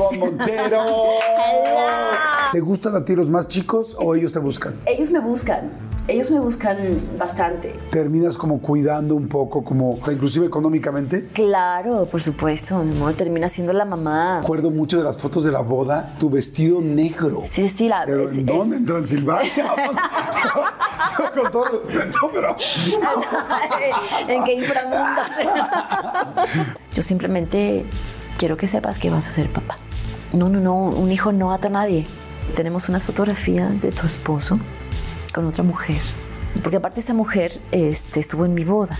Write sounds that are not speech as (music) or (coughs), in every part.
Ivonne Montero. ¿Te gustan a ti los más chicos o ellos te buscan? Ellos me buscan, ellos me buscan bastante. ¿Terminas como cuidando un poco, como, o sea, inclusive económicamente? Claro, por supuesto, mi amor, termina siendo la mamá. Recuerdo mucho de las fotos de la boda, tu vestido negro. Sí, estila. ¿Pero es- en es- dónde? ¿En Transilvania? (laughs) (laughs) Con todo respeto, pero... ¿En qué inframundo? (laughs) Yo simplemente quiero que sepas que vas a ser papá. No, no, no, un hijo no ata a nadie. Tenemos unas fotografías de tu esposo con otra mujer. Porque aparte esta mujer este, estuvo en mi boda.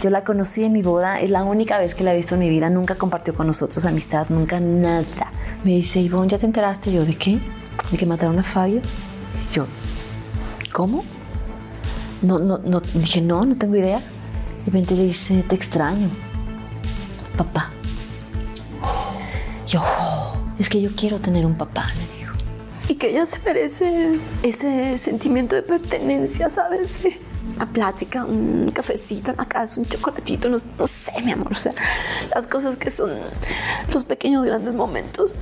Yo la conocí en mi boda, es la única vez que la he visto en mi vida, nunca compartió con nosotros amistad, nunca nada. Me dice, Ivonne, ¿ya te enteraste? Yo, ¿de qué? ¿De que mataron a Fabio? Yo, ¿cómo? No, no, no, dije, no, no tengo idea. De repente le dice, te extraño, papá. Yo, "Oh, es que yo quiero tener un papá, le digo. Y que ella se merece ese sentimiento de pertenencia, ¿sabes? Una plática, un cafecito en la casa, un chocolatito, no sé, mi amor. O sea, las cosas que son los pequeños grandes momentos.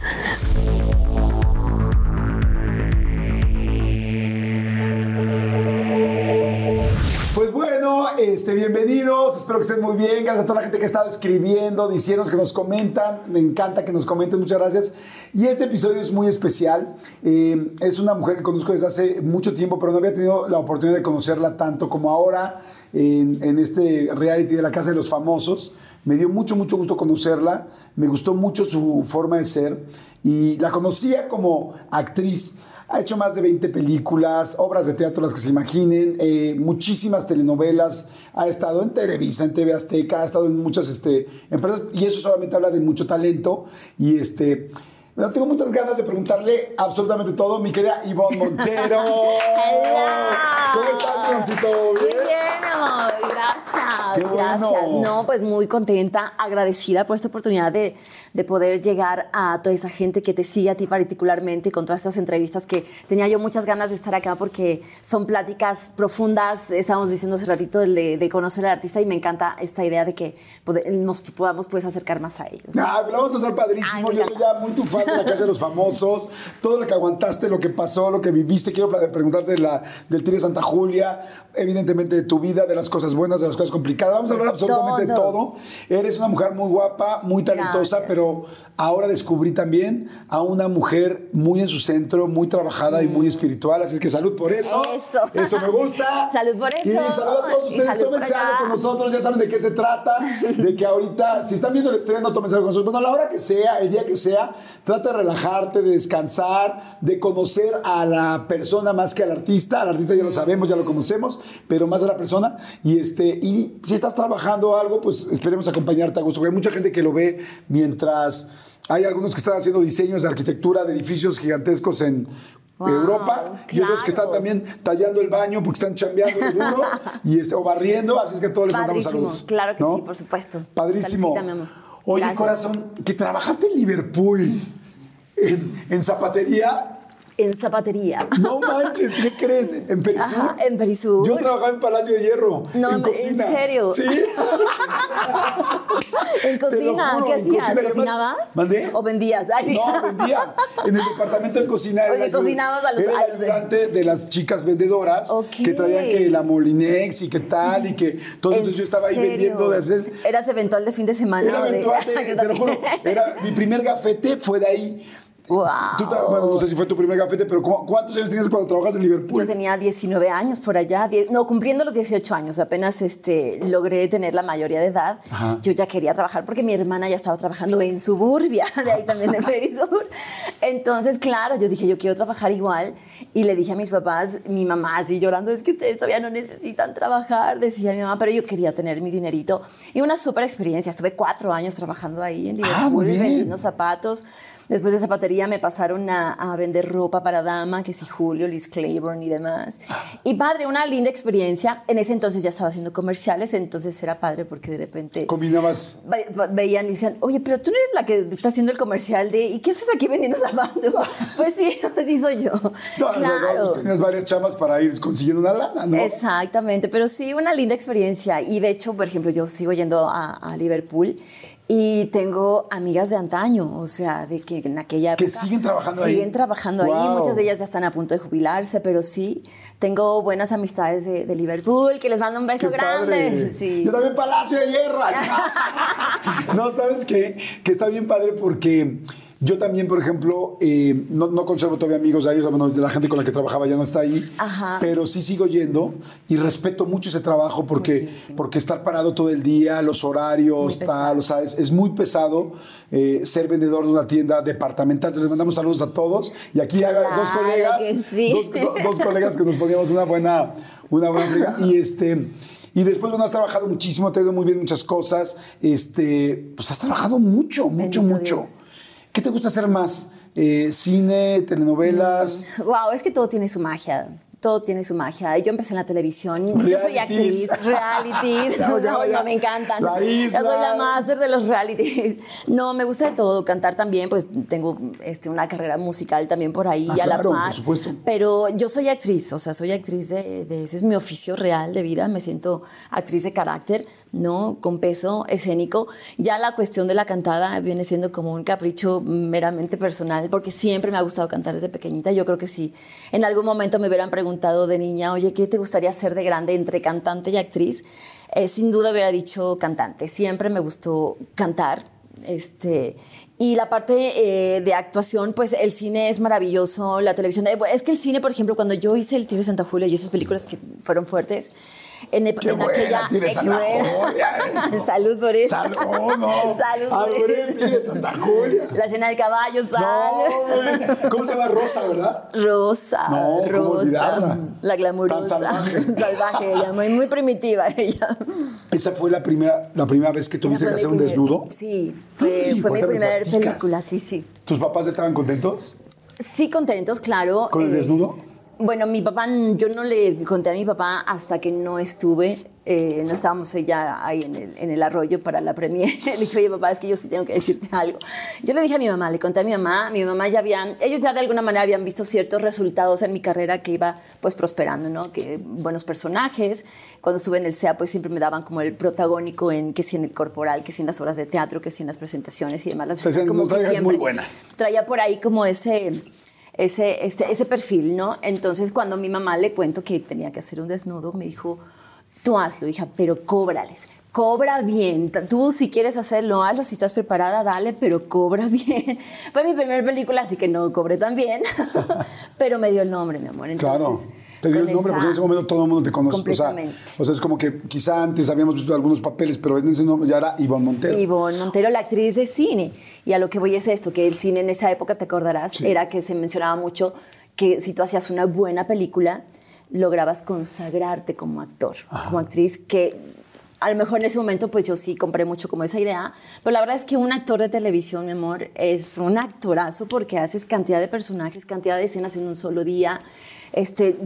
Este, bienvenidos, espero que estén muy bien, gracias a toda la gente que ha estado escribiendo, diciendo que nos comentan, me encanta que nos comenten, muchas gracias. Y este episodio es muy especial, Eh, es una mujer que conozco desde hace mucho tiempo, pero no había tenido la oportunidad de conocerla tanto como ahora en este reality de la Casa de los Famosos. Me dio mucho, mucho gusto conocerla, me gustó mucho su forma de ser. Y la conocía como actriz. Ha hecho más de 20 películas, obras de teatro, las que se imaginen, eh, muchísimas telenovelas, ha estado en Televisa, en TV Azteca, ha estado en muchas este, empresas y eso solamente habla de mucho talento. Y este... bueno, tengo muchas ganas de preguntarle absolutamente todo, mi querida Ivonne Montero. (laughs) ¿Cómo estás, Juancito? Muy ¿Bien? bien, amor. Gracias. Qué bueno. Gracias. No, pues muy contenta, agradecida por esta oportunidad de, de poder llegar a toda esa gente que te sigue a ti particularmente con todas estas entrevistas que tenía yo muchas ganas de estar acá porque son pláticas profundas. Estábamos diciendo hace ratito el de, de conocer al artista y me encanta esta idea de que nos podamos pues acercar más a ellos. ¿no? Ah, lo vamos a hacer padrísimo. Ay, Yo soy ya muy tu fan la Casa de los Famosos. Todo lo que aguantaste, lo que pasó, lo que viviste. Quiero preguntarte de la, del Tire Santa Julia, evidentemente de tu vida, de las cosas buenas, de las cosas complicadas. Vamos a hablar absolutamente de todo. Eres una mujer muy guapa, muy talentosa, Gracias. pero ahora descubrí también a una mujer muy en su centro, muy trabajada y muy espiritual. Así que salud por eso. Mm. Eso. (laughs) Eso me gusta. (laughs) Salud por Y eso. salud a todos Y ustedes. Tómense algo con nosotros, ya saben de qué se trata, de que ahorita, si están viendo el estreno, tómense algo con nosotros. Bueno, a la hora que sea, el día que sea, trata de relajarte, de descansar, de conocer a la persona más que al artista. Al artista ya lo sabemos, ya lo conocemos, pero más a la persona. Y, este, y si estás trabajando algo, pues esperemos acompañarte a gusto. Porque hay mucha gente que lo ve mientras... Hay algunos que están haciendo diseños de arquitectura de edificios gigantescos en Wow, Europa y otros que están también tallando el baño porque están chambeando de duro (laughs) y este, o barriendo, así es que a todos les mandamos saludos. claro que ¿no? sí, por supuesto. Padrísimo. Mi amor. Oye, Gracias. corazón, que trabajaste en Liverpool, en, en zapatería. En zapatería. No manches, ¿qué crees? ¿En Perisur? Ajá, en Perisur. Yo trabajaba en Palacio de Hierro. No, en ¿en cocina. serio? Sí. (laughs) En cocina, juro, ¿qué en hacías? cocina, ¿Cocinabas? ¿Mandé? ¿O vendías? Ay, No, vendía. En el departamento de cocina. Oye, era cocinabas a los- Era el ayudante de las chicas vendedoras Ok. que traían que la Molinex y que tal y que todo. ¿En Entonces yo estaba ahí serio? vendiendo desde. ¿Eras eventual de fin de semana? Era de- eventual, de- Yo te (laughs) lo juro. Era, mi primer gafete fue de ahí. Wow. Tú bueno, no sé si fue tu primer gafete, pero ¿cu- ¿cuántos años tenías cuando trabajas en Liverpool? Yo tenía 19 años por allá, die- no, cumpliendo los 18 años, apenas este, logré tener la mayoría de edad. Ajá. Yo ya quería trabajar porque mi hermana ya estaba trabajando en Suburbia, (laughs) de ahí también de Perisur. Entonces, claro, yo dije, yo quiero trabajar igual. Y le dije a mis papás, mi mamá así llorando, es que ustedes todavía no necesitan trabajar, decía mi mamá, pero yo quería tener mi dinerito. Y una súper experiencia, estuve cuatro años trabajando ahí en Ah, Liverpool, bien. vendiendo zapatos. Después de zapatería me pasaron a, a vender ropa para dama, que si Julio, Liz Claiborne y demás. Y padre, una linda experiencia. En ese entonces ya estaba haciendo comerciales, entonces era padre porque de repente Combinabas. ve- veían y decían, oye, pero tú no eres la que está haciendo el comercial de, ¿y qué haces aquí vendiendo zapatos? (laughs) pues sí, (laughs) sí soy yo. No, no, no, claro. tenías varias chamas para ir consiguiendo una lana, ¿no? Exactamente, pero sí una linda experiencia. Y de hecho, por ejemplo, yo sigo yendo a, a Liverpool Y tengo amigas de antaño, o sea, de que en aquella época... Que siguen trabajando ahí. Siguen trabajando ahí, muchas de ellas ya están a punto de jubilarse, pero sí, tengo buenas amistades de, de Liverpool, que les mando un beso Qué grande. Sí. Yo también Palacio de Hierro. (laughs) no, ¿sabes qué? Que está bien padre porque yo también, por ejemplo, eh, no, no conservo todavía amigos de ellos, bueno, de la gente con la que trabajaba ya no está ahí, Ajá. pero sí sigo yendo y respeto mucho ese trabajo porque, Muchísimo. porque estar parado todo el día, los horarios, tal, o sea, es, es muy pesado eh, ser vendedor de una tienda departamental. Entonces, les mandamos saludos a todos y aquí hay dos colegas, sí. dos, do- dos colegas que nos poníamos una buena, una buena (laughs) y este y después bueno has trabajado muchísimo, te ha ido muy bien muchas cosas, este pues has trabajado mucho, mucho, Bendito mucho. Dios. ¿Qué te gusta hacer más? Eh, cine, telenovelas. Wow, es que todo tiene su magia. Todo tiene su magia. Yo empecé en la televisión. Yo soy Realities. actriz, realities. Ya, (laughs) no, ya, ya. no, me encantan. La isla. Yo soy la máster de los realities. No, me gusta de todo. Cantar también, pues tengo este, una carrera musical también por ahí Ah, a la claro, par. por supuesto. Pero yo soy actriz, o sea, soy actriz de, de- ese es mi oficio real de vida. Me siento actriz de carácter, ¿no? Con peso escénico. Ya la cuestión de la cantada viene siendo como un capricho meramente personal, porque siempre me ha gustado cantar desde pequeñita. Yo creo que si en algún momento me hubieran preguntado de niña, oye, ¿qué te gustaría ser de grande entre cantante y actriz? Eh, sin duda hubiera dicho cantante. Siempre me gustó cantar. Este, y la parte eh, de actuación, pues el cine es maravilloso, la televisión. eh, Es que el cine, por ejemplo, cuando yo hice El Tigre de Santa Julia y esas películas que fueron fuertes, en, en buena, aquella. (laughs) Salud por eso. Salud, oh, no. (laughs) Salud por eso. Santa Julia. La escena del caballo, sal. No. ¿Cómo se llama Rosa, verdad? Rosa, No, ¿cómo Rosa, la glamurosa, Tan salvaje. (laughs) salvaje ella, muy, muy primitiva ella. Esa fue la primera, la primera vez que tuviste que hacer un desnudo. Sí, fue, fue mi primera película, sí, sí. ¿Tus papás estaban contentos? Sí, contentos, claro. ¿Con el Eh, desnudo? Bueno, mi papá, yo no le conté a mi papá hasta que no estuve, eh, no estábamos ya ahí en el, en el arroyo para la premier. (laughs) le dije, oye, papá, es que yo sí tengo que decirte algo. Yo le dije a mi mamá, le conté a mi mamá, mi mamá ya habían, ellos ya de alguna manera habían visto ciertos resultados en mi carrera que iba pues prosperando, ¿no? Que buenos personajes. Cuando estuve en el SEA, pues siempre me daban como el protagónico en que si en el corporal, que si en las obras de teatro, que si en las presentaciones y demás. Las O sea, cosas no como que traigas muy siempre buena. traía por ahí como ese, ese, ese, ese perfil, ¿no? Entonces, cuando mi mamá le cuento que tenía que hacer un desnudo, me dijo, tú hazlo, hija, pero cóbrales. Cobra bien. Tú si quieres hacerlo, hazlo. Si estás preparada, dale, pero cobra (laughs) bien. Fue mi primera película, así que no cobré tan bien. (laughs) pero me dio el nombre, mi amor. Entonces, Claro. Te dio el nombre porque en ese momento todo el mundo te conoce. O sea, Completamente. o sea, es como que quizá antes habíamos visto algunos papeles, pero en ese nombre ya era Ivonne Montero. Ivonne Montero, la actriz de cine. Y a lo que voy es esto, que el cine en esa época, te acordarás, Sí. era que se mencionaba mucho que si tú hacías una buena película, lograbas consagrarte como actor, como actriz, que a lo mejor en ese momento pues yo sí compré mucho como esa idea, pero la verdad es que un actor de televisión, mi amor, es un actorazo porque haces cantidad de personajes, cantidad de escenas en un solo día, este,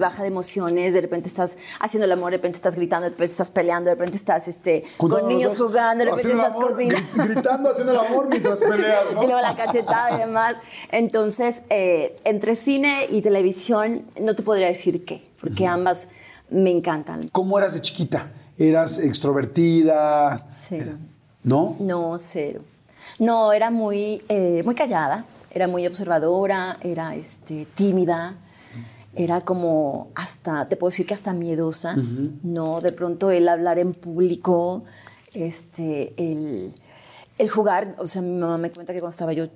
baja de emociones, de repente estás haciendo el amor, de repente estás gritando, de repente estás peleando, de repente estás este, con niños jugando, de repente estás amor, cocinando. gri- Gritando, haciendo el amor mientras peleas, ¿no? (laughs) Y luego la cachetada y demás. Entonces, eh, entre cine y televisión, no te podría decir qué, porque ambas me encantan. ¿Cómo eras de chiquita? ¿Eras extrovertida? Cero. ¿No? No, cero. No, era muy, eh, muy callada, era muy observadora, era este, tímida, era como hasta, te puedo decir que hasta miedosa, ¿no? De pronto el hablar en público, este, el, el jugar, o sea, mi mamá me cuenta que cuando estaba yo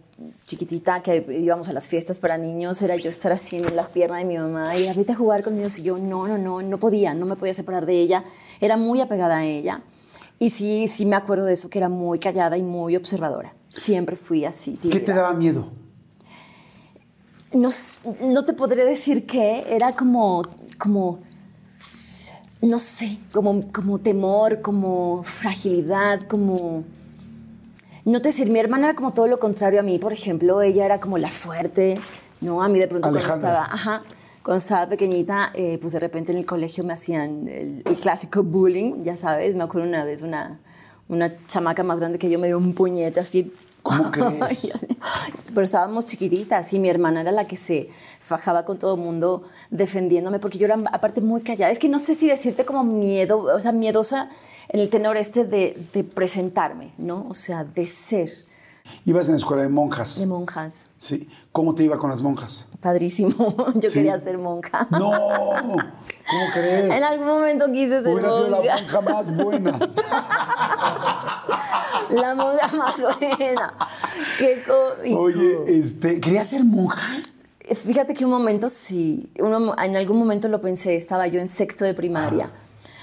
chiquitita, que íbamos a las fiestas para niños, era yo estar así en la pierna de mi mamá y era, vete a jugar con niños y yo no, no, no, no podía, no me podía separar de ella, era muy apegada a ella. Y sí, sí me acuerdo de eso, que era muy callada y muy observadora. Siempre fui así. ¿Qué te daba miedo? No, no te podré decir qué, era como, como, no sé, como, como temor, como fragilidad, como... No te decir, mi hermana era como todo lo contrario a mí, por ejemplo, ella era como la fuerte, ¿no? A mí de pronto cuando estaba, ajá, cuando estaba pequeñita, eh, pues de repente en el colegio me hacían el, el clásico bullying, ya sabes, me acuerdo una vez una, una chamaca más grande que yo me dio un puñete así. ¿Cómo (laughs) crees? Pero estábamos chiquititas y mi hermana era la que se fajaba con todo el mundo defendiéndome porque yo era aparte muy callada. Es que no sé si decirte como miedo, o sea, miedosa en el tenor este de, de presentarme, ¿no? O sea, de ser. Ibas en la escuela de monjas. De monjas. Sí. ¿Cómo te iba con las monjas? Padrísimo. (laughs) Yo quería ser monja. No. ¿Cómo crees? En algún momento quise ser Hubiera monja. sido la monja más buena. (laughs) La monja más buena. Qué cómico. Oye, este, ¿querías ser monja? Fíjate que un momento sí, uno- en algún momento lo pensé, estaba yo en sexto de primaria.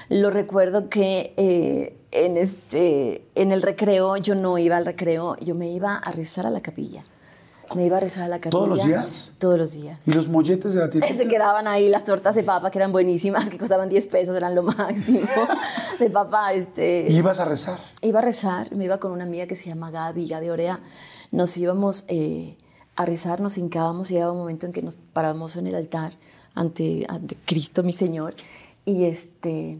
Lo recuerdo que eh, en, este, en el recreo, yo no iba al recreo, yo me iba a rezar a la capilla. Me iba a rezar a la capilla. ¿Todos los días? Todos los días. ¿Y los molletes de la tienda? (laughs) Se quedaban ahí las tortas de papa que eran buenísimas, que costaban 10 pesos, eran lo (laughs) máximo. De papa, este. ¿Ibas a rezar? Iba a rezar, me iba con una amiga que se llama Gaby, Gaby Orea. Nos íbamos eh, a rezar, nos hincábamos y llegaba un momento en que nos parábamos en el altar ante, ante Cristo, mi Señor. Y, este,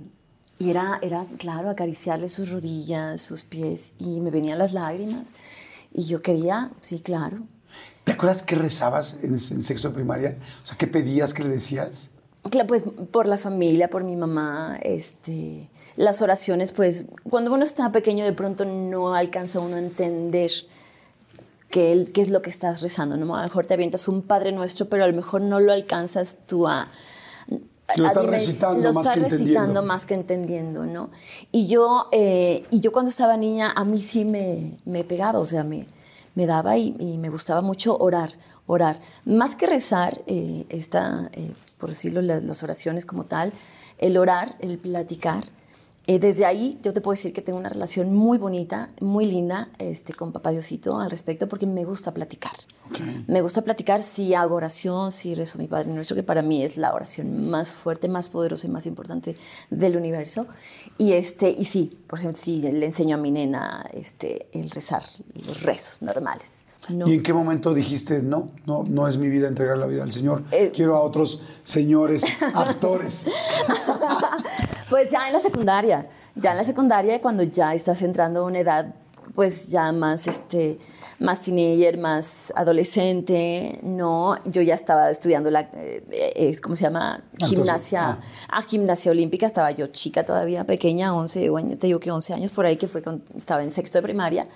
y era, era, claro, acariciarle sus rodillas, sus pies, y me venían las lágrimas. Y yo quería, sí, claro. ¿Te acuerdas qué rezabas en, en sexto de primaria? O sea, ¿qué pedías, qué le decías? Claro, pues por la familia, por mi mamá, este, las oraciones, pues cuando uno está pequeño de pronto no alcanza uno a entender qué, es lo que estás rezando, ¿no? A lo mejor te avientas un Padre Nuestro, pero a lo mejor no lo alcanzas tú a... Lo estás dimen- recitando lo más estás que recitando entendiendo. más que entendiendo, ¿no? Y yo, eh, y yo cuando estaba niña, a mí sí me, me pegaba, o sea, me, me daba y, y me gustaba mucho orar, orar. Más que rezar, eh, esta, eh, por decirlo, la- las oraciones como tal, el orar, el platicar. Eh, desde ahí yo te puedo decir que tengo una relación muy bonita, muy linda este, con Papá Diosito al respecto porque me gusta platicar. Me gusta platicar si hago oración, si rezo mi Padre Nuestro, que para mí es la oración más fuerte, más poderosa y más importante del universo. Y, este, y sí, por ejemplo, sí, le enseño a mi nena este, el rezar, los rezos normales. No. ¿Y en qué momento dijiste, no, no, no es mi vida entregar la vida al Señor? Eh. Quiero a otros señores (laughs) actores. (laughs) Pues ya en la secundaria, ya en la secundaria cuando ya estás entrando a una edad pues ya más este más teenager, más adolescente, no, yo ya estaba estudiando la eh, ¿cómo se llama? Entonces, Gimnasia, ah. ah, gimnasia olímpica, estaba yo chica todavía, pequeña, 11, bueno, te digo que 11 años por ahí que fue cuando estaba en sexto de primaria.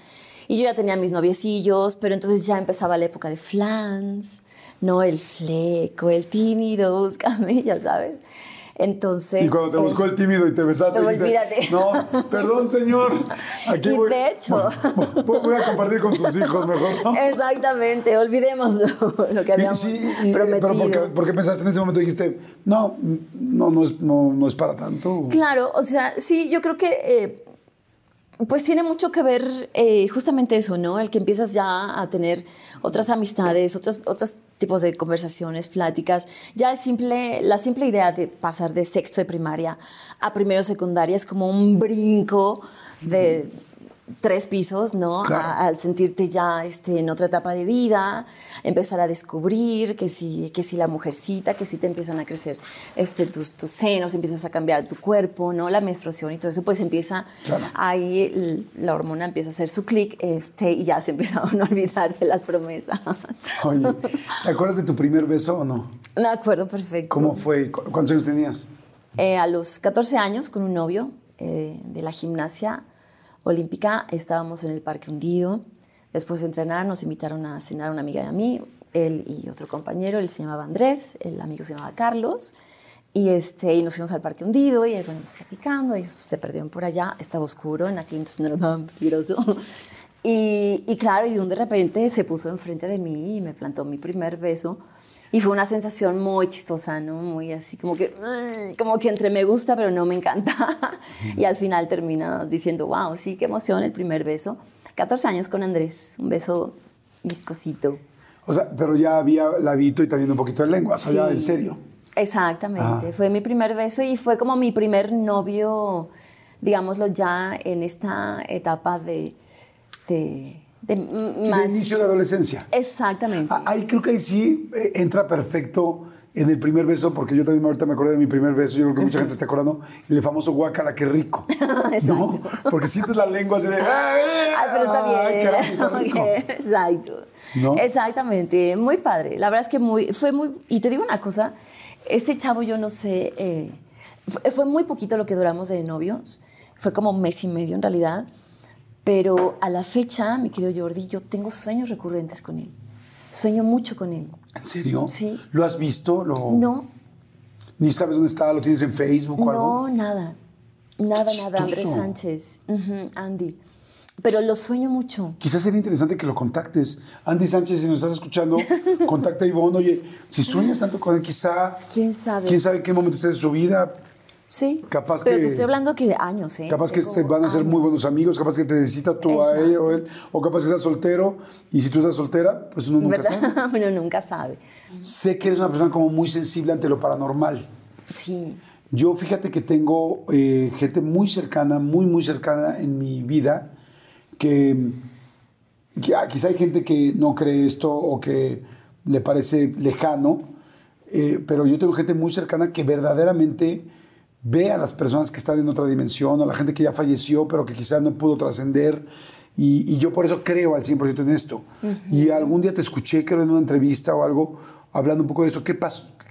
Y yo ya tenía mis noviecillos, pero entonces ya empezaba la época de flans, no el fleco, el tímido, búscame, (laughs) ya sabes. Entonces. Y cuando te eh, buscó el tímido y te besaste, (laughs) No, olvídate. no, perdón, señor. Aquí Y voy, de hecho- voy, voy a compartir con tus hijos mejor. ¿no? (laughs) Exactamente, olvidemos lo, lo que Y- habíamos sí, y- prometido. pero ¿por qué, por qué pensaste en ese momento? Dijiste, no, no, no es, no, no es para tanto. Claro, o sea, sí, yo creo que eh, pues tiene mucho que ver eh, justamente eso, ¿no? El que empiezas ya a tener otras amistades, otros, otros tipos de conversaciones, pláticas. Ya el simple, la simple idea de pasar de sexto de primaria a primero de secundaria es como un brinco de tres pisos, ¿no? Claro. A- al sentirte ya este, en otra etapa de vida, empezar a descubrir que si, que si la mujercita, que si te empiezan a crecer este, tus, tus senos, empiezas a cambiar tu cuerpo, ¿no? La menstruación y todo eso, pues empieza, Claro. ahí la hormona empieza a hacer su clic este, y ya se (laughs) empieza a no olvidar de las promesas. Oye, (laughs) ¿te acuerdas de tu primer beso o no? Me acuerdo perfecto. ¿Cómo fue? ¿Cu- ¿Cuántos años tenías? Eh, a los 14 años, con un novio eh, de la gimnasia olímpica, estábamos en el Parque Hundido. Después de entrenar, nos invitaron a cenar una amiga de mí, él y otro compañero. Él se llamaba Andrés, el amigo se llamaba Carlos. Y, este, y nos fuimos al Parque Hundido y ahí fuimos platicando. Ellos se perdieron por allá. Estaba oscuro, en aquel entonces no era tan peligroso. (laughs) Y, y claro, y de repente se puso enfrente de mí y me plantó mi primer beso. Y fue una sensación muy chistosa, ¿no? Muy así, como que, como que entre me gusta, pero no me encanta. (laughs) y al final terminas diciendo, wow, sí, qué emoción el primer beso. 14 años con Andrés, un beso viscosito. O sea, pero ya había labito y también un poquito de lengua, o sea, ya Sí. en serio. Exactamente, Ah. fue mi primer beso y fue como mi primer novio, digámoslo ya, en esta etapa de... de, de más... de inicio de adolescencia. Exactamente. Ah, Ahí creo que ahí sí eh, entra perfecto en el primer beso, porque yo también ahorita me acordé de mi primer beso, yo creo que mucha gente se está acordando, el famoso guacala, qué rico. (laughs) ¿no? Porque sientes la lengua así de. (laughs) ¡Ay, pero está bien! Ay, caray, está (laughs) rico. Exacto. ¿No? Exactamente. Muy padre. La verdad es que muy, fue muy. Y te digo una cosa: este chavo, yo no sé. eh, fue, fue muy poquito lo que duramos de novios. Fue como un mes y medio en realidad. Pero a la fecha, mi querido Jordi, yo tengo sueños recurrentes con él. Sueño mucho con él. ¿En serio? Sí. ¿Lo has visto? ¿Lo... No, ¿Ni sabes dónde está? ¿Lo tienes en Facebook o algo? No, nada. Nada, nada. Andrés. Sánchez. Andy. Pero lo sueño mucho. Quizás sería interesante que lo contactes. Andy Sánchez, si nos estás escuchando, contacta a Ivonne. Oye, si sueñas tanto con él, quizá. ¿Quién sabe? ¿Quién sabe en qué momento esté de su vida? Sí. Capaz Pero que- te estoy hablando que de años, ¿eh? Capaz que se van a ser muy buenos amigos, capaz que te necesita tú a ella o él, o capaz que estás soltero y si tú estás soltera, pues uno nunca sabe. ¿Verdad? (laughs) Uno nunca sabe. Sé que eres una persona como muy sensible ante lo paranormal. Sí. Yo fíjate que tengo eh, gente muy cercana, muy, muy cercana en mi vida, que, que, ah, quizá hay gente que no cree esto o que le parece lejano, eh, pero yo tengo gente muy cercana que verdaderamente ve a las personas que están en otra dimensión, a la gente que ya falleció, pero que quizá no pudo trascender. Y, y yo por eso creo al 100% en esto. Y algún día te escuché, creo, en una entrevista o algo, hablando un poco de eso. ¿Qué,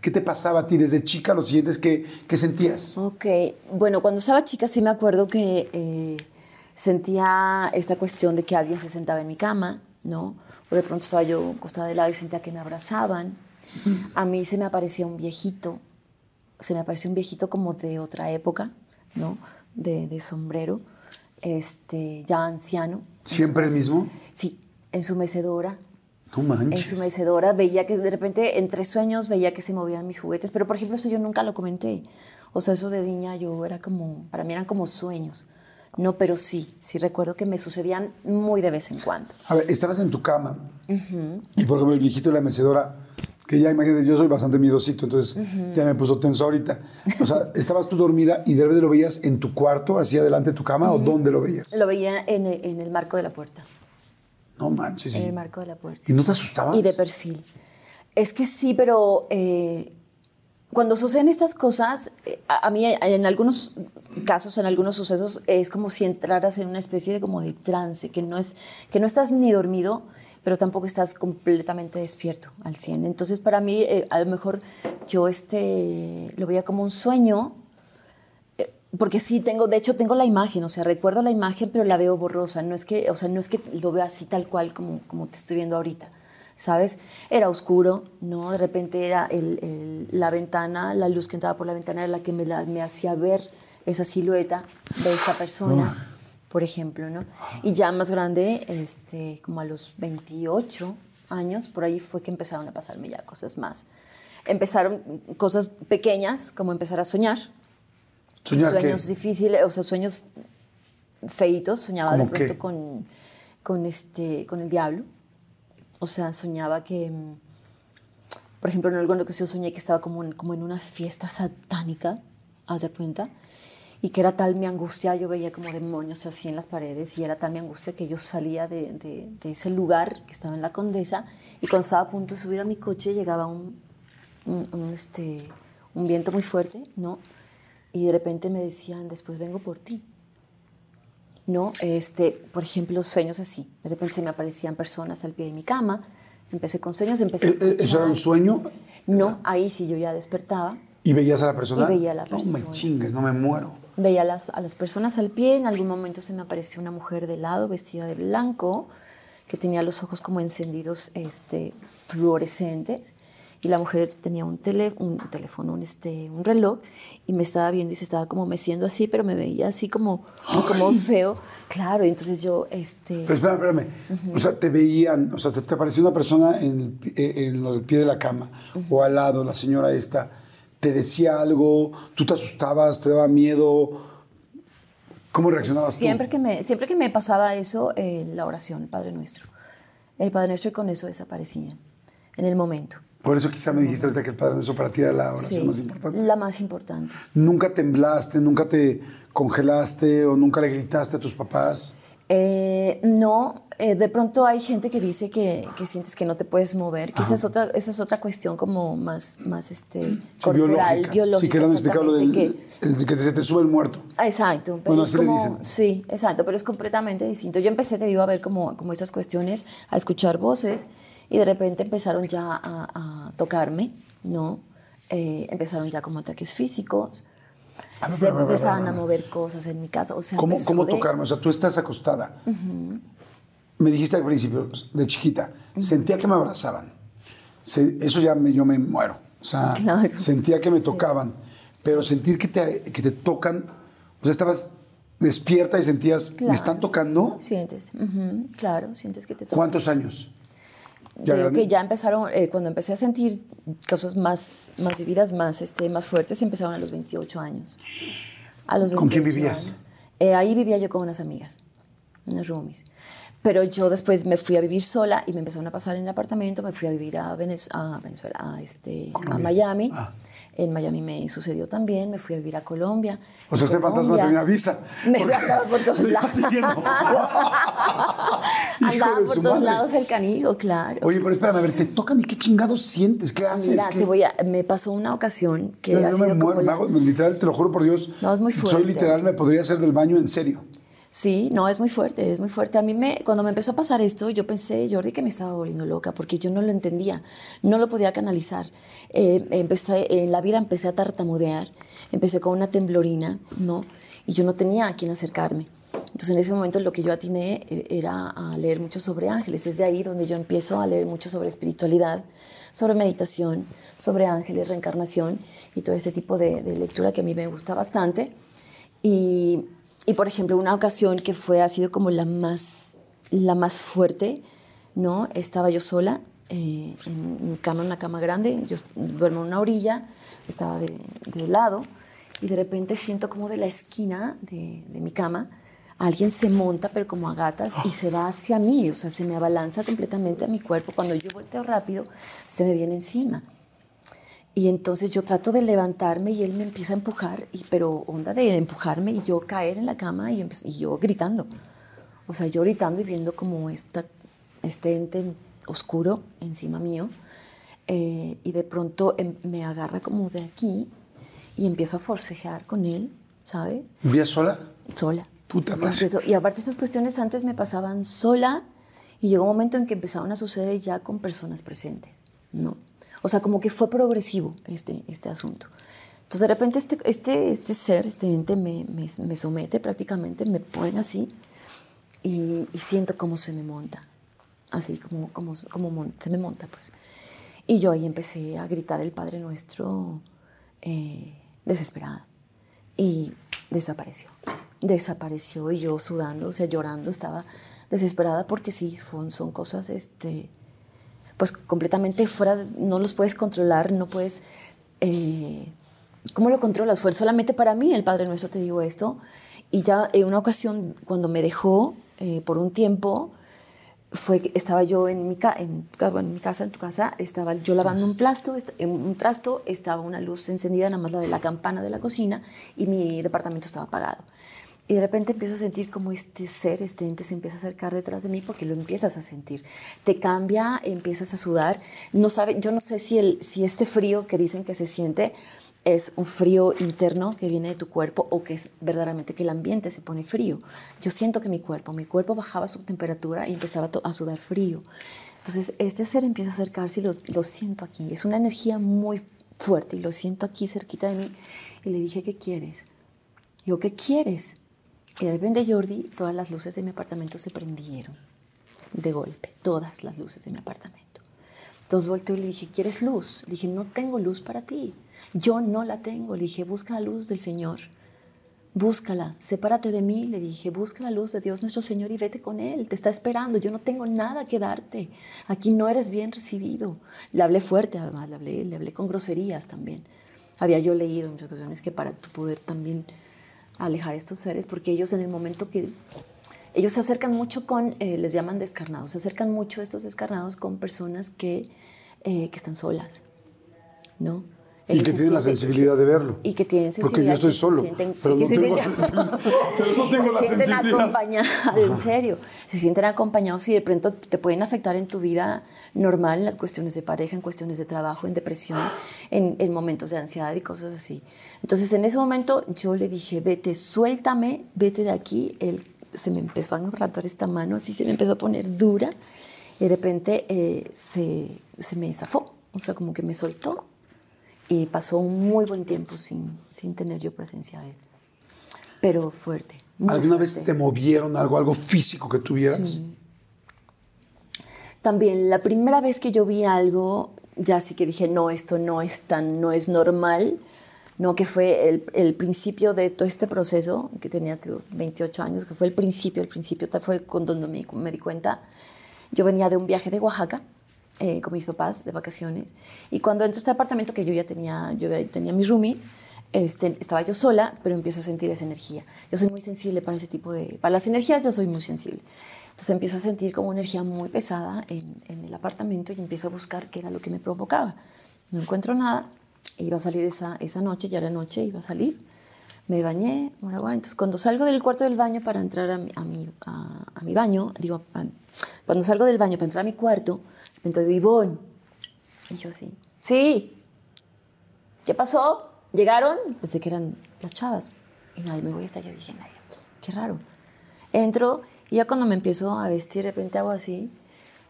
qué te pasaba a ti desde chica? Los siguientes, ¿qué, qué sentías? Ok. Bueno, cuando estaba chica sí me acuerdo que eh, sentía esta cuestión de que alguien se sentaba en mi cama, ¿no? O de pronto estaba yo acostada de lado y sentía que me abrazaban. A mí se me aparecía un viejito, se me apareció un viejito como de otra época, ¿no? De, de sombrero, este, ya anciano. en ¿Siempre el mismo? Sí, en su mecedora. No En manches. su mecedora veía que de repente entre sueños veía que se movían mis juguetes, pero por ejemplo eso yo nunca lo comenté. O sea, eso de niña yo era como, para mí eran como sueños. No, pero sí, sí recuerdo que me sucedían muy de vez en cuando. A ver, estabas en tu cama y por ejemplo el viejito de la mecedora, que ya imagínate, yo soy bastante miedosito, entonces ya me puso tenso ahorita. O sea, (laughs) estabas tú dormida y de repente lo veías en tu cuarto, así adelante de tu cama, o dónde lo veías. Lo veía en el, en el marco de la puerta. No manches. En ¿Y, el marco de la puerta. ¿y no te asustabas? Y de perfil. Es que sí, pero eh, cuando suceden estas cosas, eh, a, a mí en algunos casos, en algunos sucesos, es como si entraras en una especie de como de trance, que no, es, que no estás ni dormido, pero tampoco estás completamente despierto al 100. Entonces, para mí, eh, a lo mejor yo este, lo veía como un sueño, eh, porque sí tengo, de hecho tengo la imagen, o sea, recuerdo la imagen, pero la veo borrosa. No es que, o sea, no es que lo vea así tal cual como, como te estoy viendo ahorita, ¿sabes? Era oscuro, ¿no? De repente era el- la ventana, la luz que entraba por la ventana era la que me, la- me hacía ver esa silueta de esta persona, por ejemplo, ¿no? Y ya más grande, este, como a los 28 años, por ahí fue que empezaron a pasarme ya cosas más. Empezaron cosas pequeñas, como empezar a soñar, ¿Soñar qué? sueños difíciles, o sea, sueños feitos, soñaba de ¿Cómo pronto qué? con, con, este, con el diablo. O sea, soñaba que, mm, por ejemplo, en alguna ocasión soñé que estaba como en, como en una fiesta satánica, haz de cuenta, y que era tal mi angustia, yo veía como demonios así en las paredes, y era tal mi angustia que yo salía de, de- de ese lugar que estaba en la Condesa, y cuando estaba a punto de subir a mi coche llegaba un, un, un, este, un viento muy fuerte, ¿no? Y de repente me decían, después vengo por ti. ¿no? Este, por ejemplo, sueños así. De repente se me aparecían personas al pie de mi cama. Empecé con sueños, empecé ¿E- e- ¿Eso era un sueño? No, ahí sí yo ya despertaba. ¿Y veías a la persona? Y veía a la No persona. me chingues, no me muero. Veía a las, a las personas al pie. En algún momento se me apareció una mujer de lado vestida de blanco que tenía los ojos como encendidos este, fluorescentes. Y la mujer tenía un, tele, un teléfono, un, este, un reloj, y me estaba viendo y se estaba como meciendo así, pero me veía así como, como feo. Claro, y entonces yo, este, Pero espérame, espérame. O sea, te veían, o sea, te, te apareció una persona en el, pi- eh, en el pie de la cama o al lado, la señora esta, te decía algo, tú te asustabas, te daba miedo. ¿Cómo reaccionabas siempre tú? que, me, siempre que me pasaba eso, eh, la oración, el Padre Nuestro. El Padre Nuestro y con eso desaparecían en el momento. Por eso quizá me dijiste ahorita que el Padre Nuestro para ti era la oración Sí, más importante. La más importante. ¿Nunca temblaste, nunca te congelaste o nunca le gritaste a tus papás? Eh, no, eh, de pronto hay gente que dice que, que sientes que no te puedes mover, que esa es, otra, esa es otra cuestión como más, más este, corporal, biológica. sí, que no explicado lo del que- el que se te sube el muerto. Exacto, pero Bueno, le como, dicen. sí, exacto, pero es completamente distinto. Yo empecé, te digo, a ver como, como estas cuestiones, a escuchar voces y de repente empezaron ya a, a tocarme, ¿no? Eh, empezaron ya como ataques físicos, A ver, se empezaban a a ver. mover cosas en mi casa, o sea, ¿Cómo, cómo de- tocarme? O sea, tú estás acostada. Me dijiste al principio, de chiquita, sentía que me abrazaban. Se- eso ya me, yo me muero. O sea, Claro. sentía que me tocaban. Pero sentir que te, que te tocan, o sea, estabas despierta y sentías, Claro. ¿me están tocando? Sientes, claro, sientes que te tocan. ¿Cuántos años? Yo digo que ya empezaron, eh, cuando empecé a sentir cosas más, más vividas, más, este, más fuertes, empezaron a los 28 años. A los 28 ¿Con quién vivías? años. Eh, ahí vivía yo con unas amigas, unas roomies. Pero yo después me fui a vivir sola y me empezaron a pasar en el apartamento, me fui a vivir a, Venez- a Venezuela, a, este, a. Miami. Ah. En Miami me sucedió también, me fui a vivir a Colombia. O sea, este fantasma tenía visa. Me andaba por todos lados. (laughs) andaba por todos lados el canijo, claro. Oye, pero espérame, a ver, ¿te tocan y qué chingados sientes? ¿Qué haces? Mira, ¿Qué- te voy a, me pasó una ocasión que ha yo me muero, como me hago- literal, te lo juro por Dios. No, es muy Soy fuerte. literal, me podría hacer del baño en serio. Sí, no, es muy fuerte, es muy fuerte. A mí me, cuando me empezó a pasar esto, yo pensé, Jordi, que me estaba volviendo loca, porque yo no lo entendía, no lo podía canalizar. Eh, empecé, en la vida empecé a tartamudear, empecé con una temblorina, ¿no? Y yo no tenía a quién acercarme. Entonces en ese momento lo que yo atiné eh, era a leer mucho sobre ángeles. Es de ahí donde yo empiezo a leer mucho sobre espiritualidad, sobre meditación, sobre ángeles, reencarnación y todo este tipo de, de lectura que a mí me gusta bastante. Y, y, por ejemplo, una ocasión que fue, ha sido como la más, la más fuerte, ¿no? Estaba yo sola eh, en mi cama, en una cama grande, yo duermo en una orilla, estaba de, lado, y de repente siento como de la esquina de, de mi cama, alguien se monta, pero como a gatas, y se va hacia mí, o sea, se me abalanza completamente a mi cuerpo. Cuando yo volteo rápido, se me viene encima. Y entonces yo trato de levantarme y él me empieza a empujar, y, pero onda de empujarme y yo caer en la cama y, yo y yo gritando. O sea, yo gritando y viendo como esta, este ente oscuro encima mío. eh, y de pronto em- me agarra como de aquí y empiezo a forcejear con él, ¿sabes? ¿Vivías sola? Sola. Puta madre. Empiezo- y aparte esas cuestiones antes me pasaban sola y llegó un momento en que empezaron a suceder ya con personas presentes, ¿no? O sea, como que fue progresivo este, este asunto. Entonces de repente este, este, este ser, este ente me, me, me somete prácticamente, me pone así y, y siento cómo se me monta, así como, como, como se me monta pues. Y yo ahí empecé a gritar el Padre Nuestro eh, desesperada y desapareció. Desapareció y yo sudando, o sea, llorando, estaba desesperada porque sí, son, son cosas, este, pues completamente fuera, no los puedes controlar, no puedes, eh, ¿cómo lo controlas? Fue solamente para mí, el Padre Nuestro te digo esto, y ya en una ocasión cuando me dejó eh, por un tiempo, fue estaba yo en mi, en, mi casa, en tu casa, estaba yo lavando un plasto, un trasto, estaba una luz encendida, nada más la de la campana de la cocina, y mi departamento estaba apagado. Y de repente empiezo a sentir como este ser, este ente se empieza a acercar detrás de mí porque lo empiezas a sentir. Te cambia, empiezas a sudar. No sabe, yo no sé si, el, si este frío que dicen que se siente es un frío interno que viene de tu cuerpo o que es verdaderamente que el ambiente se pone frío. Yo siento que mi cuerpo, mi cuerpo bajaba su temperatura y empezaba a sudar frío. Entonces este ser empieza a acercarse y lo, lo siento aquí. Es una energía muy fuerte y lo siento aquí cerquita de mí. Y le dije, ¿qué quieres? Digo, ¿qué quieres? Y de repente, Jordi, todas las luces de mi apartamento se prendieron de golpe, todas las luces de mi apartamento. Entonces volteo y le dije, ¿quieres luz? Le dije, no tengo luz para ti. Yo no la tengo. Le dije, busca la luz del Señor. Búscala, sepárate de mí. Le dije, busca la luz de Dios nuestro Señor y vete con Él. Te está esperando. Yo no tengo nada que darte. Aquí no eres bien recibido. Le hablé fuerte, además, le hablé, le hablé con groserías también. Había yo leído en muchas ocasiones que para tu poder también alejar a estos seres, porque ellos en el momento que ellos se acercan mucho con, eh, les llaman descarnados, se acercan mucho estos descarnados con personas que, eh, que están solas, ¿no? Y que tienen la sensibilidad de verlo. Y que tienen sensibilidad. Porque yo estoy solo. sienten- pero, no se tengo, sienten- (laughs) pero no tengo se la sienten acompañados, en serio, se sienten acompañados y de pronto te pueden afectar en tu vida normal, en las cuestiones de pareja, en cuestiones de trabajo, en depresión, en, en momentos de ansiedad y cosas así. Entonces en ese momento yo le dije, vete, suéltame, vete de aquí. Él se me empezó a enratar esta mano, así se me empezó a poner dura y de repente eh, se, se me zafó, o sea, como que me soltó y pasó un muy buen tiempo sin, sin tener yo presencia de él. Pero fuerte. ¿Alguna vez te movieron algo, algo físico que tuvieras? Sí. También la primera vez que yo vi algo, ya sí que dije, no, esto no es tan, no es normal, no, que fue el, el principio de todo este proceso, que tenía tío, 28 años, que fue el principio, el principio fue cuando me, me di cuenta. Yo venía de un viaje de Oaxaca eh, con mis papás de vacaciones y cuando entro a este apartamento que yo ya tenía, yo ya tenía mis roomies, este, estaba yo sola, pero empiezo a sentir esa energía. Yo soy muy sensible para ese tipo de... Para las energías yo soy muy sensible. Entonces empiezo a sentir como energía muy pesada en, en el apartamento y empiezo a buscar qué era lo que me provocaba. No encuentro nada. Iba a salir esa, esa noche, ya era noche, iba a salir. Me bañé, bueno, bueno, entonces cuando salgo del cuarto del baño para entrar a mi, a mi, a, a mi baño, digo, cuando salgo del baño para entrar a mi cuarto, me entró Ivonne. Y yo así, sí, ¿qué pasó? ¿Llegaron? Pensé que eran las chavas. Y nadie me voy a estar. Yo dije, nadie. Qué raro. Entro y ya cuando me empiezo a vestir, de repente hago así,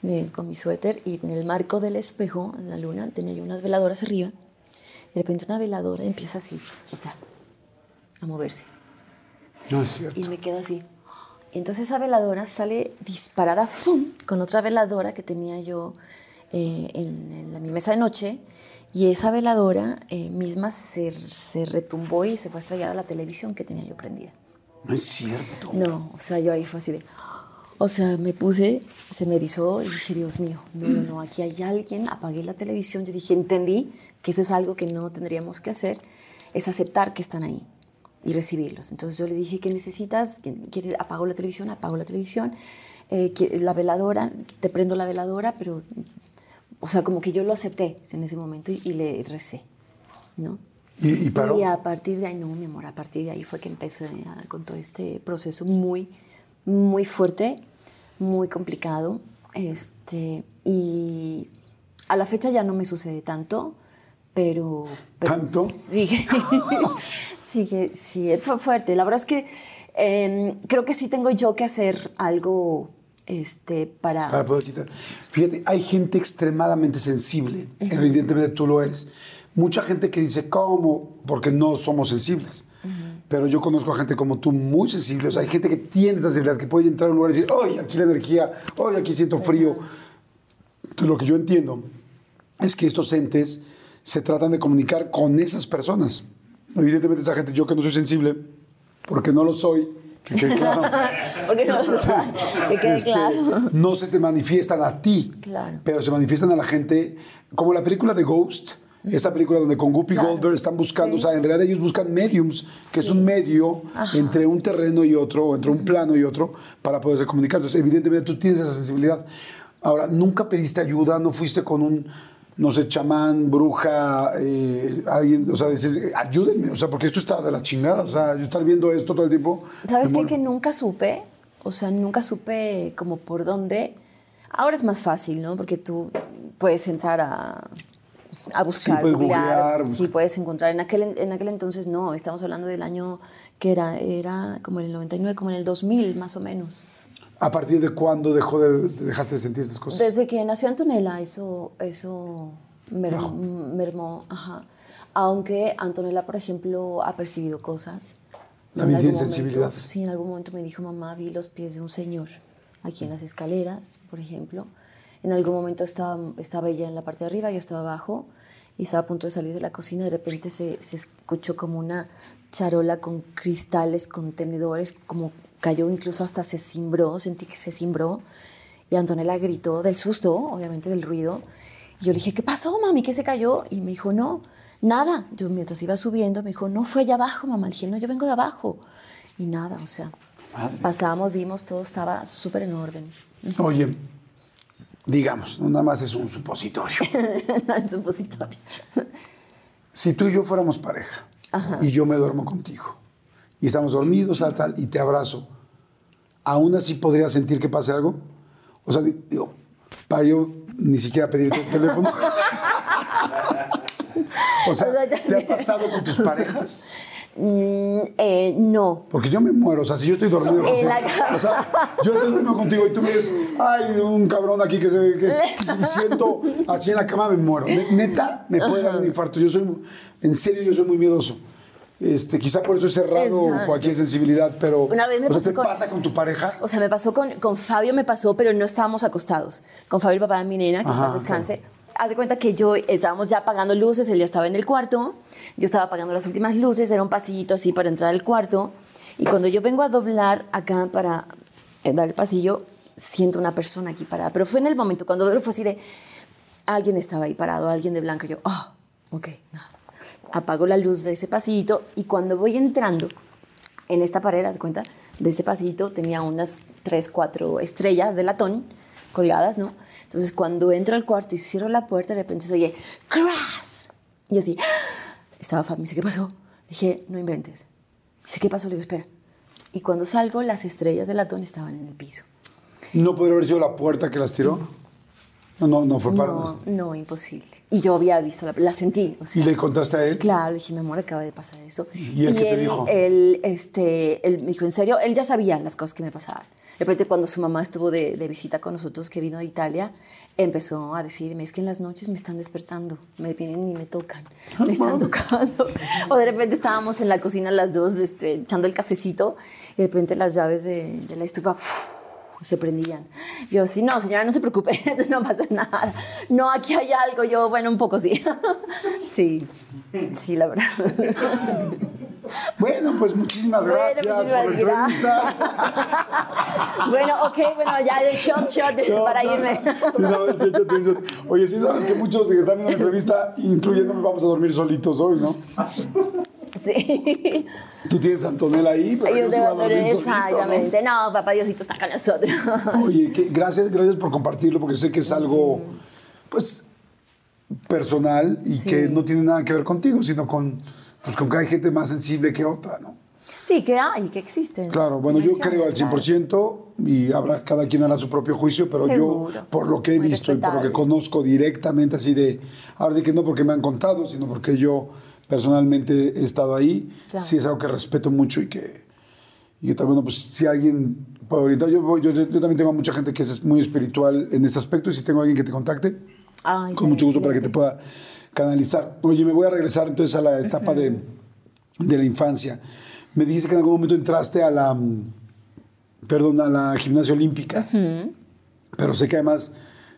de- con mi suéter, y en el marco del espejo, en la luna, tenía yo unas veladoras arriba. De repente una veladora empieza así, o sea, a moverse. No es cierto. Y me quedo así. Entonces esa veladora sale disparada ¡fum! con otra veladora que tenía yo eh, en, en la- mi mesa de noche. Y esa veladora eh, misma se, se retumbó y se fue a estrellar a la televisión que tenía yo prendida. No es cierto. No, o sea, yo ahí fue así de... O sea, me puse, se me erizó y dije, Dios mío, no, no, no, aquí hay alguien, apagué la televisión, yo dije, entendí que eso es algo que no tendríamos que hacer, es aceptar que están ahí y recibirlos. Entonces yo le dije, ¿qué necesitas? ¿Quieres? Apago la televisión, apago la televisión, eh, la veladora, te prendo la veladora, pero, o sea, como que yo lo acepté en ese momento y, y le recé, ¿no? ¿Y, y paró? Y a partir de ahí, no, mi amor, a partir de ahí fue que empecé a- con todo este proceso muy, muy fuerte, muy complicado. Este, y a la fecha ya no me sucede tanto, pero. pero ¿Tanto? Sigue. (laughs) sigue, sí, fue fuerte. La verdad es que eh, creo que sí tengo yo que hacer algo este, para. Para poder quitar. Fíjate, hay gente extremadamente sensible. Evidentemente tú lo eres. Mucha gente que dice, ¿cómo? Porque no somos sensibles. Pero yo conozco a gente como tú muy sensible. O sea, hay gente que tiene esa sensibilidad, que puede entrar a un lugar y decir, ¡ay, aquí la energía! ¡ay, aquí siento frío! Entonces, lo que yo entiendo es que estos entes se tratan de comunicar con esas personas. Evidentemente esa gente, yo que no soy sensible, porque no lo soy, que quede (laughs) claro, Porque no lo sabe, que quede este, claro. no se te manifiestan a ti, Claro. pero se manifiestan a la gente, como la película de Ghost, esta película donde con Guppy Claro. Goldberg están buscando, Sí. o sea, en realidad ellos buscan mediums, que es Sí. un medio Ajá. entre un terreno y otro, o entre un plano y otro, para poderse comunicar. Entonces, evidentemente tú tienes esa sensibilidad. Ahora, ¿nunca pediste ayuda? ¿No fuiste con un, no sé, chamán, bruja, eh, alguien, o sea, decir, ayúdenme, o sea, porque esto está de la chingada, o sea, yo estar viendo esto todo el tiempo. ¿Sabes qué? Que nunca supe, o sea, nunca supe como por dónde. Ahora es más fácil, ¿no? Porque tú puedes entrar a, a buscar, puedes googlear, googlear. sí puedes encontrar. En aquel, en aquel entonces no, estamos hablando del año que era, era como en el 99, como en el 2000 más o menos. ¿A partir de cuándo dejó de, dejaste de sentir estas cosas? Desde que nació Antonella, eso, eso mermó, mermó, ajá. Aunque Antonella, por ejemplo, ha percibido cosas. También En tiene sensibilidad. momento- sí, en algún momento me dijo, mamá, vi los pies de un señor aquí en las escaleras, por ejemplo. En algún momento estaba, estaba ella en la parte de arriba, yo estaba abajo y estaba a punto de salir de la cocina. De repente se, se escuchó como una charola con cristales, con tenedores, como cayó, incluso hasta se cimbró, sentí que se cimbró. Y Antonella gritó del susto, obviamente del ruido. Y yo le dije, ¿qué pasó, mami? ¿Qué se cayó? Y me dijo, no, nada. Yo mientras iba subiendo, me dijo, no, fue allá abajo, mamá. Le dije, no, yo vengo de abajo. Y nada, o sea, Madre. pasamos, vimos, todo estaba súper en orden. Oye, digamos, no nada más es un supositorio. (laughs) en supositorio. Si tú y yo fuéramos pareja y yo me duermo contigo y estamos dormidos, tal, tal, y te abrazo, ¿aún así podrías sentir que pase algo? O sea, digo, para yo ni siquiera pedirte el teléfono. (laughs) o sea, O sea, ¿te ha pasado con tus parejas? Mm, eh, no. Porque yo me muero, o sea, si yo estoy dormido En contigo, la cama. o sea, yo estoy dormido contigo y tú me dices, ay, un cabrón aquí que se que (laughs) siento así en la cama me muero. Ne- Neta, me puede dar un infarto. Yo soy, en serio, yo soy muy miedoso. Este, quizá por eso he cerrado Exacto. cualquier sensibilidad, pero Una vez me o sea, pasó ¿te con- pasa con tu pareja? O sea, me pasó con, con Fabio, me pasó, pero no estábamos acostados. Con Fabio, el papá de mi nena, que Ajá, paz descanse. Haz de cuenta que yo estábamos ya apagando luces, él ya estaba en el cuarto, yo estaba apagando las últimas luces, era un pasillito así para entrar al cuarto. Y cuando yo vengo a doblar acá para eh, dar el pasillo, siento una persona aquí parada. Pero fue en el momento, cuando fue así de, alguien estaba ahí parado, alguien de blanco. Y yo, ah, ok, no. Apago la luz de ese pasillito y cuando voy entrando, en esta pared, de cuenta, de ese pasillito tenía unas tres, cuatro estrellas de latón colgadas, ¿no? Entonces, cuando entro al cuarto y cierro la puerta, de repente se oye ¡Crash! Y así, ¡ah! estaba Fabi, me dice, ¿qué pasó? Le dije, no inventes. Me dice, ¿qué pasó? Le digo, espera. Y cuando salgo, las estrellas de latón estaban en el piso. ¿No podría haber sido la puerta que las tiró? No, no, no fue para No, nada. no, imposible. Y yo había visto, la, la sentí, o sea. ¿Y le contaste a él? Claro, le dije, mi amor, acaba de pasar eso. ¿Y él qué te dijo? Él, este, él me dijo, en serio, él ya sabía las cosas que me pasaban. De repente, cuando su mamá estuvo de, de visita con nosotros, que vino de Italia, empezó a decirme, es que en las noches me están despertando, me vienen y me tocan, me (laughs) están tocando. o de repente estábamos en la cocina las dos, este, echando el cafecito, y de repente las llaves de, de la estufa... ¡uf! Se prendían. Yo así, no, señora, no se preocupe, (laughs) no pasa nada. No, aquí hay algo. Yo, bueno, un poco sí. (laughs) sí, sí, la verdad. (laughs) Bueno, pues muchísimas Bueno, gracias muchísimas por la entrevista. bueno, ok, bueno, ya de shot, shot No, para no. irme. Sí, no. Oye, sí sabes que muchos que están viendo la entrevista, incluyéndome, vamos a dormir solitos hoy, ¿no? Sí. Tú tienes a Antonella ahí, pero yo, a dormir solito, ¿no? exactamente. ¿no? papá Diosito está con nosotros. Oye, que- gracias, gracias por compartirlo, porque sé que es algo, pues, personal y Sí. que no tiene nada que ver contigo, sino con, pues, con que hay gente más sensible que otra, ¿no? Sí, que hay, que existen. Claro, bueno, yo creo al claro. 100% y habrá, cada quien hará su propio juicio, pero yo, por lo que he Muy visto y por lo que conozco directamente, así de, ahora sí que no porque me han contado, sino porque yo personalmente he estado ahí, Claro. sí es algo que respeto mucho y que, y que también, bueno, pues si alguien puede orientar, yo, yo, yo también tengo a mucha gente que es muy espiritual en este aspecto y si tengo a alguien que te contacte, Ay, con mucho gusto para que te pueda canalizar. Oye, me voy a regresar entonces a la etapa de, de la infancia. Me dijiste que en algún momento entraste a la, perdón, a la gimnasia olímpica, pero sé que además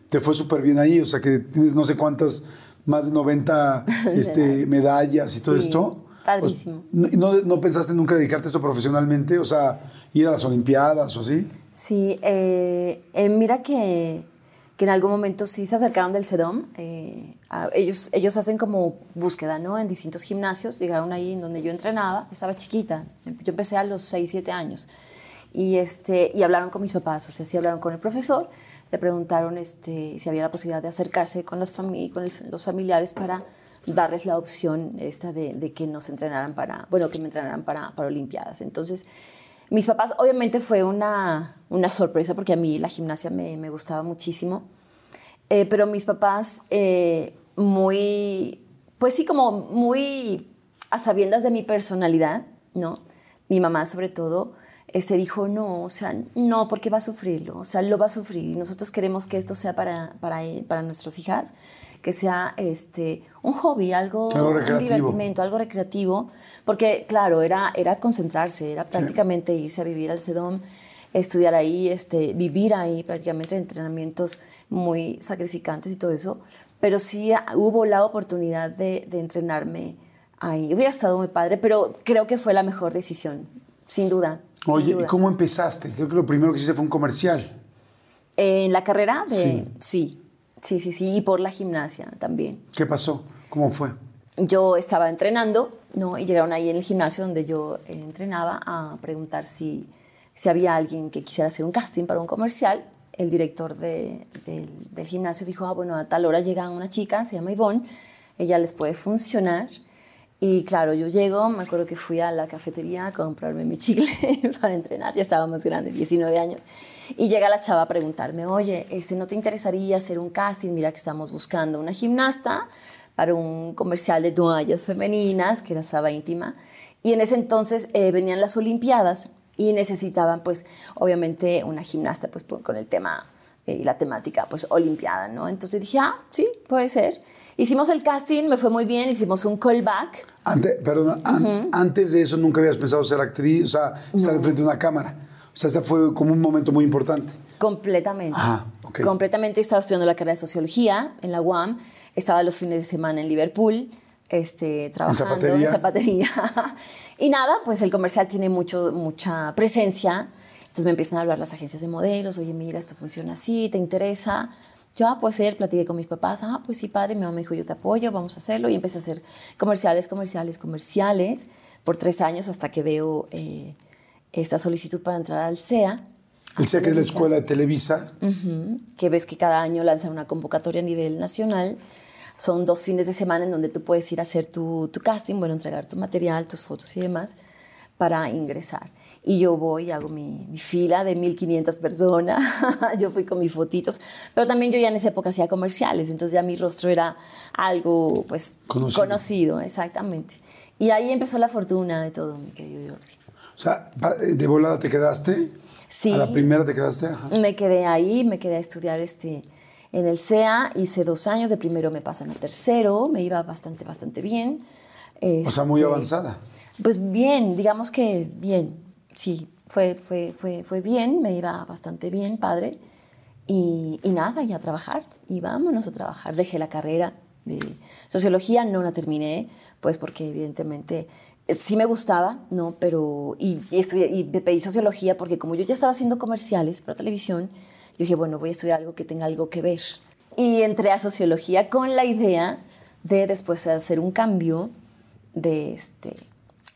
te fue súper bien ahí, o sea que tienes no sé cuántas, más de 90 (laughs) este, medallas y todo Sí, esto. padrísimo. Pues, ¿no, no, no pensaste nunca dedicarte a esto profesionalmente? O sea, ir a las Olimpiadas o así. Sí, eh, eh, mira que, que en algún momento sí se acercaron del CEDOM. eh, a- ellos, ellos hacen como búsqueda, ¿no? En distintos gimnasios. Llegaron ahí en donde yo entrenaba. Estaba chiquita. Yo empecé a los 6, 7 años. Y, este, y hablaron con mis papás. O sea, sí hablaron con el profesor. Le preguntaron este, si había la posibilidad de acercarse con, las con los familiares para darles la opción esta de, de que nos entrenaran para, bueno, que me entrenaran para, para Olimpiadas. Entonces, mis papás, obviamente fue una, una sorpresa porque a mí la gimnasia me, me gustaba muchísimo, Eh, pero mis papás eh, muy, pues sí, como muy a sabiendas de mi personalidad, ¿no? Mi mamá sobre todo, este dijo, no, o sea, no, porque va a sufrirlo, o sea, lo va a sufrir y nosotros queremos que esto sea para, para, para nuestras hijas, que sea este, un hobby, algo, Algo un divertimento, algo recreativo, porque claro, era, era concentrarse, era prácticamente irse a vivir al CEDOM, estudiar ahí, este, vivir ahí, prácticamente entrenamientos muy sacrificantes y todo eso, pero sí hubo la oportunidad de, de entrenarme ahí. Hubiera estado muy padre, pero creo que fue la mejor decisión, sin duda. Oye, ¿y cómo empezaste? Creo que lo primero que hiciste fue un comercial. En la carrera, de, Sí. sí, sí, sí, sí, y por la gimnasia también. ¿Qué pasó? ¿Cómo fue? yo estaba entrenando, ¿no? Y llegaron ahí en el gimnasio donde yo eh, entrenaba a preguntar si, si había alguien que quisiera hacer un casting para un comercial. El director de- del- del gimnasio dijo, ah, bueno, a tal hora llega una chica, se llama Ivonne, ella les puede funcionar. Y claro, yo llego, me acuerdo que fui a la cafetería a comprarme mi chicle (laughs) para entrenar, ya estaba más grande, 19 años. Y llega la chava a preguntarme, oye, este, ¿no te interesaría hacer un casting? Mira que estamos buscando una gimnasta para un comercial de toallas femeninas, que era Saba Íntima. Y en ese entonces eh, venían las Olimpiadas y necesitaban, pues, obviamente, una gimnasta, pues, con el tema eh, y la temática, pues, Olimpiada, ¿no? Entonces dije, ah, sí, puede ser. Hicimos el casting, me fue muy bien, hicimos un callback. Antes, perdona, antes de eso nunca habías pensado ser actriz, o sea, estar enfrente de una cámara. O sea, ese fue como un momento muy importante. Completamente. Ajá, ok. Completamente. Estaba estudiando la carrera de sociología en la UAM. Estaba los fines de semana en Liverpool, este, trabajando en zapatería. (laughs) y nada, pues el comercial tiene mucho, mucha presencia. Entonces me empiezan a hablar las agencias de modelos. Oye, mira, esto funciona así, ¿te interesa? Yo, ah, pues ser, platiqué con mis papás, ah, pues sí, padre, mi mamá me dijo, yo te apoyo, vamos a hacerlo. Y empecé a hacer comerciales, comerciales, comerciales por tres años hasta que veo eh, esta solicitud para entrar al CEA. El CEA, que es la Escuela de Televisa. que ves que cada año lanzan una convocatoria a nivel nacional. Son dos fines de semana en donde tú puedes ir a hacer tu, tu casting, bueno, entregar tu material, tus fotos y demás para ingresar. Y yo voy, hago mi, fila de 1.500 personas, (laughs) yo fui con mis fotitos, pero también yo ya en esa época hacía comerciales, entonces ya mi rostro era algo pues conocido, exactamente. Y ahí empezó la fortuna de todo, mi querido Jordi. O sea, ¿de volada te quedaste? Sí. ¿A la primera te quedaste? Me quedé ahí, me quedé a estudiar este, en el CEA, hice dos años, de primero me pasan a tercero, me iba bastante, bastante bien. o sea, muy este, avanzada. Pues bien, digamos que bien, sí, fue, fue, fue, fue bien, me iba bastante bien, padre. Y, y nada, y a trabajar, y vámonos a trabajar. Dejé la carrera de sociología, no la terminé, pues porque evidentemente eh, sí me gustaba, ¿no? Pero, y, estudié, y pedí sociología porque como yo ya estaba haciendo comerciales para televisión, yo dije, bueno, voy a estudiar algo que tenga algo que ver. Y entré a sociología con la idea de después hacer un cambio de este,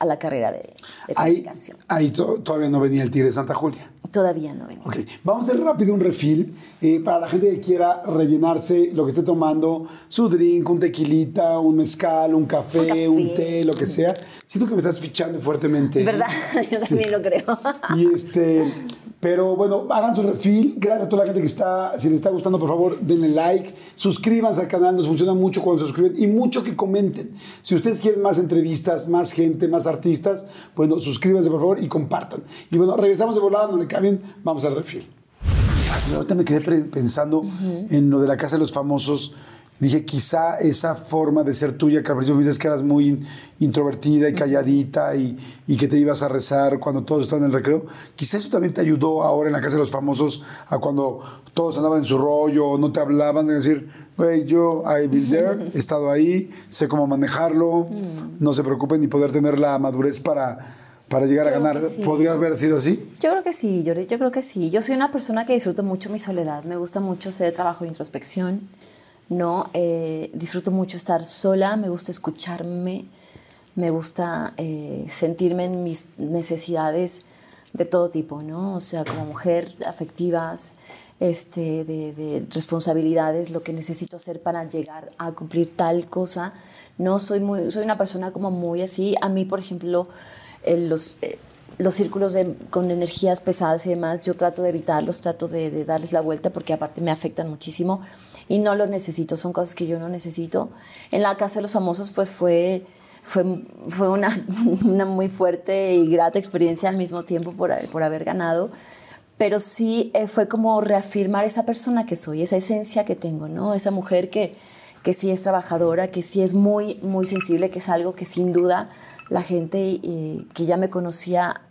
a la carrera de, de comunicación. Ahí, todavía no venía el Tigre de Santa Julia. Todavía no venía. Ok, vamos a hacer rápido un refil eh, para la gente que quiera rellenarse lo que esté tomando, su drink, un tequilita, un mezcal, un café, un, té, lo que sea. Siento que me estás fichando fuertemente. ¿Verdad? (laughs) Yo también lo creo. Y este, pero bueno, hagan su refil. Gracias a toda la gente que está. Si les está gustando, por favor, denle like. Suscríbanse al canal. Nos funciona mucho cuando se suscriben y mucho que comenten. Si ustedes quieren más entrevistas, más gente, más artistas, bueno, suscríbanse por favor y compartan. Y bueno, regresamos de volada, no le cambien. Vamos al refil. Ahorita me quedé pensando en lo de la casa de los famosos dije, quizá esa forma de ser tuya, que al principio dices que eras muy introvertida y calladita y, y, que te ibas a rezar cuando todos estaban en el recreo, quizá eso también te ayudó ahora en la casa de los famosos a cuando todos andaban en su rollo, no te hablaban, de decir, güey, yo, I've been there, (laughs) he estado ahí, sé cómo manejarlo, mm. no se preocupen ni poder tener la madurez para para llegar a ganar. ¿Podría haber sido así? Yo creo que sí, yo, yo creo que sí. Yo soy una persona que disfruto mucho mi soledad. Me gusta mucho hacer trabajo de introspección. ¿No? Eh, disfruto mucho estar sola, me gusta escucharme, me gusta eh, sentirme en mis necesidades de todo tipo, ¿no? O sea, como mujer, afectivas, este, de, responsabilidades, lo que necesito hacer para llegar a cumplir tal cosa. No soy muy, soy una persona como muy así. A mí, por ejemplo, los, eh, los círculos con energías pesadas y demás, yo trato de evitarlos, trato de, de darles la vuelta porque aparte me afectan muchísimo y no lo necesito, son cosas que yo no necesito. En la Casa de los Famosos pues fue, fue, fue una, (laughs) una muy fuerte y grata experiencia al mismo tiempo por, por haber ganado, pero sí eh, fue como reafirmar esa persona que soy, esa esencia que tengo, ¿no? Esa mujer que, que sí es trabajadora, que sí es muy, muy sensible, que es algo que sin duda la gente eh, que ya me conocía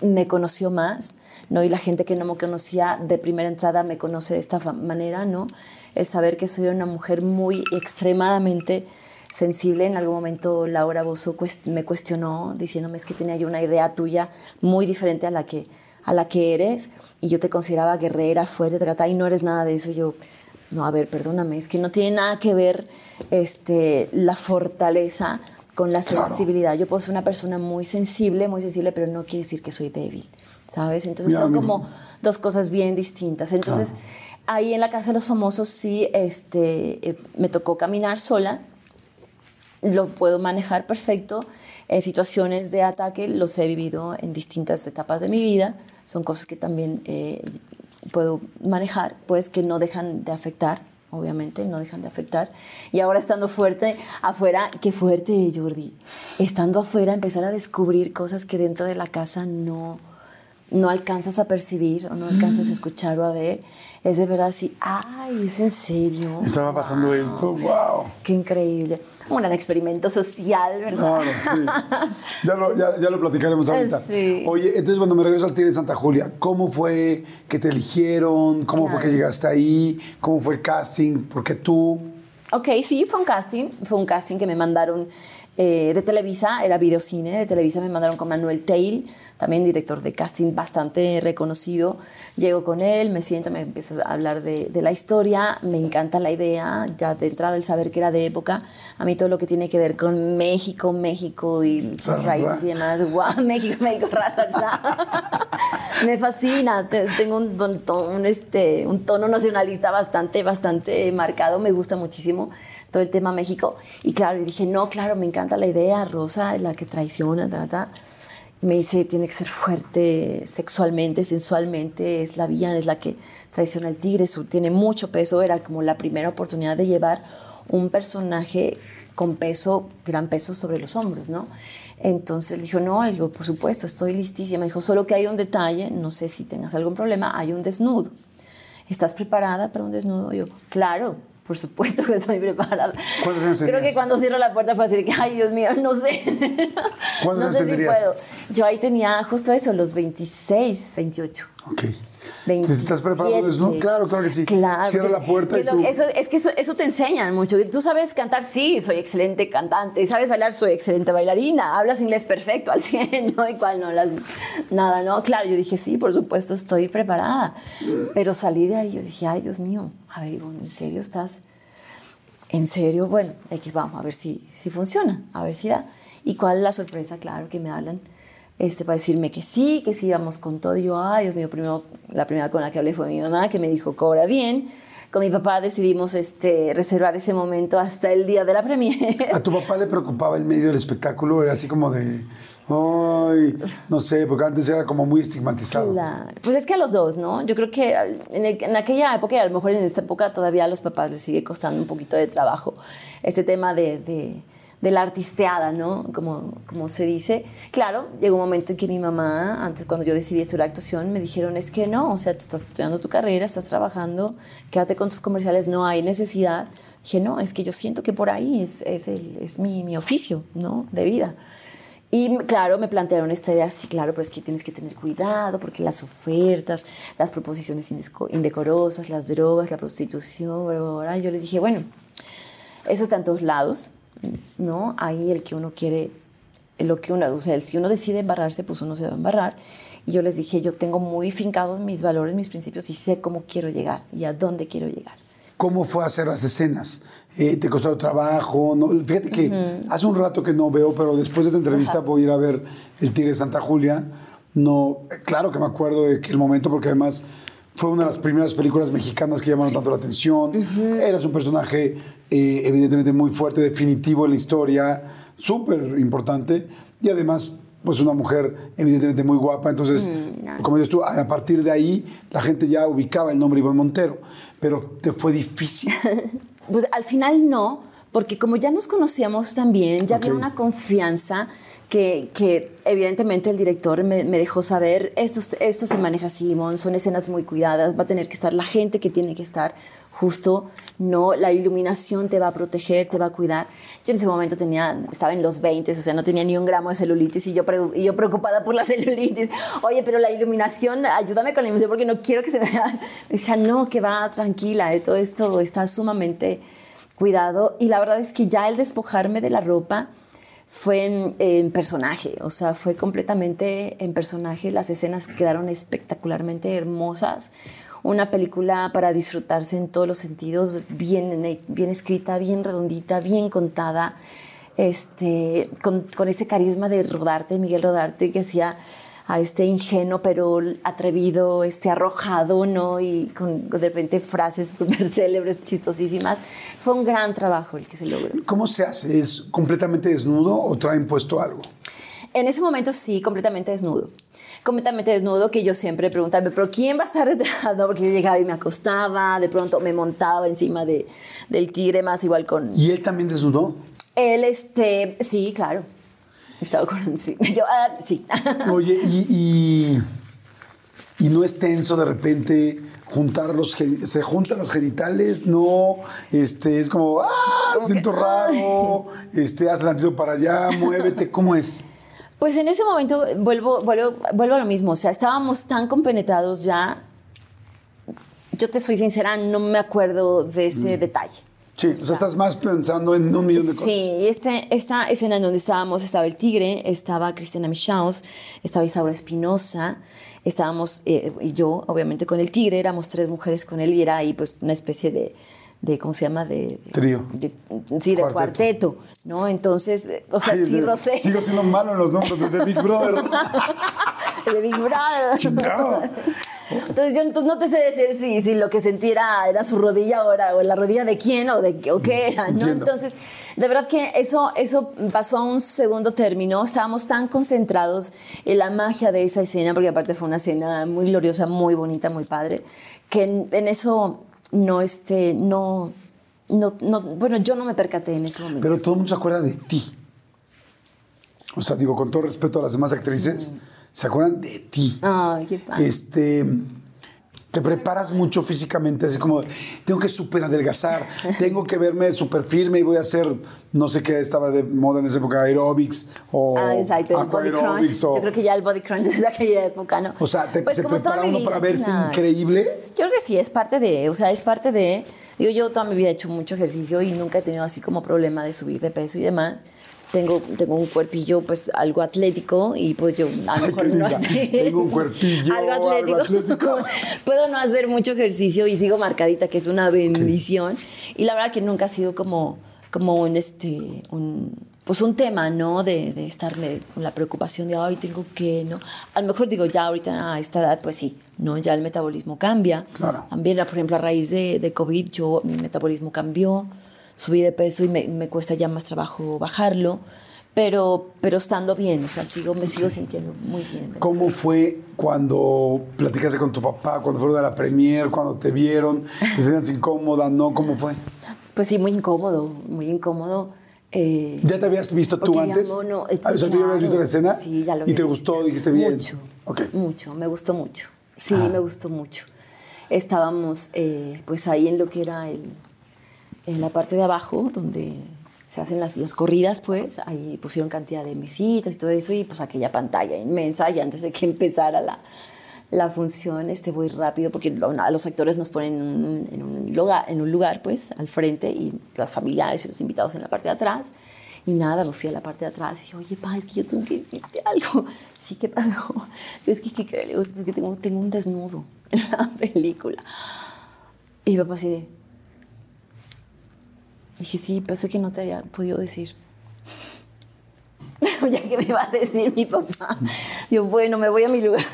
me conoció más, ¿no? Y la gente que no me conocía de primera entrada me conoce de esta manera, ¿no? el saber que soy una mujer muy extremadamente sensible. En algún momento Laura Bozo me cuestionó diciéndome es que tenía yo una idea tuya muy diferente a la que, a la que eres y yo te consideraba guerrera, fuerte, tratada y no eres nada de eso. Yo, no, a ver, perdóname, es que no tiene nada que ver este, la fortaleza con la sensibilidad. Yo puedo ser una persona muy sensible, muy sensible, pero no quiere decir que soy débil, ¿sabes? Entonces son como dos cosas bien distintas. Entonces ahí en la Casa de los Famosos sí este, eh, me tocó caminar sola lo puedo manejar perfecto. En situaciones de ataque los he vivido en distintas etapas de mi vida. Son cosas que también eh, puedo manejar, pues que no dejan de afectar, obviamente, no dejan de afectar. Y ahora estando fuerte afuera, qué fuerte, Jordi. Estando afuera, empezar a descubrir cosas que dentro de la casa no, no alcanzas a percibir o no alcanzas a escuchar o a ver es de verdad así, ay, es en serio. Estaba pasando esto, wow. Qué increíble. Un experimento social, ¿verdad? Claro, sí. (laughs) Ya lo, ya, ya lo platicaremos ahorita. Sí. Oye, entonces cuando me regreso al Tigre de Santa Julia, ¿cómo fue que te eligieron? ¿Cómo fue que llegaste ahí? ¿Cómo fue el casting? ¿Por qué tú? Ok, sí, fue un casting. Fue un casting que me mandaron eh, de Televisa, era videocine. De Televisa me mandaron con Manuel Tail, también director de casting bastante reconocido. Llego con él, me siento, me empieza a hablar de, de la historia. Me encanta la idea, ya de entrada el saber que era de época. A mí todo lo que tiene que ver con México, México y sus Ra, ra. raíces y demás. ¡Guau! (laughs) México, México, ra, ra, ra. Me fascina, te- tengo un, un tono, un, este, un tono nacionalista bastante, bastante marcado, me gusta muchísimo todo el tema México. Y claro, y dije, no, claro, me encanta la idea, Rosa, la que traiciona, ta, ta. Y me dice, tiene que ser fuerte sexualmente, sensualmente, es la villana, es la que traiciona al tigre, su, tiene mucho peso, era como la primera oportunidad de llevar un personaje con peso, gran peso sobre los hombros, ¿no? Entonces dijo, no, digo, por supuesto, estoy listísima. Me dijo, solo que hay un detalle, no sé si tengas algún problema, hay un desnudo. ¿Estás preparada para un desnudo? Yo, claro, por supuesto que estoy preparada. ¿Cuántos años Creo que cuando cierro la puerta fue así de que, ay, Dios mío, no sé. ¿Cuántos (laughs) no años sé si tendrías? puedo. Yo ahí tenía justo eso, los 26, 28. Ok. Entonces, ¿Estás preparado desnudo? Claro, claro que sí. Claro. Cierra la puerta y tú... Eso, es que eso, eso te enseñan mucho. Tú sabes cantar, sí, soy excelente cantante. ¿Sabes bailar? Soy excelente bailarina. Hablas inglés perfecto, al (laughs) 100, ¿no? Igual no hablas nada, ¿no? Claro, yo dije, sí, por supuesto, estoy preparada. Pero salí de ahí, yo dije, ay, Dios mío, a ver, Ivonne, ¿en serio estás? ¿En serio? Bueno, X, vamos a ver si, si funciona, a ver si da. ¿Y cuál es la sorpresa? Claro, que me hablan este, para decirme que sí, que sí íbamos con todo. Y yo, ay, Dios mío, primero, la primera con la que hablé fue mi mamá, que me dijo, cobra bien. Con mi papá decidimos este, reservar ese momento hasta el día de la premiere. ¿A tu papá le preocupaba el medio del espectáculo? Era así como de... Ay, no sé, porque antes era como muy estigmatizado. Claro. Pues es que a los dos, ¿no? Yo creo que en, el- en aquella época, y a lo mejor en esta época todavía a los papás les sigue costando un poquito de trabajo este tema de, de- de la artisteada, ¿no? Como, como se dice. Claro, llegó un momento en que mi mamá, antes cuando yo decidí estudiar actuación, me dijeron, es que no, o sea, tú estás estudiando tu carrera, estás trabajando, quédate con tus comerciales, no hay necesidad. Dije, no, es que yo siento que por ahí es, es, el- es mi, mi oficio, ¿no? De vida. Y claro, me plantearon esta idea, sí, claro, pero es que tienes que tener cuidado porque las ofertas, las proposiciones indecorosas, las drogas, la prostitución, bla, bla, bla. Yo les dije, bueno, eso está en todos lados, ¿no? Ahí el que uno quiere, lo que uno, o sea, si uno decide embarrarse, pues uno se va a embarrar. Y yo les dije, yo tengo muy fincados mis valores, mis principios y sé cómo quiero llegar y a dónde quiero llegar. ¿Cómo fue hacer las escenas? Eh, ¿Te costó trabajo? ¿No? Fíjate que hace un rato que no veo, pero después de esta entrevista Ajá. voy a ir a ver El Tigre de Santa Julia. No, claro que me acuerdo de que el momento, porque además fue una de las primeras películas mexicanas que llamaron tanto la atención. Eras un personaje eh, evidentemente muy fuerte, definitivo en la historia, súper importante. Y además, pues una mujer evidentemente muy guapa. Entonces, gracias. como dices tú, a partir de ahí la gente ya ubicaba el nombre Iván Montero. Pero te fue difícil. (laughs) Pues al final no, porque como ya nos conocíamos también, ya había una confianza que, evidentemente el director me, dejó saber, esto, esto se maneja así, Mon, son escenas muy cuidadas, va a tener que estar la gente que tiene que estar justo, no, la iluminación te va a proteger, te va a cuidar. Yo en ese momento tenía, estaba en los 20, o sea, no tenía ni un gramo de celulitis y yo, y preocupada por la (laughs) celulitis. Oye, pero la iluminación, ayúdame con la iluminación porque no quiero que se me vea. Me decía, no, que va tranquila, todo esto está sumamente cuidado. Y la verdad es que ya el despojarme de la ropa fue en, personaje, o sea, fue completamente en personaje. Las escenas quedaron espectacularmente hermosas. Una película para disfrutarse en todos los sentidos, bien, bien escrita, bien redondita, bien contada, este, con, con ese carisma de Rodarte, Miguel Rodarte, que hacía a este ingenuo pero atrevido, este arrojado, ¿no? Y con de repente frases súper (laughs) célebres, chistosísimas. Fue un gran trabajo el que se logró. ¿Cómo se hace? ¿Es completamente desnudo o traen puesto algo? En ese momento sí, completamente desnudo. Completamente desnudo, que yo siempre preguntaba, pero ¿quién va a estar detrás? (laughs) No, porque yo llegaba y me acostaba, de pronto me montaba encima de, del tigre, más igual con... ¿Y él también desnudó? Él, este, sí, claro. (laughs) Estaba con, sí. Yo, ah, sí. (laughs) Oye, y, y, no es tenso de repente juntar los se juntan los genitales, no, este es como ah, siento raro, (laughs) este haz tantito para allá, muévete, ¿cómo es? Pues en ese momento vuelvo, vuelvo, vuelvo a lo mismo, o sea, estábamos tan compenetrados ya. Yo te soy sincera, no me acuerdo de ese mm. detalle. Sí, o sea, estás más pensando en un millón de cosas. Sí, este, esta escena en donde estábamos, estaba el tigre, estaba Cristina Michaus, estaba Isaura Espinosa, estábamos, eh, y yo, obviamente, con el tigre, éramos tres mujeres con él y era ahí pues una especie de, de ¿cómo se llama? De, Trío. sí, de cuarteto. ¿no? Entonces, o sea, sí, Rosé. Sigo siendo malo en los nombres de Big Brother. (laughs) de Big Brother. Entonces yo no te sé decir si, si lo que sentí era, su rodilla ahora, o la rodilla de quién o, de, o qué era, ¿no? Entonces, de verdad que eso, eso pasó a un segundo término. Estábamos tan concentrados en la magia de esa escena, porque aparte fue una escena muy gloriosa, muy bonita, muy padre, que en, eso no, este, no, no, no, bueno, yo no me percaté en ese momento. Pero todo el mundo se acuerda de ti. O sea, digo, con todo respeto a las demás actrices se acuerdan de ti. Ay, qué padre. Este, te preparas mucho físicamente, así como, tengo que súper adelgazar, (laughs) tengo que verme súper firme y voy a hacer, no sé qué estaba de moda en esa época, aerobics o ah, exacto, el body crunch. Yo creo que ya el body crunch es de aquella época, ¿no? O sea, te, pues se prepara uno para verse increíble. Yo creo que sí, es parte de, o sea, es parte de, digo, yo toda mi vida he hecho mucho ejercicio y nunca he tenido así como problema de subir de peso y demás tengo, tengo un cuerpillo pues algo atlético y pues yo a lo mejor no hacer tengo un cuerpillo algo atlético, (laughs) puedo no hacer mucho ejercicio y sigo marcadita que es una bendición y la verdad que nunca ha sido como como un este un pues un tema, ¿no? De, de estarme con la preocupación de, ay, tengo que, ¿no? A lo mejor digo, ya ahorita a esta edad, pues sí, ¿no? Ya el metabolismo cambia. Claro. También, por ejemplo, a raíz de, de COVID, yo, mi metabolismo cambió subí de peso y me, me, cuesta ya más trabajo bajarlo, pero, pero estando bien, o sea, sigo, me sigo sintiendo muy bien. ¿Cómo fue cuando platicaste con tu papá, cuando fueron a la premier, cuando te vieron, te sentías incómoda, no? ¿Cómo fue? Pues sí, muy incómodo, muy incómodo. Eh, ¿Ya te habías visto tú antes? Ya, no, eh, o sea, ¿tú ya habías visto la escena? Sí, ya lo ¿Y te gustó? ¿Dijiste bien? Mucho, okay. mucho, me gustó mucho. Sí, me gustó mucho. Estábamos eh, pues ahí en lo que era el, en la parte de abajo, donde se hacen las, las, corridas, pues, ahí pusieron cantidad de mesitas y todo eso, y pues aquella pantalla inmensa, y antes de que (laughs) empezara la, la función, este, voy rápido, porque a los actores nos ponen en un, lugar, en un lugar, pues, al frente, y las familiares y los invitados en la parte de atrás, y nada, me fui a la parte de atrás y dije, oye, pa, es que yo tengo que decirte algo. (laughs) Sí, ¿qué pasó? (laughs) Yo, es que. Es que tengo, un desnudo en la película. Y papá así de, Dije, sí, pasa que no te haya podido decir. (laughs) ya que me va a decir mi papá. Yo, bueno, me voy a mi lugar.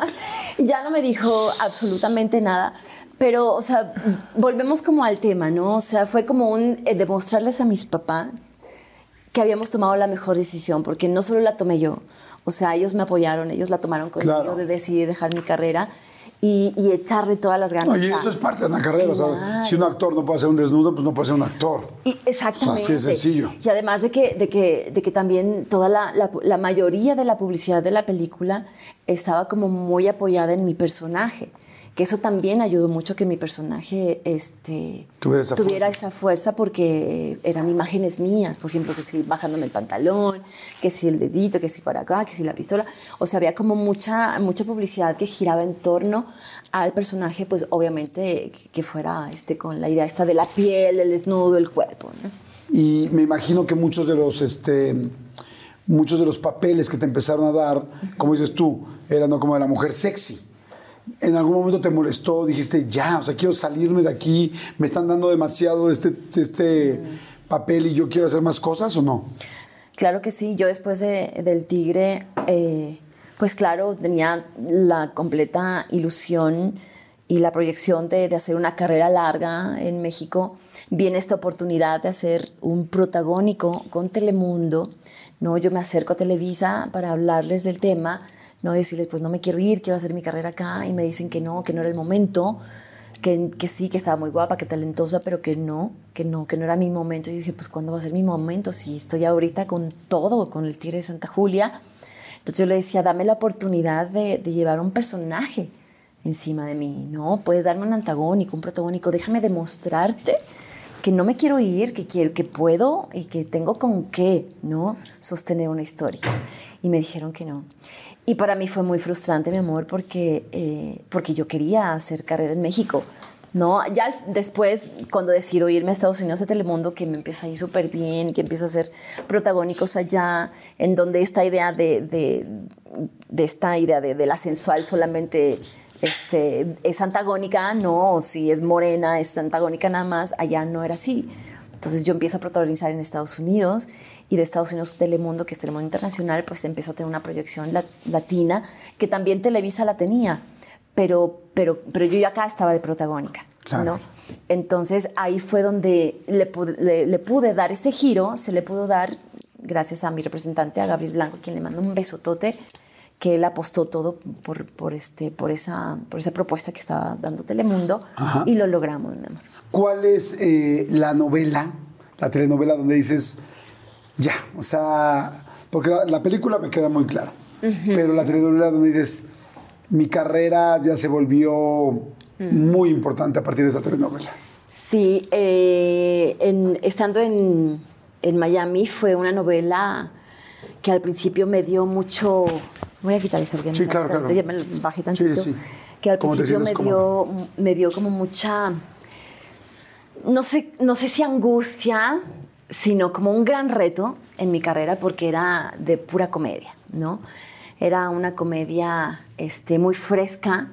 (laughs) ya no me dijo absolutamente nada. Pero, o sea, volvemos como al tema, ¿no? O sea, fue como un eh, demostrarles a mis papás que habíamos tomado la mejor decisión, porque no solo la tomé yo, o sea, ellos me apoyaron, ellos la tomaron conmigo de decidir dejar mi carrera y, echarle todas las ganas. y eso es parte de una carrera. si un actor no puede hacer un desnudo, pues no puede ser un actor. Y exactamente. así es sencillo. Y además de que, de que, de que también toda la, la, mayoría de la publicidad de la película estaba como muy apoyada en mi personaje que eso también ayudó mucho que mi personaje este, tuviera, esa, fuerza. porque eran imágenes mías, por ejemplo, que si bajándome el pantalón, que si el dedito, que si para acá, que si la pistola, o sea, había como mucha, mucha publicidad que giraba en torno al personaje, pues obviamente que fuera este, con la idea esta de la piel, el desnudo, el cuerpo. Y me imagino que muchos de los... Este, muchos de los papeles que te empezaron a dar, como dices tú, eran como de la mujer sexy. ¿En algún momento te molestó? Dijiste, ya, o sea, quiero salirme de aquí, me están dando demasiado este, este papel y yo quiero hacer más cosas o no? Claro que sí, yo después del Tigre, eh, pues claro, tenía la completa ilusión y la proyección de, de, hacer una carrera larga en México, viene esta oportunidad de hacer un protagónico con Telemundo. ¿no? Yo me acerco a Televisa para hablarles del tema, no decirles, pues no me quiero ir, quiero hacer mi carrera acá, y me dicen que no, que no era el momento, que, que sí, que estaba muy guapa, que talentosa, pero que no, que no, que no era mi momento. Y dije, pues ¿cuándo va a ser mi momento? Si estoy ahorita con todo, con el Tigre de Santa Julia. Entonces yo le decía, dame la oportunidad de, de llevar un personaje encima de mí, ¿no? Puedes darme un antagónico, un protagónico, déjame demostrarte que no me quiero ir, que quiero, que puedo y que tengo con qué, ¿no? Sostener una historia. Y me dijeron que no. Y para mí fue muy frustrante, mi amor, porque, eh, porque yo quería hacer carrera en México. No, ya después, cuando decido irme a Estados Unidos a Telemundo, que me empieza a ir súper bien, que empiezo a hacer protagónicos allá, en donde esta idea de, de, de esta idea de, de la sensual solamente este, es antagónica, no, si es morena, es antagónica nada más, allá no era así. Entonces yo empiezo a protagonizar en Estados Unidos y de Estados Unidos Telemundo, que es Telemundo Internacional, pues empezó a tener una proyección latina, que también Televisa la tenía, pero, pero, pero yo ya acá estaba de protagónica. Claro. ¿no? Entonces ahí fue donde le, le, le, pude dar ese giro, se le pudo dar gracias a mi representante, a Gabriel Blanco, quien le mando un besotote, que él apostó todo por, por, este, por, esa, por esa propuesta que estaba dando Telemundo Ajá. y lo logramos, mi amor. ¿Cuál es eh, la novela, la telenovela donde dices, ya, o sea, porque la, la película me queda muy claro, uh -huh. pero la telenovela donde dices, mi carrera ya se volvió uh -huh. muy importante a partir de esa telenovela? Sí, eh, en, estando en, en Miami fue una novela que al principio me dio mucho Voy a quitar esto porque sí, claro, claro. ya me bajé tantito. Sí, sí. Que al principio me dio, me dio como mucha, no sé, no sé si angustia, sino como un gran reto en mi carrera porque era de pura comedia, ¿no? Era una comedia este, muy fresca,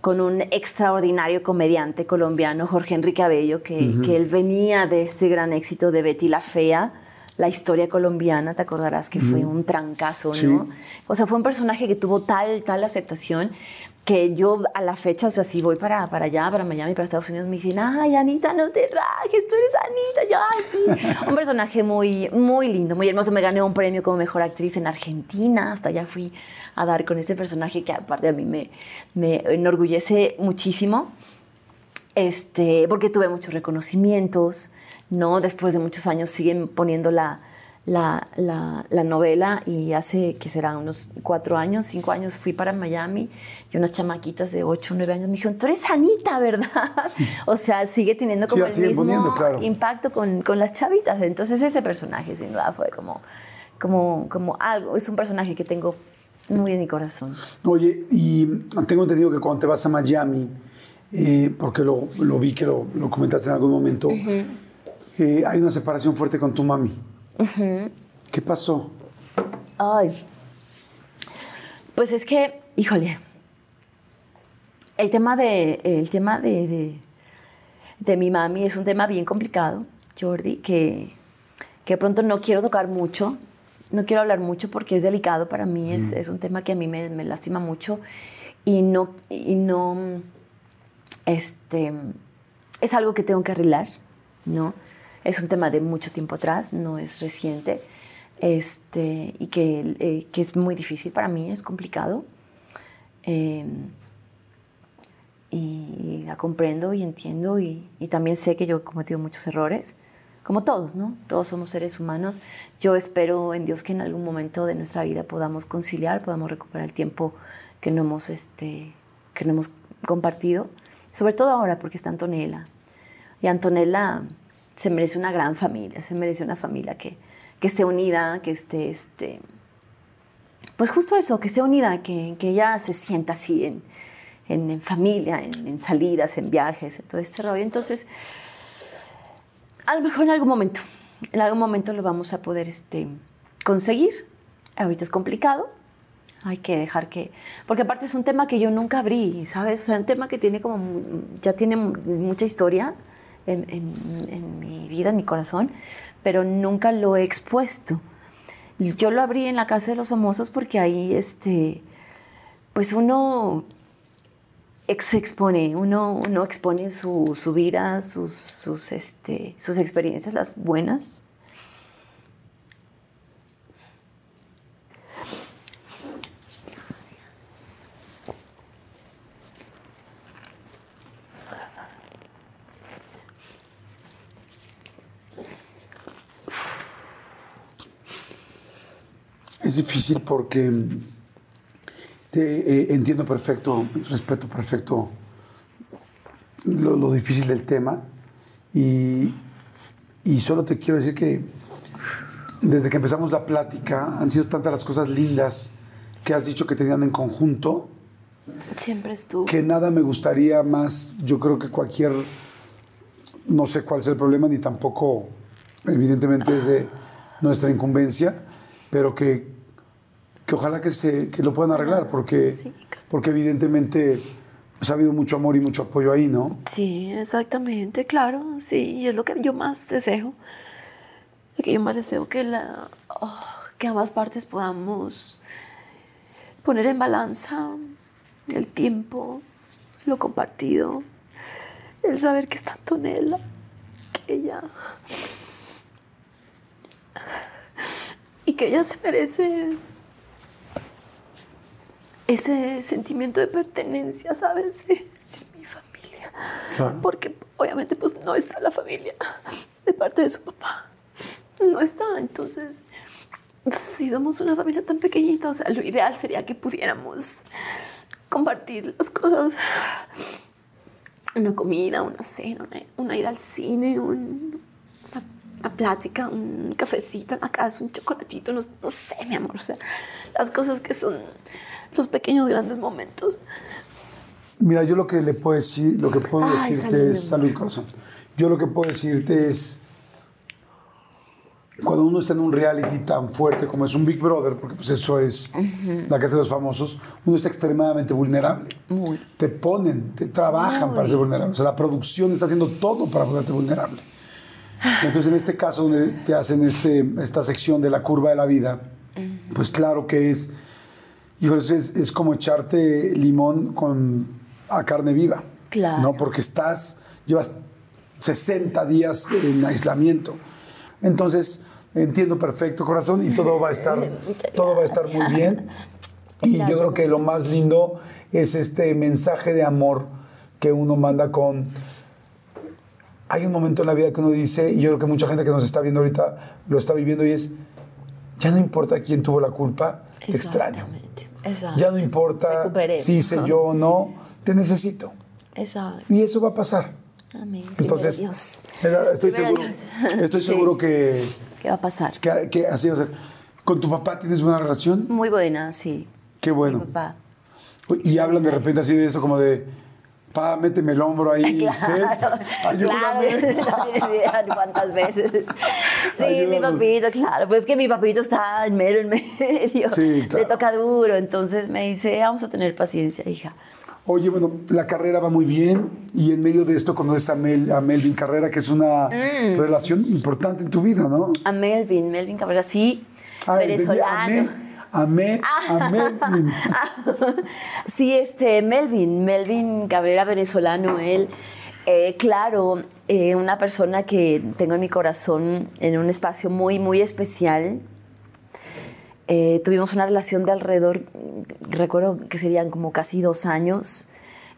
con un extraordinario comediante colombiano, Jorge Enrique Abello, que, uh -huh. que él venía de este gran éxito de Betty la Fea, la historia colombiana, te acordarás que fue un trancazo, Sí. ¿no? O sea, fue un personaje que tuvo tal, tal aceptación que yo a la fecha, o sea, si voy para, para allá, para Miami, para Estados Unidos, me dicen, ay, Anita, no te rajes, tú eres Anita, yo, ay, sí. (laughs) un personaje muy, muy lindo, muy hermoso. Me gané un premio como mejor actriz en Argentina, hasta allá fui a dar con este personaje que aparte a mí me, me enorgullece muchísimo, este, porque tuve muchos reconocimientos, ¿no? Después de muchos años siguen poniendo la, la, la, la, novela y hace que serán unos cuatro años, cinco años fui para Miami y unas chamaquitas de ocho, nueve años me dijeron, tú eres Anita, ¿verdad? (laughs) o sea, sigue teniendo como Sí, el mismo poniendo, claro. impacto con, con, las chavitas. Entonces ese personaje sin duda fue como, como, como algo, es un personaje que tengo muy en mi corazón. Oye, y tengo entendido que cuando te vas a Miami, eh, porque lo, lo, vi que lo, lo, comentaste en algún momento, uh -huh eh, hay una separación fuerte con tu mami. Uh -huh. ¿Qué pasó? Ay, pues es que, híjole, el tema de, el tema de, de, de mi mami es un tema bien complicado, Jordi, que, que de pronto no quiero tocar mucho, no quiero hablar mucho porque es delicado para mí, es, es un tema que a mí me, me, lastima mucho y no, y no, este, es algo que tengo que arreglar, ¿no? Es un tema de mucho tiempo atrás, no es reciente, este, y que, eh, que es muy difícil para mí, es complicado. Eh, y la comprendo y entiendo y, y, también sé que yo he cometido muchos errores, como todos, ¿no? Todos somos seres humanos. Yo espero en Dios que en algún momento de nuestra vida podamos conciliar, podamos recuperar el tiempo que no hemos, este, que no hemos compartido, sobre todo ahora porque está Antonella. Y Antonella se merece una gran familia, se merece una familia que, que esté unida, que esté, este, pues justo eso, que esté unida, que, que ella se sienta así en, en, familia, en, en, salidas, en viajes, en todo este rollo. Entonces, a lo mejor en algún momento, en algún momento lo vamos a poder este, conseguir. Ahorita es complicado, hay que dejar que, porque aparte es un tema que yo nunca abrí, ¿sabes? O sea, un tema que tiene como, ya tiene mucha historia, en, mi vida, en mi corazón, pero nunca lo he expuesto. yo lo abrí en la Casa de los Famosos porque ahí, este, pues uno se expone, uno, uno expone su, su vida, sus, sus, este, sus experiencias, las buenas. Difícil porque te, eh, entiendo perfecto, respeto perfecto lo, lo difícil del tema y, y, solo te quiero decir que desde que empezamos la plática han sido tantas las cosas lindas que has dicho que tenían en conjunto. Siempre estuvo. Que nada me gustaría más, yo creo que cualquier, no sé cuál es el problema, ni tampoco, evidentemente es de nuestra incumbencia, pero que, que ojalá que, se, que lo puedan arreglar, porque, Sí. porque evidentemente pues, ha habido mucho amor y mucho apoyo ahí, ¿no? Sí, exactamente, claro, sí, y es lo que yo más deseo. Que yo más deseo que, la, oh, que ambas partes podamos poner en balanza el tiempo, lo compartido, el saber que es tanto Nela, que ella. y que ella se merece ese sentimiento de pertenencia, ¿sabes? Es mi familia. Claro. Porque obviamente pues no está la familia de parte de su papá. No está, entonces, si somos una familia tan pequeñita, o sea, lo ideal sería que pudiéramos compartir las cosas. Una comida, una cena, una, una ida al cine, un, una, una plática, un cafecito en la casa, un chocolatito, no, no sé, mi amor, o sea, las cosas que son los pequeños grandes momentos. Mira, yo lo que le puedo decir, lo que puedo Ay, decirte salud, es salud corazón. Yo lo que puedo decirte es cuando uno está en un reality tan fuerte como es un Big Brother, porque pues eso es la casa de los famosos, uno está extremadamente vulnerable. Muy. Te ponen, te trabajan para ser vulnerable. O sea, la producción está haciendo todo para ponerte vulnerable. Entonces, en este caso, donde te hacen este, esta sección de la curva de la vida, pues claro que es, híjole, es, es como echarte limón con, a carne viva. Claro. ¿no? Porque estás, llevas 60 días en aislamiento. Entonces, entiendo perfecto, corazón, y todo va a estar, (laughs) todo va a estar muy bien. Y yo creo que lo más lindo es este mensaje de amor que uno manda con... Hay un momento en la vida que uno dice, y yo creo que mucha gente que nos está viendo ahorita lo está viviendo, y es, ya no importa quién tuvo la culpa, te extraño. Exacto. Ya no importa si hice yo o no, te necesito. Exacto. Y eso va a pasar. Amén. Entonces, Dios. estoy Primero seguro, Dios. estoy (laughs) Sí. seguro que, ¿Qué va a pasar? que, que así va a ser. ¿Con tu papá tienes buena relación? Muy buena, sí. Qué Mi bueno. papá. Y hablan de repente así de eso, como de, pa, méteme el hombro ahí, (laughs) Claro, help, ayúdame. claro, (laughs) cuántas veces. Sí, mi papito, claro, pues que mi papito está en mero en medio, Sí, claro. le toca duro, entonces me dice, vamos a tener paciencia, hija. Oye, bueno, la carrera va muy bien y en medio de esto conoces a, Mel, a Melvin Carrera, que es una Mm. relación importante en tu vida, ¿no? A Melvin, Melvin Cabrera, sí, Ay, entendí, venezolano. Amé, amé, Ah. a Melvin. (laughs) Sí, este, Melvin, Melvin Cabrera, venezolano, él, eh, claro, eh, una persona que tengo en mi corazón en un espacio muy, muy especial. Eh, tuvimos una relación de alrededor, recuerdo que serían como casi dos años.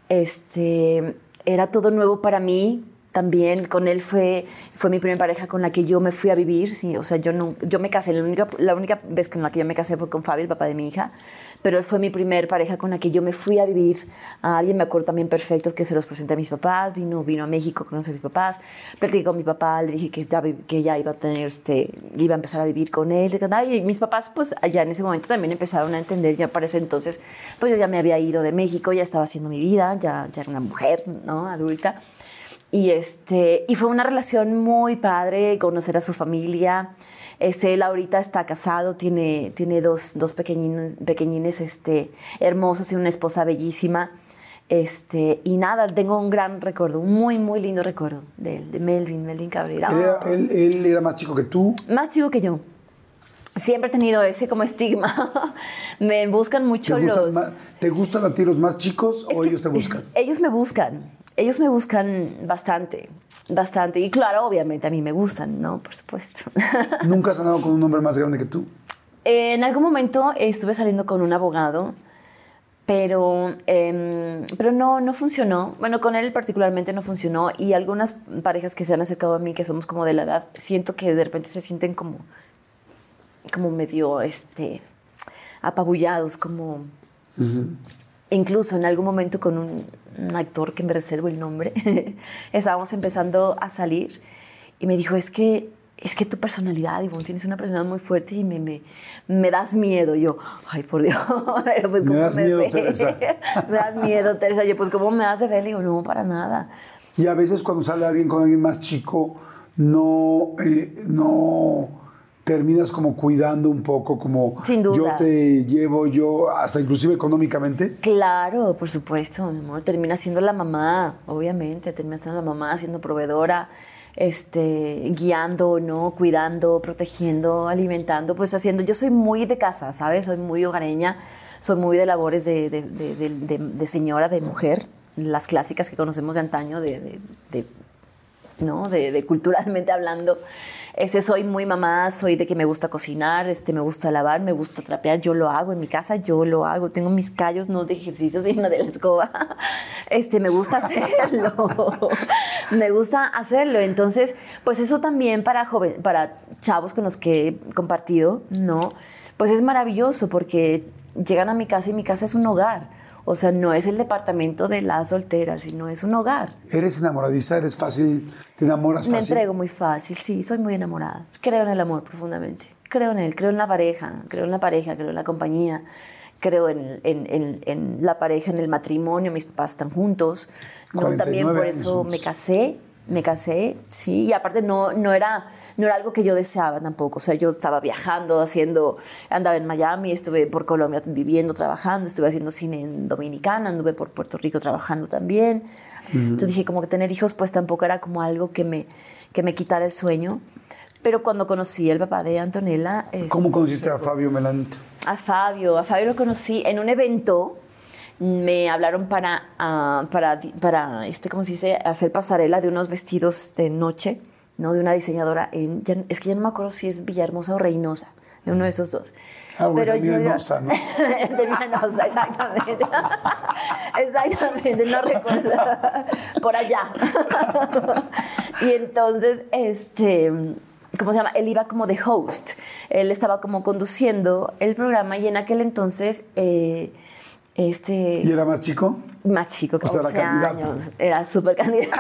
Este, era todo nuevo para mí. También con él fue, fue mi primera pareja con la que yo me fui a vivir. Sí, o sea, yo, no, yo me casé, la única, la única vez con la que yo me casé fue con Fabi, el papá de mi hija. Pero él fue mi primer pareja con la que yo me fui a vivir. A alguien me acuerdo también perfecto que se los presenté a mis papás. Vino, vino a México, conoce a mis papás. Platiqué con mi papá, le dije que ya, que ya iba a tener, este, iba a empezar a vivir con él. Y mis papás, pues allá en ese momento también empezaron a entender. Ya para ese entonces, pues yo ya me había ido de México, ya estaba haciendo mi vida, ya, ya era una mujer, ¿no? Adulta. Y, este, y fue una relación muy padre, conocer a su familia. Este, él ahorita está casado, tiene, tiene dos, dos pequeñines, pequeñines este, hermosos y una esposa bellísima. Este, y nada, tengo un gran recuerdo, un muy, muy lindo recuerdo de, él, de Melvin, Melvin Cabrera. Él era, él- él era más chico que tú. Más chico que yo. siempre he tenido ese como estigma. (laughs) me buscan mucho ¿Te los... más- ¿Te gustan a ti los más chicos o ellos te buscan? Ellos me buscan, ellos me buscan bastante, bastante. Y claro, obviamente a mí me gustan, ¿no? Por supuesto. (laughs) ¿Nunca has andado con un hombre más grande que tú? en algún momento estuve saliendo con un abogado, pero, em, pero no, no funcionó. Bueno, con él particularmente no funcionó. Y algunas parejas que se han acercado a mí, que somos como de la edad, siento que de repente se sienten como, como medio este, apabullados, como... Incluso en algún momento con un, un actor que me reservo el nombre, (laughs) estábamos empezando a salir y me dijo, es que, es que tu personalidad, Ivonne, tienes una personalidad muy fuerte y me, me, me das miedo. Yo, ay, por Dios, (laughs) pero pues Me ¿cómo das miedo, ve? Teresa. (laughs) me das miedo, Teresa. Yo, pues ¿cómo me das de fe? Le digo, no, para nada. Y a veces cuando sale alguien con alguien más chico, no, eh, no terminas como cuidando un poco, como Sin duda. yo te llevo, yo, hasta inclusive económicamente. Claro, por supuesto, mi amor. Termina siendo la mamá, obviamente. Termina siendo la mamá, siendo proveedora, este, guiando, ¿no? Cuidando, protegiendo, alimentando, pues haciendo. Yo soy muy de casa, ¿sabes? Soy muy hogareña, soy muy de labores de, de- de- de- señora, de mujer, las clásicas que conocemos de antaño, de, ¿no? De, de culturalmente hablando. Este, soy muy mamá, soy de que me gusta cocinar, este, me gusta lavar, me gusta trapear, yo lo hago en mi casa, yo lo hago. Tengo mis callos, no de ejercicio, (laughs) sino de la escoba. Este, me gusta hacerlo. (laughs) me gusta hacerlo. Entonces, pues eso también para, joven, para chavos con los que he compartido, ¿no? Pues es maravilloso porque llegan a mi casa y mi casa es un hogar. O sea, no es el departamento de la soltera, sino es un hogar. ¿Eres enamoradiza? ¿Eres fácil? ¿Te enamoras Me fácil? entrego muy fácil, sí, soy muy enamorada. Creo en el amor profundamente. Creo en él, creo en la pareja, creo en la pareja, creo en la compañía, creo en, en- en- en la pareja, en el matrimonio. Mis papás están juntos. 49 También por años eso me casé, me casé, sí. Y aparte no, no, era, no era algo que yo deseaba tampoco. O sea, yo estaba viajando, haciendo, andaba en Miami, estuve por Colombia viviendo, trabajando, estuve haciendo cine en Dominicana, anduve por Puerto Rico trabajando también. Entonces dije, como que tener hijos, pues tampoco era como algo que me, que me quitara el sueño. Pero cuando conocí al papá de Antonella... ¿Cómo este, conociste a Fabio Melanito? a Fabio. A Fabio lo conocí en un evento. Me hablaron para, ah, para, para este, ¿cómo se dice? Hacer pasarela de unos vestidos de noche, ¿no? De una diseñadora en... ya- es que ya no me acuerdo si es Villahermosa o Reynosa, de uno de esos dos. Ah, bueno, también yo en iba- Osa, ¿no? (laughs) de Villahermosa, exactamente. (laughs) exactamente, no recuerdo. (laughs) Por allá. y entonces, este... ¿Cómo se llama? Él iba como de host. Él estaba como conduciendo el programa y en aquel entonces, eh, este ¿Y era más chico? más chico que O sea, era 11 candidato. años. Era súper candidato.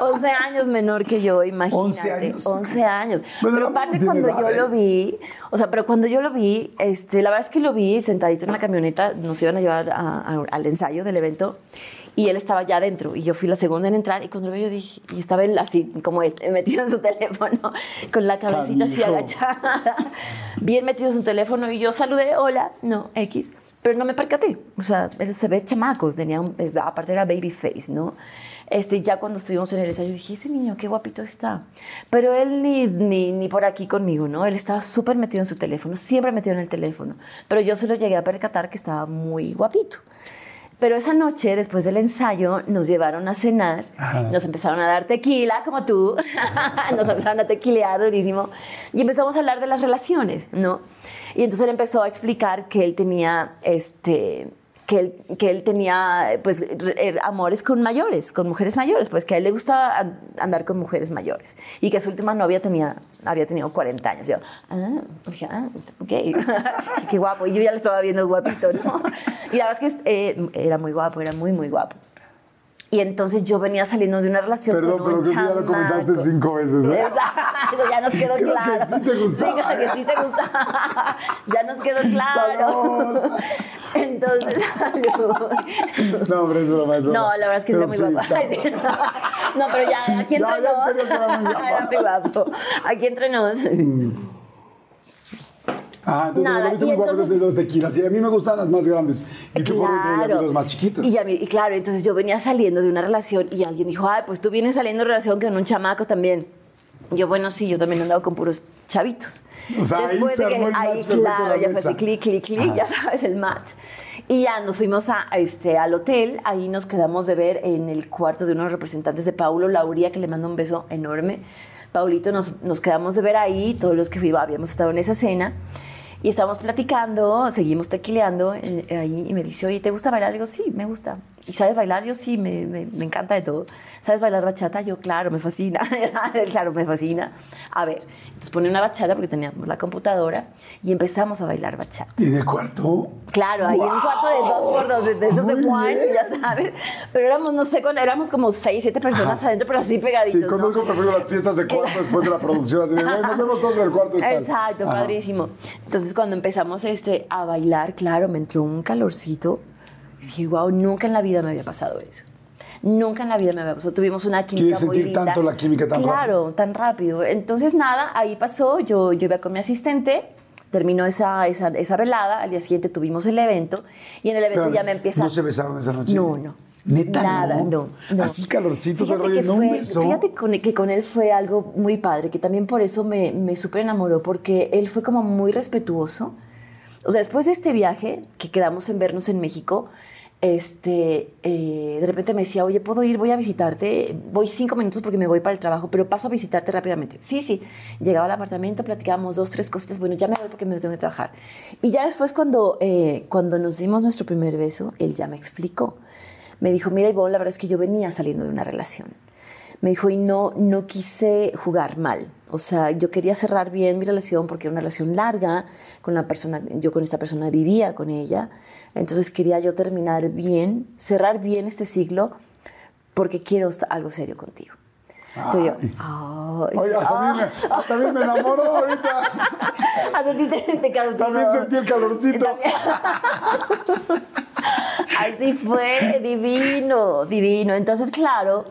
11 (laughs) años menor que yo, imagínate. 11 años. 11 años. Bueno, pero aparte cuando yo edad, ¿eh? lo vi, o sea, pero cuando yo lo vi, este, la verdad es que lo vi sentadito en la camioneta, nos iban a llevar a- a- al ensayo del evento y él estaba ya adentro y yo fui la segunda en entrar y cuando lo vi yo dije, y estaba él así como él, (laughs) metido en su teléfono, con la cabecita así Canijo. agachada, (laughs) bien metido en su teléfono y yo saludé, hola, no, X. Pero no me percaté. O sea, él se ve chamaco. Tenía un- aparte era baby face, ¿no? Este, ya cuando estuvimos en el ensayo dije, ese niño, qué guapito está. Pero él ni, ni, ni por aquí conmigo, ¿no? Él estaba súper metido en su teléfono, siempre metido en el teléfono. Pero yo se lo llegué a percatar que estaba muy guapito. Pero esa noche, después del ensayo, nos llevaron a cenar, nos empezaron a dar tequila, como tú, (laughs) nos empezaron a tequilear durísimo, y empezamos a hablar de las relaciones, ¿no? Y entonces él empezó a explicar que él tenía, este, que él, que él tenía, pues, er, amores con mayores, con mujeres mayores, pues que a él le gustaba an- andar con mujeres mayores, y que su última novia tenía, había tenido 40 años. Yo, ah, dije, ah, ok, (laughs) qué guapo, y yo ya lo estaba viendo guapito, ¿no? Y la verdad es que eh, era muy guapo, era muy, muy guapo. Y entonces yo venía saliendo de una relación Perdón, con un pero creo que ya lo comentaste cinco veces, ¿eh? Exacto, ya nos quedó Creo que claro. sí te gustaba. Sí, que sí te gustaba. (laughs) ya nos quedó claro. Salud. Entonces, salud. No, hombre, es broma, es. No, la verdad es que Pero muy sí, claro. (laughs) No, pero ya, aquí entre ya, nos. en serio, era muy guapo. (laughs) Era muy guapo. Aquí entre nos. Ajá, entonces Nada, y entonces- de los tequilas. Y a mí me gustan las más grandes. Y tú por dentro de los más chiquitos. Y, y claro, entonces yo venía saliendo de una relación y alguien dijo, ay, pues tú vienes saliendo de relación con un chamaco también. Yo, bueno, sí, yo también he andado con puros chavitos. O sea, ahí Después se de que- armó el ahí, match claro, la ya fue así, clic, clic, clic, ya (laughs) sabes, el match. Y ya nos fuimos a, a este, al hotel, ahí nos quedamos de ver en el cuarto de unos representantes de Paulo Lauría, que le mando un beso enorme. Paulito, nos, nos quedamos de ver ahí, todos los que fuimos, habíamos estado en esa cena. Y estábamos platicando, seguimos tequileando eh, ahí y me dice, oye, ¿te gusta bailar? Le digo, sí, me gusta. ¿Y sabes bailar? Yo sí, me, me encanta de todo. ¿Sabes bailar bachata? Yo, claro, me fascina. (laughs) claro, me fascina. A ver, entonces pone una bachata porque teníamos la computadora y empezamos a bailar bachata. ¿Y de cuarto? Claro, ahí en un cuarto de dos por dos, de, de esos de Juan, ya sabes. Pero éramos, no sé, cuál- éramos como seis, siete personas Ajá. adentro, pero así pegaditos. Sí, ¿no? conozco perfecto las fiestas de cuarto después de la producción. Así de, "Güey, nos vemos todos en el cuarto y tal. Exacto, Ajá. padrísimo. Entonces, cuando empezamos este, a bailar, claro, me entró un calorcito. Y dije, wow, nunca en la vida me había pasado eso. Nunca en la vida me había pasado. Tuvimos una química ¿Quieres muy sentir linda. tanto la química tan Claro, tan rápido. Entonces, nada, ahí pasó. Yo, yo iba con mi asistente. Terminó esa, esa, esa velada. Al día siguiente tuvimos el evento. Y en el evento ya me empieza... ¿No se besaron esa noche? No, no. Neta, Nada, no. no. Así calorcito Fíjate rollo, que no un fue- beso. Fíjate con- que con él fue algo muy padre, que también por eso me, me súper enamoró, porque él fue como muy respetuoso. O sea, después de este viaje, que quedamos en vernos en México, este, eh, de repente me decía, oye, ¿puedo ir? Voy a visitarte. Voy cinco minutos porque me voy para el trabajo, pero paso a visitarte rápidamente. Sí, sí. Llegaba al apartamento, platicábamos dos, tres cositas. Bueno, ya me voy porque me tengo que trabajar. Y ya después, cuando, eh, cuando nos dimos nuestro primer beso, él ya me explicó. Me dijo, mira, Ivonne, la verdad es que yo venía saliendo de una relación. Me dijo, y no, no quise jugar mal. O sea, yo quería cerrar bien mi relación porque era una relación larga con la persona, yo con esta persona vivía con ella. Entonces quería yo terminar bien, cerrar bien este siglo porque quiero algo serio contigo. Entonces yo, Oye, hasta, mí ah. me, hasta mí me enamoró ahorita. (laughs) Hasta ti te, te. También sentí el calorcito. (laughs) Así fue, divino, divino. Entonces, claro,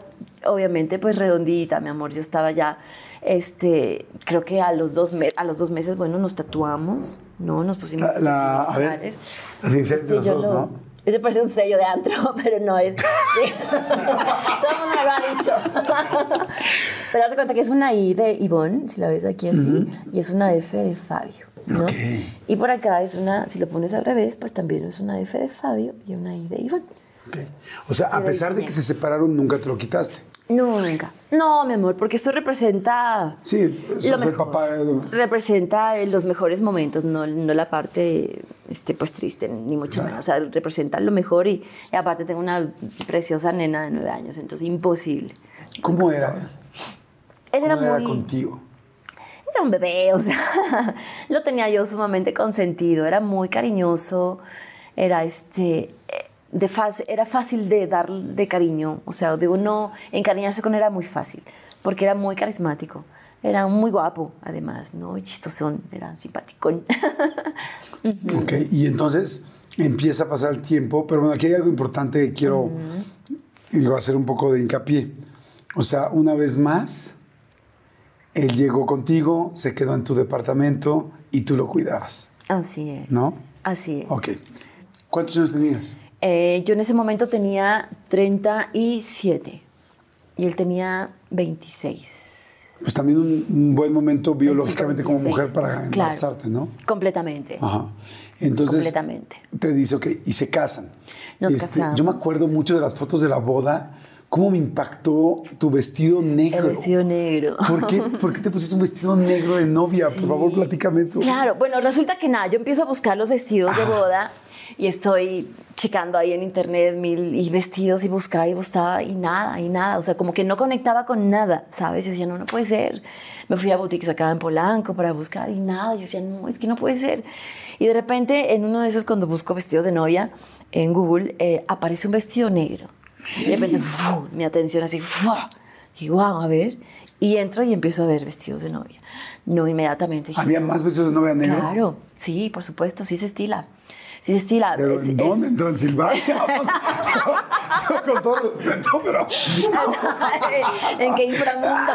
obviamente, pues redondita, mi amor. Yo estaba ya, este, creo que a los dos, a los dos meses, bueno, nos tatuamos, ¿no? Nos pusimos La, la- las a ver, iniciales. las iniciales de los dos, lo- ¿no? Ese parece un sello de antro, (laughs) pero no es. sí. (laughs) Todo el mundo me lo ha dicho. (laughs) pero haz cuenta que es una I de Ivonne, si la ves aquí así, y es una F de Fabio. ¿no? Y por acá es una, si lo pones al revés, pues también es una F de Fabio y una I de Ivonne. Ok. O sea, a pesar de que se separaron, nunca te lo quitaste. Nunca. No, mi amor, porque esto representa. Sí, el papá de- Representa los mejores momentos, no, no la parte este, pues triste, ni mucho menos. O sea, representa lo mejor y, y aparte tengo una preciosa nena de nueve años, entonces imposible. ¿Cómo era él? Él era ¿Cómo muy. era contigo? Era un bebé, o sea, (laughs) lo tenía yo sumamente consentido, era muy cariñoso, era este. De fácil, era fácil de dar de cariño, o sea, de uno encariñarse con él era muy fácil, porque era muy carismático, era muy guapo, además, ¿no? Chistosón, era simpaticón. (laughs) Ok, y entonces empieza a pasar el tiempo, pero bueno, aquí hay algo importante que quiero digo, hacer un poco de hincapié. O sea, una vez más, él llegó contigo, se quedó en tu departamento y tú lo cuidabas, Así es. ¿no? Así es. Ok. ¿Cuántos años tenías? Eh, yo en ese momento tenía 37 y él tenía 26. Pues también un, un buen momento biológicamente como 26. mujer para Claro. embarazarte, ¿no? Completamente. Ajá. Entonces, Completamente. te dice, ok, y se casan. Nos Este, casamos. Yo me acuerdo mucho de las fotos de la boda, cómo me impactó tu vestido negro. El vestido negro. ¿Por qué, (laughs) por qué te pusiste un vestido negro de novia? Por favor, platícame eso. Claro, bueno, resulta que nada, yo empiezo a buscar los vestidos de boda y estoy checando ahí en internet mil y vestidos y buscaba y buscaba y nada, y nada. O sea, como que no conectaba con nada, ¿sabes? Yo decía, no, no puede ser. Me fui a boutiques acá en Polanco para buscar y nada. Yo decía, no, es que no puede ser. Y de repente, en uno de esos, cuando busco vestidos de novia en Google, eh, aparece un vestido negro. Y de repente, (gasps) ¡fu! mi atención así, ¡fu! y wow, a ver. Y entro y empiezo a ver vestidos de novia. No inmediatamente. dije, ¿Había más vestidos de novia negro? Claro, sí, por supuesto, sí se estila. Sí estila. ¿Pero Es- en es- dónde? ¿En Transilvania? (laughs) Con todo respeto, pero ¿En qué inframundo?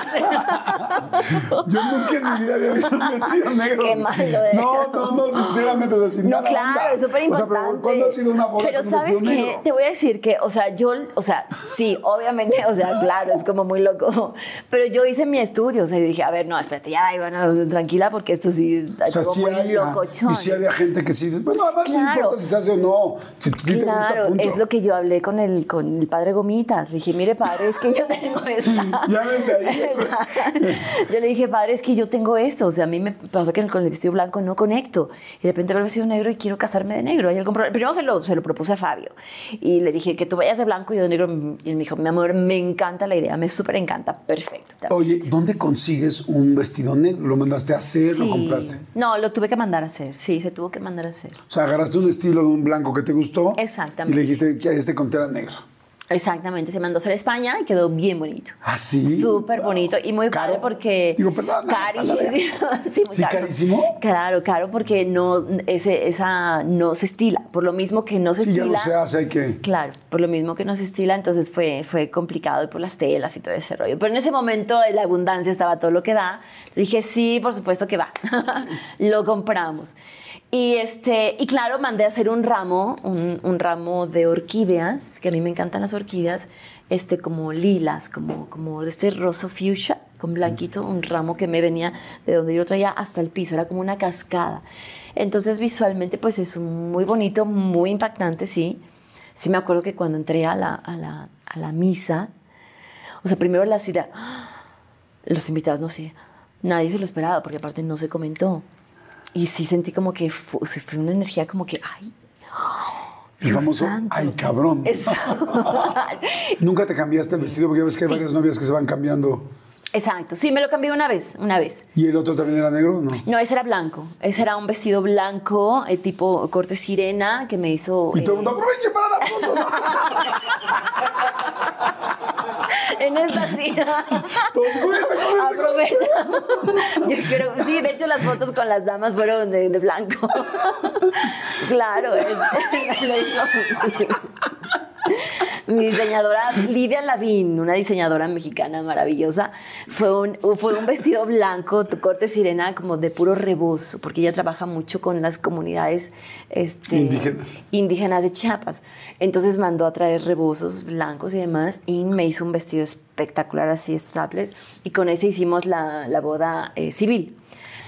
yo nunca en mi vida había visto un vestido negro. Qué malo eres. No, no, no, sinceramente, o sea, sin No, claro, es súper O sea, importante. pero ¿cuándo ha sido una boda Pero con ¿sabes qué? negro? Te voy a decir que, o sea, yo, o sea, sí, obviamente, o sea, claro, es como muy loco. Pero yo hice mi estudio, o sea, y dije, a ver, no, espérate, ya, Ivana, tranquila, porque esto sí O sea, sí muy locochón. y sí había gente que sí, bueno, además Claro. Importa si se hace o no, si a ti te gusta, Claro, punto. es lo que yo hablé con el, con el padre Gomitas. Le dije, mire, padre, es que yo (laughs) tengo esta. Ya desde ahí. (laughs) yo le dije, padre, es que yo tengo esto. O sea, a mí me pasa que con el vestido blanco no conecto. Y de repente veo el vestido negro y quiero casarme de negro. ¿Hay algún problema? Primero se lo, se lo propuse a Fabio. Y le dije, que tú vayas de blanco y yo de negro. Y él me dijo, mi amor, me encanta la idea, me súper encanta. Perfecto. Oye, ¿dónde consigues un vestido negro? ¿Lo mandaste a hacer? ¿Lo compraste? No, lo tuve que mandar a hacer. Sí, se tuvo que mandar a hacer. O sea, agarraste un estilo de un blanco que te gustó. Exactamente. Y le dijiste que este conte era negro. Exactamente, se mandó a hacer España y quedó bien bonito. ¿Ah, sí? Súper bonito y muy ¿Caro? padre porque... Digo, perdón, Carísimo. (laughs) Sí, ¿Sí, caro. carísimo? Claro, caro porque no, ese, esa no se estila. Por lo mismo que no se Sí, ya estila... no se hace, hay que... Claro, por lo mismo que no se estila, entonces fue, fue complicado por las telas y todo ese rollo. Pero en ese momento la abundancia estaba todo lo que da. Dije, sí, por supuesto que va. (laughs) lo compramos. Y, este, y claro, mandé a hacer un ramo, un, un ramo de orquídeas, que a mí me encantan las orquídeas, este, como lilas, como, como de este roso fuchsia, con blanquito, un ramo que me venía de donde yo traía hasta el piso, era como una cascada. Entonces visualmente pues es muy bonito, muy impactante, sí. Sí me acuerdo que cuando entré a la, a la, a la misa, o sea, primero la cita, los invitados, no sé, nadie se lo esperaba, porque aparte no se comentó. Y sí sentí como que fu- se fue una energía como que, ay, El Dios famoso, santo. ay, cabrón. (laughs) Exacto. Nunca te cambiaste el vestido porque ya ves que hay Sí. varias novias que se van cambiando. Exacto, sí, me lo cambié una vez, una vez. ¿Y el otro también era negro o no? No, ese era blanco. Ese era un vestido blanco, eh, tipo corte sirena, que me hizo. Y todo el eh, mundo, aproveche para la foto. (laughs) (laughs) En esta sí. Todos, "Cúbrete, cúbrete, Aprovecha. Yo quiero, sí, de hecho las fotos con las damas fueron de, de blanco. (laughs) Claro, es, (laughs) lo hizo mi diseñadora Lidia Lavín, una diseñadora mexicana maravillosa, fue un, fue un vestido blanco, corte sirena, como de puro rebozo, porque ella trabaja mucho con las comunidades este, Indígenas. indígenas de Chiapas. Entonces mandó a traer rebozos blancos y demás y me hizo un vestido espectacular así, strapless, y con ese hicimos la, la boda eh, civil.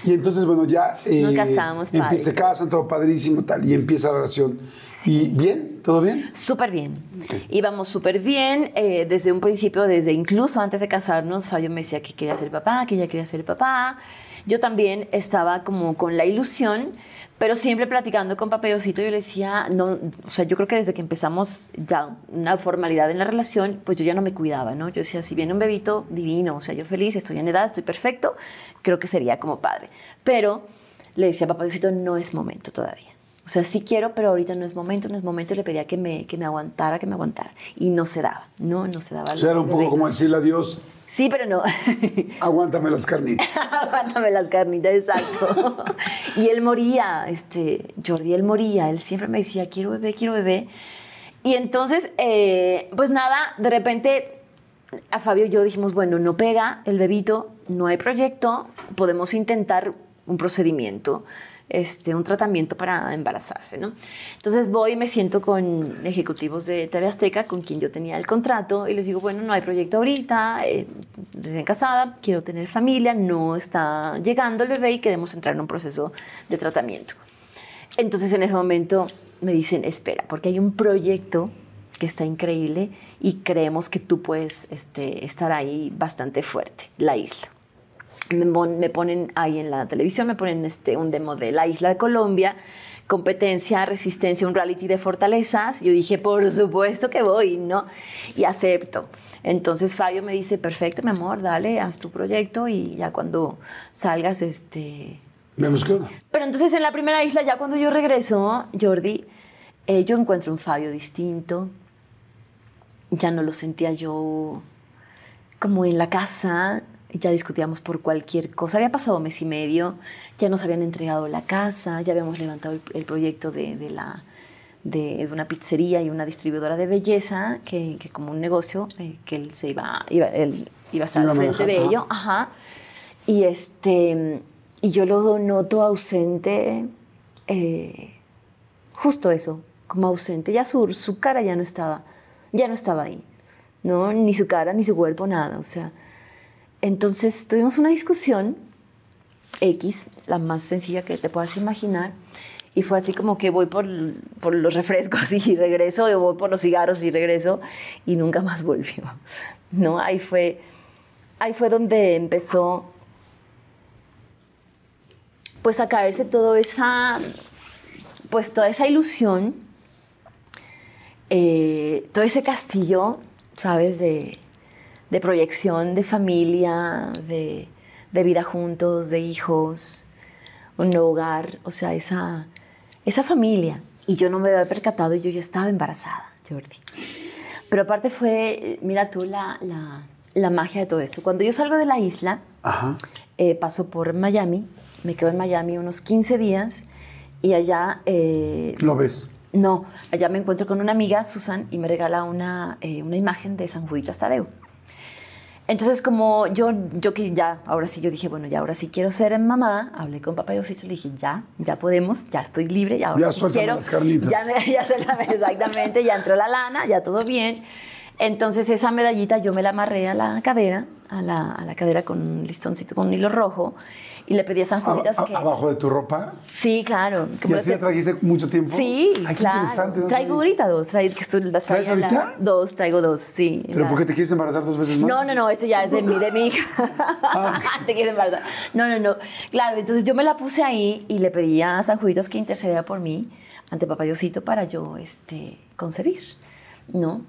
Y entonces, bueno, ya. eh, Nos casamos, padre. Se casan, todo padrísimo, tal. Y empieza la relación. ¿Y bien? ¿Todo bien? Súper bien. Ok. Íbamos súper bien. eh, desde un principio, desde incluso antes de casarnos, Fabio me decía que quería ser papá, que ella quería ser papá. Yo también estaba como con la ilusión, pero siempre platicando con Papayosito, yo le decía, no, o sea, yo creo que desde que empezamos ya una formalidad en la relación, pues yo ya no me cuidaba, ¿no? Yo decía, si viene un bebito, divino, o sea, yo feliz, estoy en edad, estoy perfecto, creo que sería como padre. Pero le decía a Papayosito, no es momento todavía. O sea, sí quiero, pero ahorita no es momento, no es momento. Le pedía que me, que me aguantara, que me aguantara. Y no se daba, no, no se daba. O sea, era un poco como decirle a Dios, Sí, pero no. (laughs) aguántame las carnitas. (laughs) Aguántame las carnitas, exacto. (laughs) y él moría, este, Jordi, él moría. Él siempre me decía, quiero bebé, quiero bebé. Y entonces, eh, pues nada, de repente a Fabio y yo dijimos, bueno, no pega el bebito, no hay proyecto, podemos intentar un procedimiento, este, un tratamiento para embarazarse, ¿no? Entonces voy y me siento con ejecutivos de TV Azteca, con quien yo tenía el contrato, y les digo, bueno, no hay proyecto ahorita, eh, casada, quiero tener familia, no está llegando el bebé y queremos entrar en un proceso de tratamiento. Entonces en ese momento me dicen, espera, porque hay un proyecto que está increíble y creemos que tú puedes este, estar ahí bastante fuerte, la isla. Me, pon- me ponen ahí en la televisión, me ponen este, un demo de la isla de Colombia, competencia, resistencia, un reality de fortalezas. Yo dije, por supuesto que voy, ¿no? Y acepto. Entonces Fabio me dice, perfecto, mi amor, dale, haz tu proyecto y ya cuando salgas, este, Vemos qué onda. pero entonces en la primera isla, ya cuando yo regreso, Jordi, eh, yo encuentro un Fabio distinto. Ya no lo sentía yo como en la casa. Ya discutíamos por cualquier cosa. Había pasado mes y medio, ya nos habían entregado la casa, ya habíamos levantado el, el proyecto de, de la, de, una pizzería y una distribuidora de belleza, que, como un negocio, eh, que él se iba, iba, él iba a estar al frente de ello. Ajá. Y, este, y yo lo noto ausente, eh, justo eso, como ausente. Ya su, su cara ya no estaba, ya no estaba ahí, ¿no? Ni su cara, ni su cuerpo, nada. O sea, entonces tuvimos una discusión X, la más sencilla que te puedas imaginar, y fue así como que voy por, los refrescos (laughs) y regreso, y voy por los cigarros y regreso, y nunca más volvió. ¿no? Ahí, fue, ahí fue donde empezó pues a caerse toda esa, pues toda esa ilusión, eh, todo ese castillo, ¿sabes? De, de proyección de familia, de, de vida juntos, de hijos, un hogar, o sea, esa, esa familia. Y yo no me había percatado, yo ya estaba embarazada, Jordi. Pero aparte fue, mira tú, la, la, la magia de todo esto. Cuando yo salgo de la isla, eh, paso por Miami, me quedo en Miami unos 15 días y allá... Eh, ¿Lo ves? No, allá me encuentro con una amiga, Susan, y me regala una, eh, una imagen de San Juditas Tadeo. Entonces, como yo, yo que ya, ahora sí, yo dije, bueno, ya ahora sí quiero ser mamá, hablé con papá Diosito, le dije, ya, ya podemos, ya estoy libre, ya ahora ya sí quiero. las carnitas. Ya, (laughs) ya exactamente, ya entró la lana, ya todo bien. Entonces, esa medallita yo me la amarré a la cadera, a la, a la cadera con un listoncito, con un hilo rojo, y le pedí a San Juditas que... ¿Abajo de tu ropa? Sí, claro. ¿Y así la trajiste mucho tiempo? Sí, Ay, claro. interesante. traigo ahorita dos. Traigo, ¿Traes ahorita? dos, traigo dos, sí. ¿Pero por qué te quieres embarazar dos veces más? No, no, no, eso ya es de mi, de mi hija. Ah, (laughs) te quieres embarazar. No, no, no. Claro, entonces yo me la puse ahí y le pedí a San Juditas que intercediera por mí ante Papá Diosito para yo este, concebir, ¿no?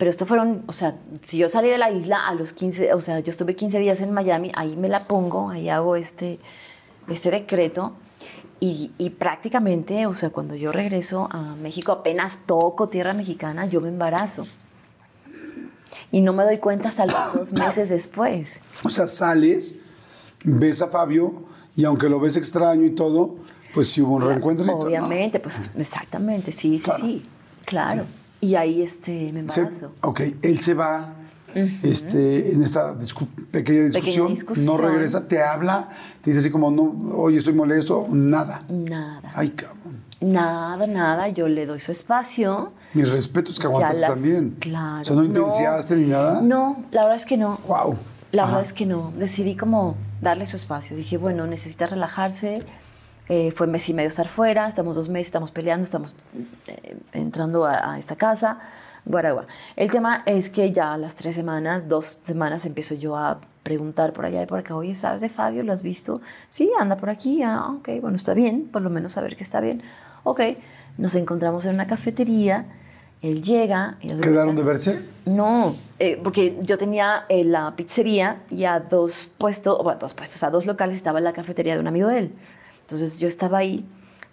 Pero esto fueron, o sea, si yo salí de la isla a los 15, o sea, yo estuve 15 días en Miami, ahí me la pongo, ahí hago este, este decreto. Y, y, prácticamente, o sea, cuando yo regreso a México, apenas toco tierra mexicana, yo me embarazo. Y no me doy cuenta hasta los dos (coughs) meses después. O sea, sales, ves a Fabio y aunque lo ves extraño y todo, pues sí hubo un reencuentro. Obviamente, pues exactamente, sí, sí, sí, claro. Y ahí este, me embarazo. ok, él se va este, en esta pequeña discusión, no regresa, te habla, te dice así como, no, oye, estoy molesto, nada. Nada. Ay, cabrón. Nada, nada, yo le doy su espacio. Mis respetos que aguantas también. Claro. O sea, ¿no intensiaste ni nada? No, la verdad es que no. Wow. La verdad es que no. Decidí como darle su espacio. Dije, bueno, necesita relajarse, eh, fue mes y medio estar fuera, estamos dos meses, estamos peleando, estamos eh, entrando a, esta casa, guaragua. El tema es que ya a las tres semanas, dos semanas, empiezo yo a preguntar por allá y por acá, oye, ¿sabes de Fabio? ¿Lo has visto? Sí, anda por aquí, ah, ok, bueno, está bien, por lo menos saber que está bien. Ok, nos encontramos en una cafetería, él llega... ¿Quedaron de verse? No, eh, porque yo tenía la pizzería y a dos puestos, bueno, dos puestos, a dos locales estaba la cafetería de un amigo de él. Entonces yo estaba ahí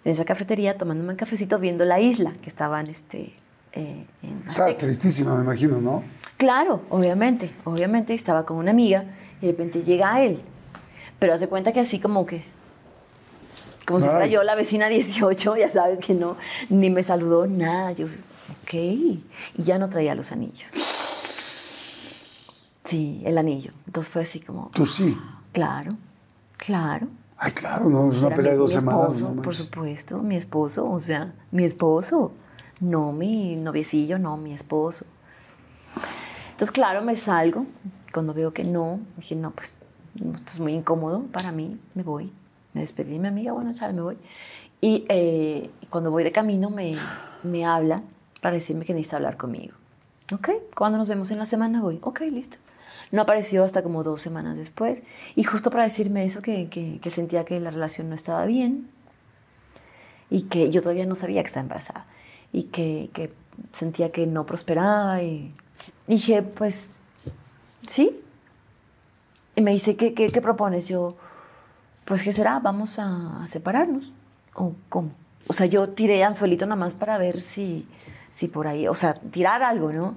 en esa cafetería tomándome un cafecito viendo la isla que estaba en este... Eh, Estabas tristísima, me imagino, ¿no? Claro, obviamente, obviamente estaba con una amiga y de repente llega él. Pero hace cuenta que así como que... Como si fuera yo la vecina 18, ya sabes que no, ni me saludó, nada. Yo, ok. Y ya no traía los anillos. Sí, el anillo. Entonces fue así como... ¿Tú sí? Claro, claro. Ay, claro, no, es una pelea de dos semanas. por supuesto, mi esposo, o sea, mi esposo, no mi noviecillo, no, mi esposo. Entonces, claro, me salgo. Cuando veo que no, dije, no, pues esto es muy incómodo para mí, me voy. Me despedí de mi amiga, bueno, ya me voy. Y eh, cuando voy de camino me, me habla para decirme que necesita hablar conmigo. Ok, cuando nos vemos en la semana voy. Ok, listo. No apareció hasta como dos semanas después. Y justo para decirme eso, que, que, sentía que la relación no estaba bien y que yo todavía no sabía que estaba embarazada y que, que sentía que no prosperaba. Y dije, pues, sí. Y me dice, ¿qué, qué, qué propones? Yo, pues, ¿qué será? ¿Vamos a, separarnos? ¿O cómo? O sea, yo tiré anzuelito nada más para ver si, si por ahí, o sea, tirar algo, ¿no?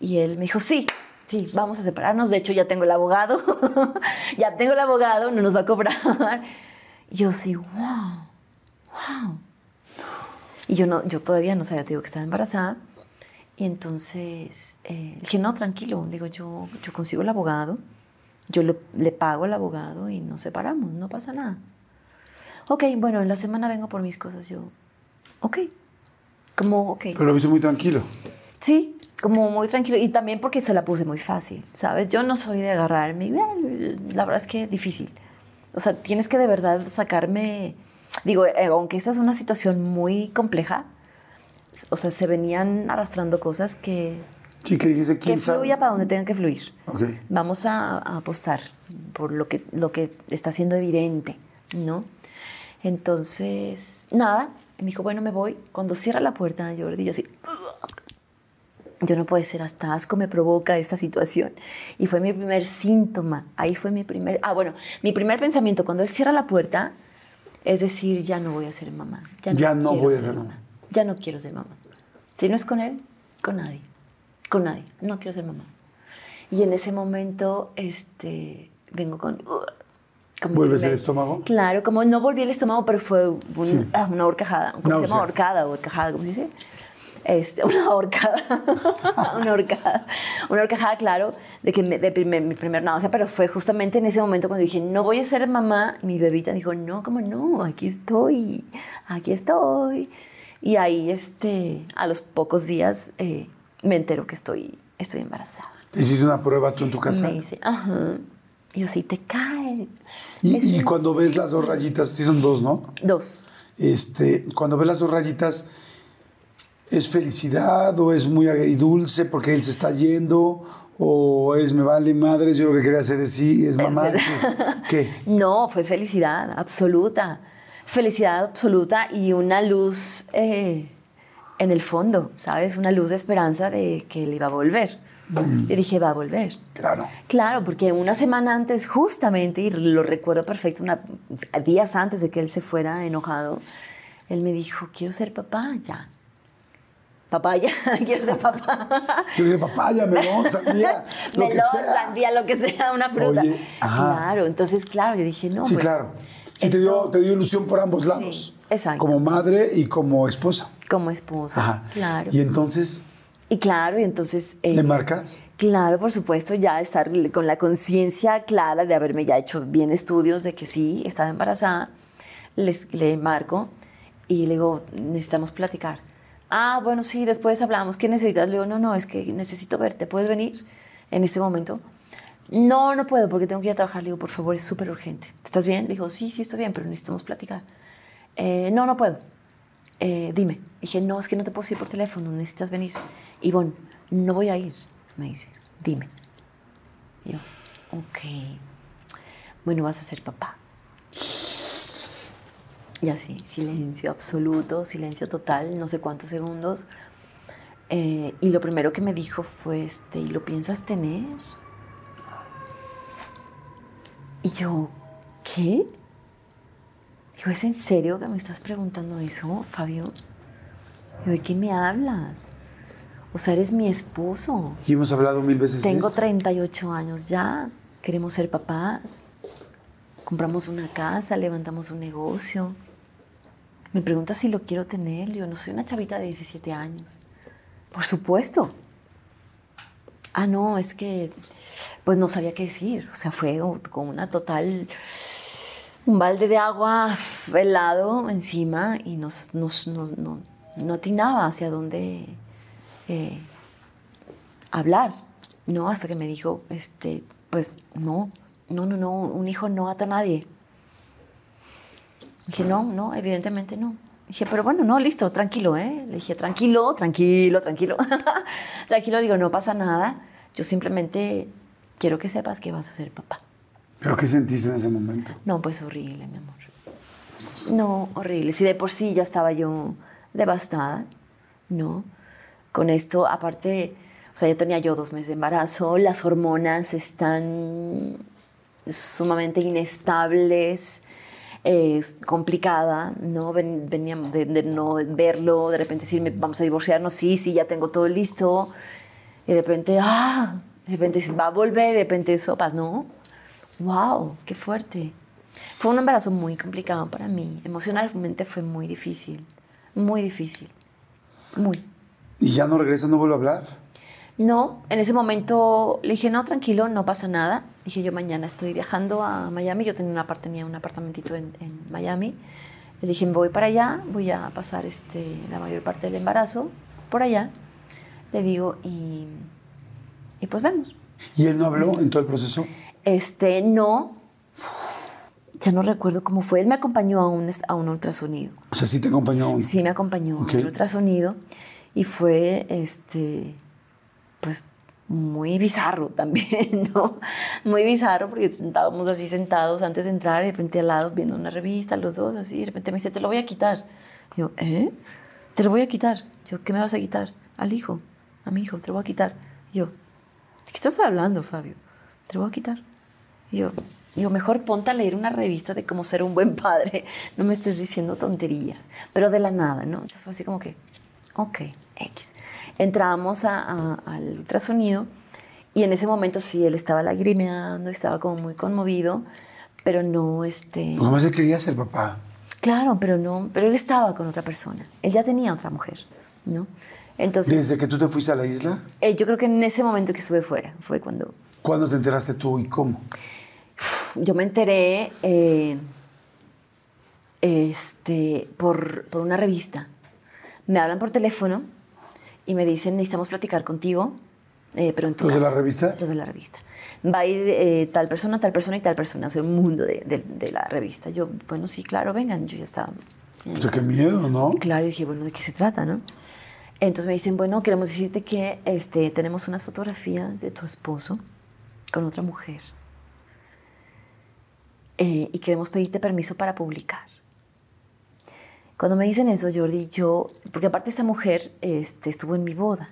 Y él me dijo, sí, sí, vamos a separarnos, de hecho ya tengo el abogado, (laughs) ya tengo el abogado, no nos va a cobrar. yo sí, wow, wow. Y yo, no, yo todavía no sabía, te digo, que estaba embarazada. Y entonces eh, dije, no, tranquilo, digo, yo, yo consigo el abogado, yo le, le pago al abogado y nos separamos, no pasa nada. Ok, bueno, en la semana vengo por mis cosas, yo, ok, como, ok. Pero lo viste muy tranquilo. Sí, como muy tranquilo. Y también porque se la puse muy fácil, ¿sabes? Yo no soy de agarrarme. eh, La verdad es que es difícil. O sea, tienes que de verdad sacarme... Digo, eh, aunque esta es una situación muy compleja, o sea, se venían arrastrando cosas que, Sí, que dijiste que quién sabe. fluya para donde tengan que fluir. Ok. Vamos a, a apostar por lo que, lo que está siendo evidente, ¿no? Entonces, nada, me dijo, bueno, me voy. Cuando cierra la puerta, yo le digo así, yo no puede ser, hasta asco me provoca esta situación. Y fue mi primer síntoma, ahí fue mi primer, ah, bueno, mi primer pensamiento cuando él cierra la puerta es decir, ya no voy a ser mamá. Ya no voy a ser mamá. Ya no quiero ser mamá. Si no es con él, con nadie. Con nadie. No quiero ser mamá. Y en ese momento, este, vengo con... como ¿Vuelves primer- el estómago? Claro, como no volví el estómago, pero fue un- Sí. ah, una horcajada. ¿Cómo se llama? Horcada o horcajada, ¿cómo se dice? Este, (laughs) una horcada. una horcada. Una horcajada, claro, de que me- de primer, mi primer náusea, pero fue justamente en ese momento cuando dije, no voy a ser mamá. Mi bebita dijo, no, ¿cómo no? Aquí estoy, aquí estoy. Y ahí, este, a los pocos días, eh, me entero que estoy, estoy embarazada. ¿Te hiciste una prueba tú en tu casa? Me dice, ajá. Y yo, sí, te cae. Y, y cuando ves las dos rayitas, sí son dos, ¿no? Dos. Este, cuando ves las dos rayitas, ¿es felicidad o es muy agridulce porque él se está yendo? ¿O es me vale madres, yo lo que quería hacer es sí, es mamá? ¿Qué? (laughs) No, fue felicidad absoluta. Felicidad absoluta y una luz eh, en el fondo, ¿sabes? Una luz de esperanza de que él iba a volver. Y dije, va a volver. Claro. Claro, porque una semana antes, justamente, y lo recuerdo perfecto, una- días antes de que él se fuera enojado, él me dijo, quiero ser papá ya. (laughs) Papá ya, quiero ser papá. Yo dije, papaya, melón, sandía, (laughs) lo que Melón, sea. sandía, lo que sea, una fruta. Oye, ajá. Claro, entonces, claro, yo dije, no. Sí, pues, claro. Sí, te, dio, te dio ilusión por ambos lados. exacto. Como madre y como esposa. Como esposa, Ajá. claro. Y entonces, Y claro, y entonces... eh, ¿le marcas? Claro, por supuesto, ya estar con la conciencia clara de haberme ya hecho bien estudios de que sí, estaba embarazada, les, le marco y le digo, necesitamos platicar. Ah, bueno, sí, después hablamos. ¿Qué necesitas? Le digo, no, no, es que necesito verte. ¿Puedes venir en este momento? No, no puedo porque tengo que ir a trabajar. Le digo, por favor, es súper urgente. ¿Estás bien? Le dijo, sí, sí, estoy bien, pero necesitamos platicar. "Eh, no, no puedo. "Eh, dime. Dije, no, es que no te puedo decir por teléfono, necesitas venir. Y bueno, no voy a ir, me dice, dime. Y yo, ok. Bueno, vas a ser papá. Y así, silencio absoluto, silencio total, no sé cuántos segundos. Eh, y lo primero que me dijo fue, este, ¿y lo piensas tener? Y yo, ¿qué? Digo, ¿es en serio que me estás preguntando eso, Fabio? Digo, ¿de qué me hablas? O sea, eres mi esposo. Y hemos hablado mil veces Tengo esto. 38 años ya. Queremos ser papás. Compramos una casa, levantamos un negocio. Me pregunta si lo quiero tener. Yo no soy una chavita de 17 años. Por supuesto. Ah, no, es que pues no sabía qué decir. O sea, fue con una total un balde de agua helado encima y nos, nos- nos- no, no atinaba hacia dónde eh, hablar, ¿no? Hasta que me dijo, este, pues no, no, no, no, un hijo no ata a nadie. Dije, no, no, evidentemente no. Dije, pero bueno, no, listo, tranquilo, ¿eh? Le dije, tranquilo, tranquilo, tranquilo. (laughs) tranquilo, digo, no pasa nada. Yo simplemente quiero que sepas que vas a ser papá. ¿Pero qué sentiste en ese momento? No, pues horrible, mi amor. No, horrible. Si de por sí ya estaba yo devastada, ¿no? Con esto, aparte, o sea, ya tenía yo dos meses de embarazo, las hormonas están sumamente inestables, es complicada, ¿no? Ven- Veníamos de, de no verlo, de repente decirme, vamos a divorciarnos, sí, sí, ya tengo todo listo, y de repente, ah, de repente va a volver, de repente sopas, ¿no? ¡Wow! ¡Qué fuerte! Fue un embarazo muy complicado para mí. Emocionalmente fue muy difícil. muy difícil, muy. ¿Y ya no regresa, no vuelve a hablar? No, en ese momento le dije, no, tranquilo, no pasa nada. Dije, yo mañana estoy viajando a Miami, yo tenía, una, tenía un apartamentito en, en Miami. Le dije, voy para allá, voy a pasar este, la mayor parte del embarazo por allá. Le digo, y, y pues vemos. ¿Y él no habló en todo el proceso? Este, no. Ya no recuerdo cómo fue. Él me acompañó a un, a un ultrasonido. O sea, sí te acompañó. Sí, me acompañó Ok. a un ultrasonido. Y fue, este, pues, muy bizarro también, (laughs) ¿no? Muy bizarro porque estábamos así sentados antes de entrar, y de frente al lado, viendo una revista, los dos, así. De repente me dice, te lo voy a quitar. Yo, ¿eh? Te lo voy a quitar. Yo, ¿qué me vas a quitar? Al hijo, a mi hijo, te lo voy a quitar. Yo, ¿de qué estás hablando, Fabio? Te lo voy a quitar. Y yo, mejor ponte a leer una revista de cómo ser un buen padre. No me estés diciendo tonterías. Pero de la nada, ¿no? Entonces fue así como que, ok, X. Entramos a- a- al ultrasonido y en ese momento sí, él estaba lagrimeando, estaba como muy conmovido, pero no, este... Porque más quería ser papá. Claro, pero no, pero él estaba con otra persona. Él ya tenía otra mujer, ¿no? Entonces, Desde que tú te fuiste a la isla, eh, yo creo que en ese momento que estuve fuera fue cuando ¿cuándo te enteraste tú y cómo? yo me enteré eh, este, por, por una revista. Me hablan por teléfono y me dicen, necesitamos platicar contigo, eh, pero en tu ¿Los de casa". la revista? Los de la revista. Va a ir eh, tal persona, tal persona y tal persona. O sea, un mundo de, de- de la revista. Yo, bueno, sí, claro, vengan. Yo ya estaba... O sea, qué miedo, ¿no? Claro, y dije, bueno, ¿de qué se trata, no? Entonces me dicen, bueno, queremos decirte que este, tenemos unas fotografías de tu esposo con otra mujer. Eh, y queremos pedirte permiso para publicar. Cuando me dicen eso, Jordi, yo, porque aparte esta mujer este, estuvo en mi boda.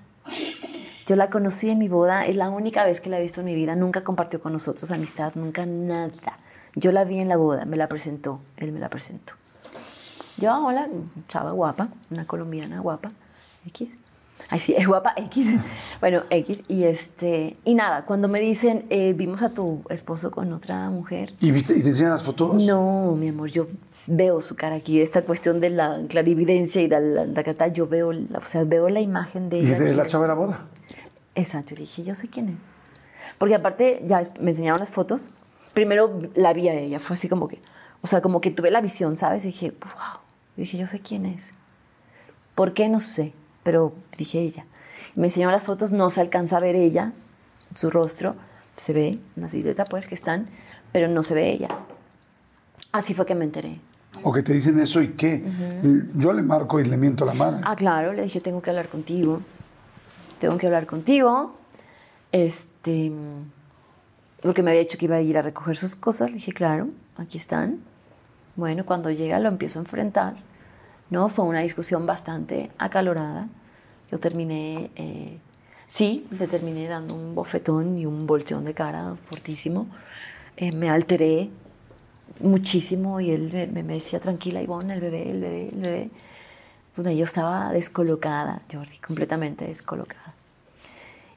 Yo la conocí en mi boda, es la única vez que la he visto en mi vida, nunca compartió con nosotros amistad, nunca nada. Yo la vi en la boda, me la presentó, él me la presentó. Yo, ah, hola, chava guapa, una colombiana guapa, X. Ay, sí, es guapa, X. (laughs) Bueno, X. Y, este, y nada, cuando me dicen, eh, vimos a tu esposo con otra mujer, ¿Y, viste, ¿Y te enseñan las fotos? no, mi amor, yo veo su cara aquí, esta cuestión de la clarividencia y de la, la cata, yo veo, la- o sea, veo la imagen de ¿Y ella. es de la chava de la boda? Exacto, dije, yo sé quién es. Porque aparte ya es- me enseñaron las fotos. Primero la vi a ella, fue así como que, o sea, como que tuve la visión, ¿sabes? Y dije, wow. Dije, yo sé quién es. ¿Por qué? No sé, pero dije ella. Me enseñó las fotos, no se alcanza a ver ella, su rostro, se ve una silueta pues que están, pero no se ve ella. Así fue que me enteré. ¿O que te dicen eso y qué? Y Yo le marco y le miento a la madre. Ah, claro, le dije, tengo que hablar contigo. Tengo que hablar contigo. Este, porque me había dicho que iba a ir a recoger sus cosas. Le dije, claro, aquí están. Bueno, cuando llega lo empiezo a enfrentar. No, fue una discusión bastante acalorada. Yo terminé, eh, sí, le terminé dando un bofetón y un volteón de cara fortísimo. Eh, me alteré muchísimo y él me, me- decía, tranquila, Ivonne, el bebé, el bebé, el bebé. Bueno, yo estaba descolocada, Jordi, completamente descolocada.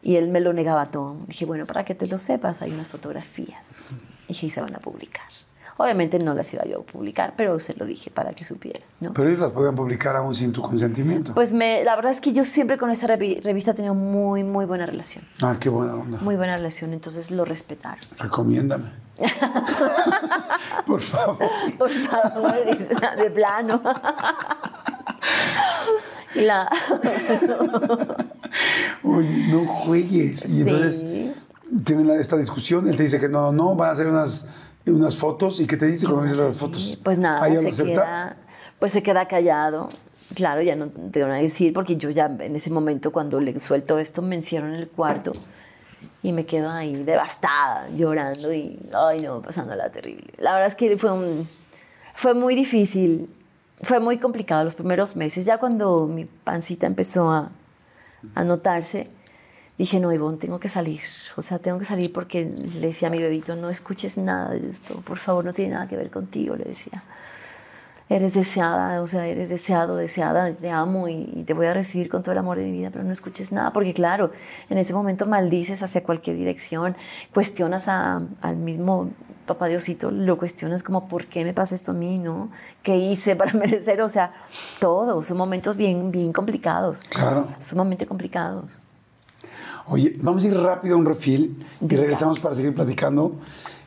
Y él me lo negaba todo. Dije, bueno, para que te lo sepas, hay unas fotografías. Dije, y se van a publicar. Obviamente no las iba yo a publicar, pero se lo dije para que supiera, ¿no? Pero ellos las podían publicar aún sin tu consentimiento. Pues me, la verdad es que yo siempre con esta revi- revista he tenido muy, muy buena relación. ah, qué buena onda. Muy buena relación, entonces lo respetaron. Recomiéndame. (laughs) Por favor. Por favor, de plano. (laughs) La, (laughs) Oye, no juegues. Y entonces tienen esta discusión. Él te dice que no, no, van a hacer unas, unas fotos. ¿Y qué te dice cuando dices las fotos? Pues nada, ¿Ah, se queda, pues se queda callado. Claro, ya no tengo nada que decir porque yo ya en ese momento cuando le suelto esto me encierro en el cuarto y me quedo ahí devastada, llorando y, ay no, pasándola terrible. La verdad es que fue un, fue muy difícil, fue muy complicado los primeros meses. Ya cuando mi pancita empezó a, a notarse, dije, no, Ivonne, tengo que salir. O sea, tengo que salir porque le decía a mi bebito, no escuches nada de esto, por favor, no tiene nada que ver contigo, le decía. Eres deseada, o sea, eres deseado, deseada, te amo y, y te voy a recibir con todo el amor de mi vida, pero no escuches nada, porque claro, en ese momento maldices hacia cualquier dirección, cuestionas a- al mismo papá Diosito, lo cuestionas como, ¿por qué me pasa esto a mí, no? ¿Qué hice para (laughs) merecer? O sea, todo, son momentos bien, bien complicados. Claro. Sumamente complicados. Oye, vamos a ir rápido a un refil y regresamos para seguir platicando.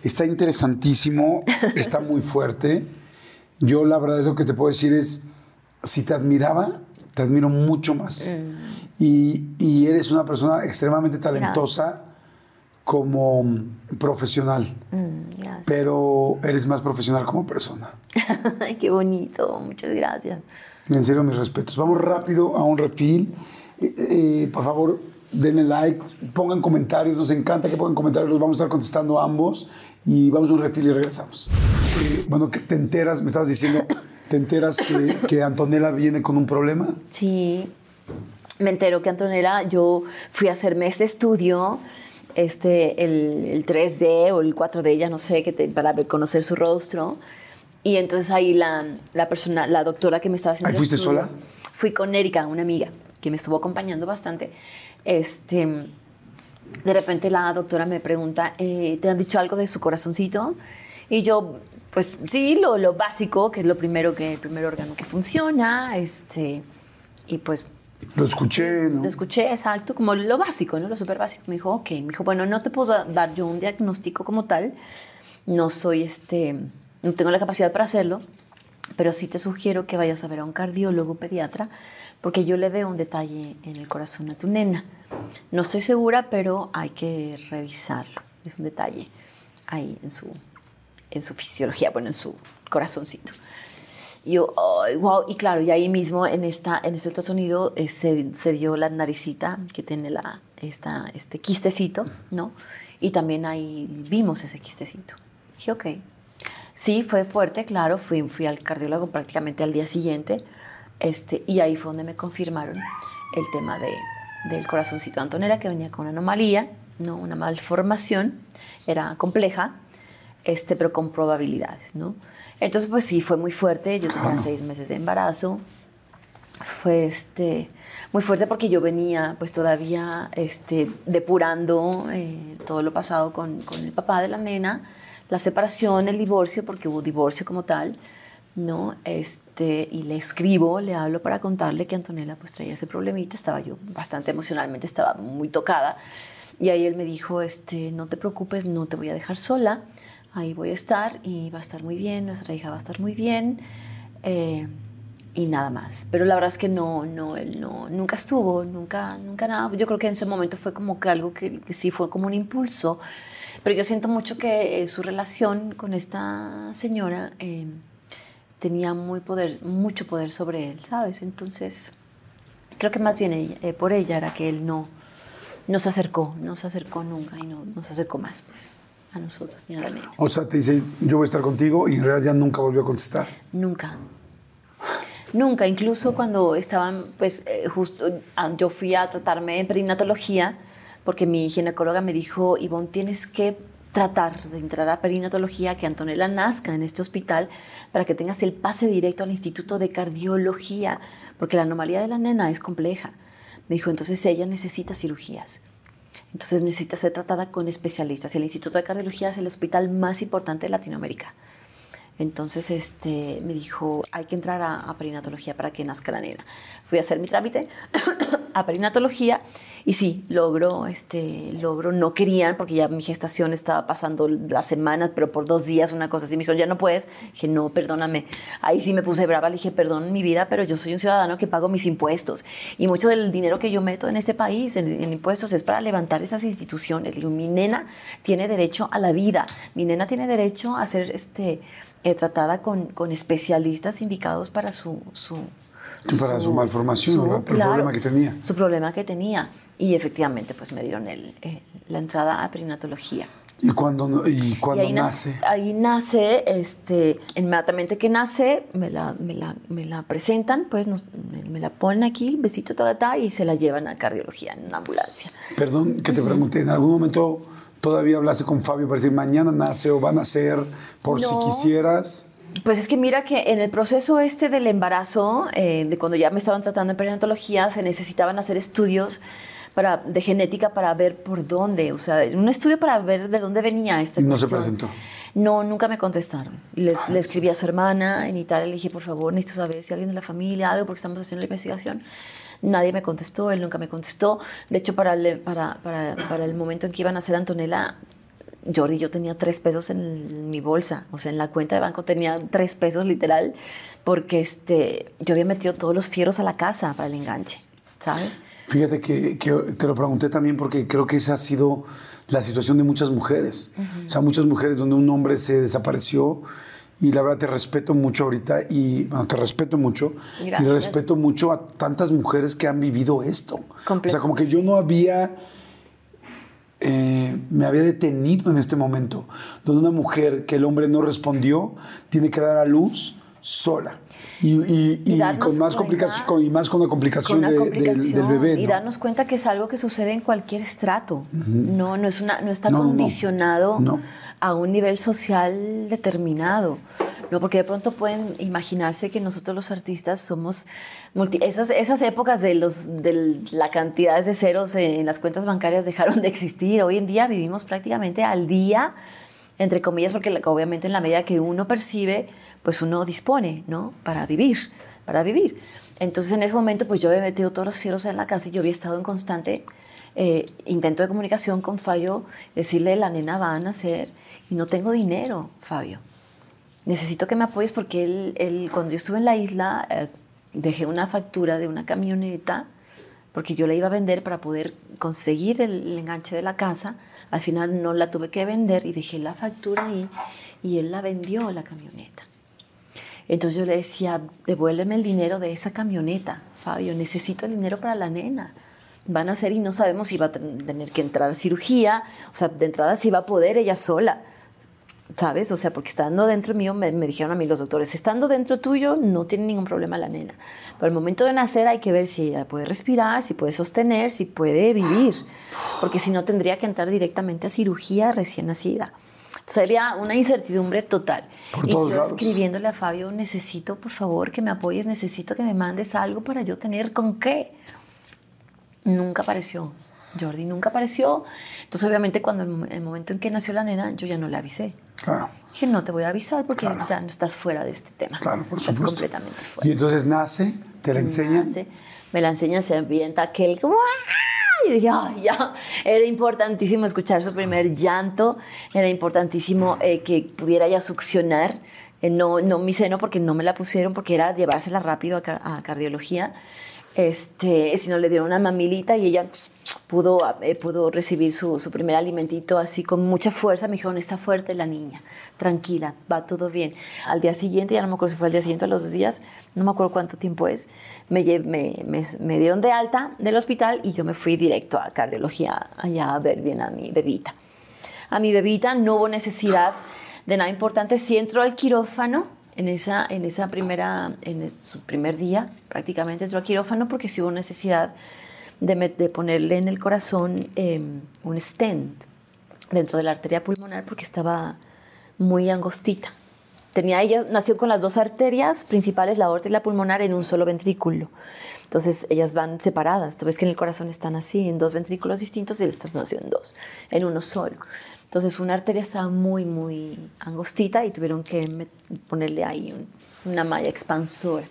Está interesantísimo, (laughs) está muy fuerte. Yo la verdad es lo que te puedo decir es, si te admiraba, te admiro mucho más. Y, y eres una persona extremadamente talentosa como profesional, Mm, gracias. pero eres más profesional como persona. (laughs) Ay, qué bonito, muchas gracias. En serio, mis respetos. Vamos rápido a un refil. Eh, eh, por favor, denle like, pongan comentarios. Nos encanta que pongan comentarios. Los vamos a estar contestando ambos. Y vamos a un refil y regresamos. Eh, bueno, que te enteras, me estabas diciendo, te enteras que, que Antonella viene con un problema. Sí, me entero que Antonella, yo fui a hacerme este estudio, este, el, el 3D o el 4D, ya no sé, que te- para conocer su rostro. Y entonces ahí la, la persona, la doctora que me estaba haciendo ¿Ahí fuiste estudio- sola? Fui con Erika, una amiga, que me estuvo acompañando bastante. Este, de repente la doctora me pregunta, eh, ¿te han dicho algo de su corazoncito? Y yo, pues sí, lo, lo básico, que es lo primero que, el primer órgano que funciona, este, y pues Lo escuché, ¿no? lo escuché, exacto, como lo básico, ¿no? Lo súper básico. Me dijo, ok, me dijo, bueno, no te puedo dar yo un diagnóstico como tal, no soy, este, no tengo la capacidad para hacerlo, pero sí te sugiero que vayas a ver a un cardiólogo pediatra, porque yo le veo un detalle en el corazón a tu nena. No estoy segura, pero hay que revisarlo. Es un detalle ahí en su, en su fisiología, bueno, en su corazoncito. Y yo, ay, wow. Y claro, y ahí mismo en, esta, en este ultrasonido eh, se, se vio la naricita que tiene la, esta, este quistecito, ¿no? Y también ahí vimos ese quistecito. Dije, ok. Sí, fue fuerte, claro. Fui, fui al cardiólogo prácticamente al día siguiente. Este, y ahí fue donde me confirmaron el tema de, del corazoncito de Antonella, que venía con una anomalía, ¿no? una malformación. Era compleja, este, pero con probabilidades, ¿no? Entonces, pues sí, fue muy fuerte. Yo tenía seis meses de embarazo. Fue este, muy fuerte porque yo venía pues todavía este, depurando eh, todo lo pasado con, con el papá de la nena, la separación, el divorcio, porque hubo divorcio como tal, ¿no? Este, y le escribo, le hablo para contarle que Antonella pues traía ese problemita, estaba yo bastante emocionalmente, estaba muy tocada. Y ahí él me dijo, este, no te preocupes, no te voy a dejar sola, ahí voy a estar y va a estar muy bien, nuestra hija va a estar muy bien. eh, y nada más. Pero la verdad es que no, no, él no, nunca estuvo, nunca, nunca nada. Yo creo que en ese momento fue como que algo que, sí fue como un impulso. Pero yo siento mucho que eh, su relación con esta señora eh, tenía muy poder, mucho poder sobre él, ¿sabes? Entonces, creo que más bien ella- eh, por ella era que él no, no se acercó, no se acercó nunca y no, no se acercó más, pues, a nosotros ni a la nena. O sea, te dice, yo voy a estar contigo y en realidad ya nunca volvió a contestar. Nunca. Nunca, incluso cuando estaban, pues eh, justo, ah, yo fui a tratarme en perinatología, porque mi ginecóloga me dijo, Ivonne, tienes que tratar de entrar a perinatología, que Antonella nazca en este hospital, para que tengas el pase directo al Instituto de Cardiología, porque la anomalía de la nena es compleja. Me dijo, entonces ella necesita cirugías. Entonces necesita ser tratada con especialistas. El Instituto de Cardiología es el hospital más importante de Latinoamérica. Entonces este, me dijo, hay que entrar a, a perinatología para que nazca la nena. Fui a hacer mi trámite a perinatología y sí, logro, este, logro, no querían porque ya mi gestación estaba pasando las semanas, pero por dos días, una cosa así. Me dijeron, ya no puedes. Dije, no, perdóname. Ahí sí me puse brava, le dije, perdón mi vida, pero yo soy un ciudadano que pago mis impuestos. Y mucho del dinero que yo meto en este país, en, en impuestos, es para levantar esas instituciones. Le digo, mi nena tiene derecho a la vida. Mi nena tiene derecho a ser este, eh, tratada con, con especialistas indicados para su... su Para su malformación, ¿verdad? Por el problema que tenía. Su problema que tenía. Y efectivamente, pues me dieron el, eh, la entrada a perinatología. ¿Y cuando, y cuando y ahí nace? Ahí nace, este, inmediatamente que nace, me la, me la, me la presentan, pues nos- me, me la ponen aquí, el besito, ta, ta, y se la llevan a cardiología en una ambulancia. Perdón que te pregunte, ¿en algún momento todavía hablaste con Fabio para decir mañana nace o va a nacer por si quisieras? Pues es que mira que en el proceso este del embarazo, eh, de cuando ya me estaban tratando en perinatología, se necesitaban hacer estudios para, de genética para ver por dónde, o sea, un estudio para ver de dónde venía este no se presentó. No, nunca me contestaron. Le, le, escribí a su hermana en Italia, le dije, por favor, necesito saber si alguien de la familia, algo, porque estamos haciendo la investigación. Nadie me contestó, él nunca me contestó. De hecho, para para, para, para el momento en que iban a hacer Antonella, Jordi, yo tenía tres pesos en mi bolsa, o sea, en la cuenta de banco tenía tres pesos literal, porque este, yo había metido todos los fierros a la casa para el enganche, ¿sabes? Fíjate que, que te lo pregunté también porque creo que esa ha sido la situación de muchas mujeres. O sea, muchas mujeres donde un hombre se desapareció y la verdad te respeto mucho ahorita y bueno, te respeto mucho Gracias. y respeto mucho a tantas mujeres que han vivido esto. O sea, como que yo no había eh, me había detenido en este momento, donde una mujer que el hombre no respondió tiene que dar a luz sola. Y, con más complicación y más con la complicación, del, bebé. Y darnos cuenta que es algo que sucede en cualquier estrato. No, no, es una, no está condicionado a un nivel social determinado. No, porque de pronto pueden imaginarse que nosotros los artistas somos esas, esas épocas de, los, de la cantidad de ceros en las cuentas bancarias (laughs) dejaron de existir. Hoy en día vivimos prácticamente al día, entre comillas, porque obviamente en la medida que uno percibe, pues uno dispone, ¿no? Para vivir, para vivir. Entonces en ese momento, pues yo había metido todos los cielos en la casa y yo había estado en constante eh, intento de comunicación con Fabio, decirle, la nena va a nacer y no tengo dinero, Fabio necesito que me apoyes porque él, cuando yo estuve en la isla eh, dejé una factura de una camioneta porque yo la iba a vender para poder conseguir el, enganche de la casa. Al final no la tuve que vender y dejé la factura ahí y él la vendió la camioneta. Entonces yo le decía, devuélveme el dinero de esa camioneta, Fabio, necesito el dinero para la nena. Van a ser y no sabemos si va a tener que entrar a cirugía, o sea, de entrada si va a poder ella sola. ¿Sabes? O sea, porque estando dentro mío, me, dijeron a mí los doctores, estando dentro tuyo no tiene ningún problema la nena. Pero al momento de nacer hay que ver si ella puede respirar, si puede sostener, si puede vivir, porque si no tendría que entrar directamente a cirugía recién nacida. Sería una incertidumbre total. y yo escribiéndole a Fabio, necesito, por favor, que me apoyes, necesito que me mandes algo para yo tener con qué. Nunca apareció. Jordi nunca apareció. Entonces, obviamente, cuando el, el momento en que nació la nena, yo ya no le avisé. Claro. Dije, no te voy a avisar porque ya no estás fuera de este tema. Claro, por estás supuesto. completamente fuera. Y entonces nace, te la enseñan. Nace, me la enseñan, se ambienta aquel. Y dije, ay, ya. Era importantísimo escuchar su primer llanto. Era importantísimo eh, que pudiera ya succionar. Eh, no, no mi seno porque no me la pusieron, porque era llevársela rápido a, a cardiología este, sino le dieron una mamilita y ella pudo, eh, pudo recibir su, primer alimentito así con mucha fuerza. Me dijeron, está fuerte la niña, tranquila, va todo bien. Al día siguiente, ya no me acuerdo si fue el día siguiente o los dos días, no me acuerdo cuánto tiempo es, me, me, me, dieron de alta del hospital y yo me fui directo a cardiología allá a ver bien a mi bebita. A mi bebita no hubo necesidad de nada importante, si entró al quirófano, en esa, en esa primera, en su primer día, prácticamente entró a quirófano porque sí hubo necesidad de, ponerle en el corazón em, un stent dentro de la arteria pulmonar porque estaba muy angostita. Tenía ella nació con las dos arterias principales, la aorta y la pulmonar, en un solo ventrículo. Entonces ellas van separadas. Tú ves que en el corazón están así, en dos ventrículos distintos, y esta nació en dos, en uno solo. Entonces una arteria estaba muy, muy angostita y tuvieron que ponerle ahí una malla expansora.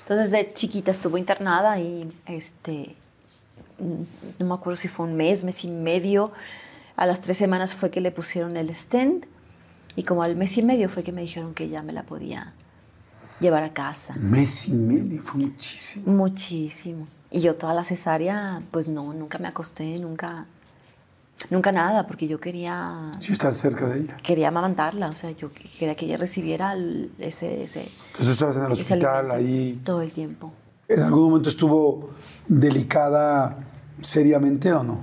Entonces de chiquita estuvo internada y este, no me acuerdo si fue un mes, mes y medio. A las tres semanas fue que le pusieron el stent y como al mes y medio fue que me dijeron que ya me la podía llevar a casa. Mes y medio, fue muchísimo. Muchísimo. Y yo toda la cesárea, pues no, nunca me acosté, nunca Nunca nada, porque yo quería... Sí, estar cerca de ella. Quería amamantarla, o sea, yo quería que ella recibiera ese... ese Entonces estabas en el hospital ahí... Todo el tiempo. ¿En algún momento estuvo delicada seriamente o no?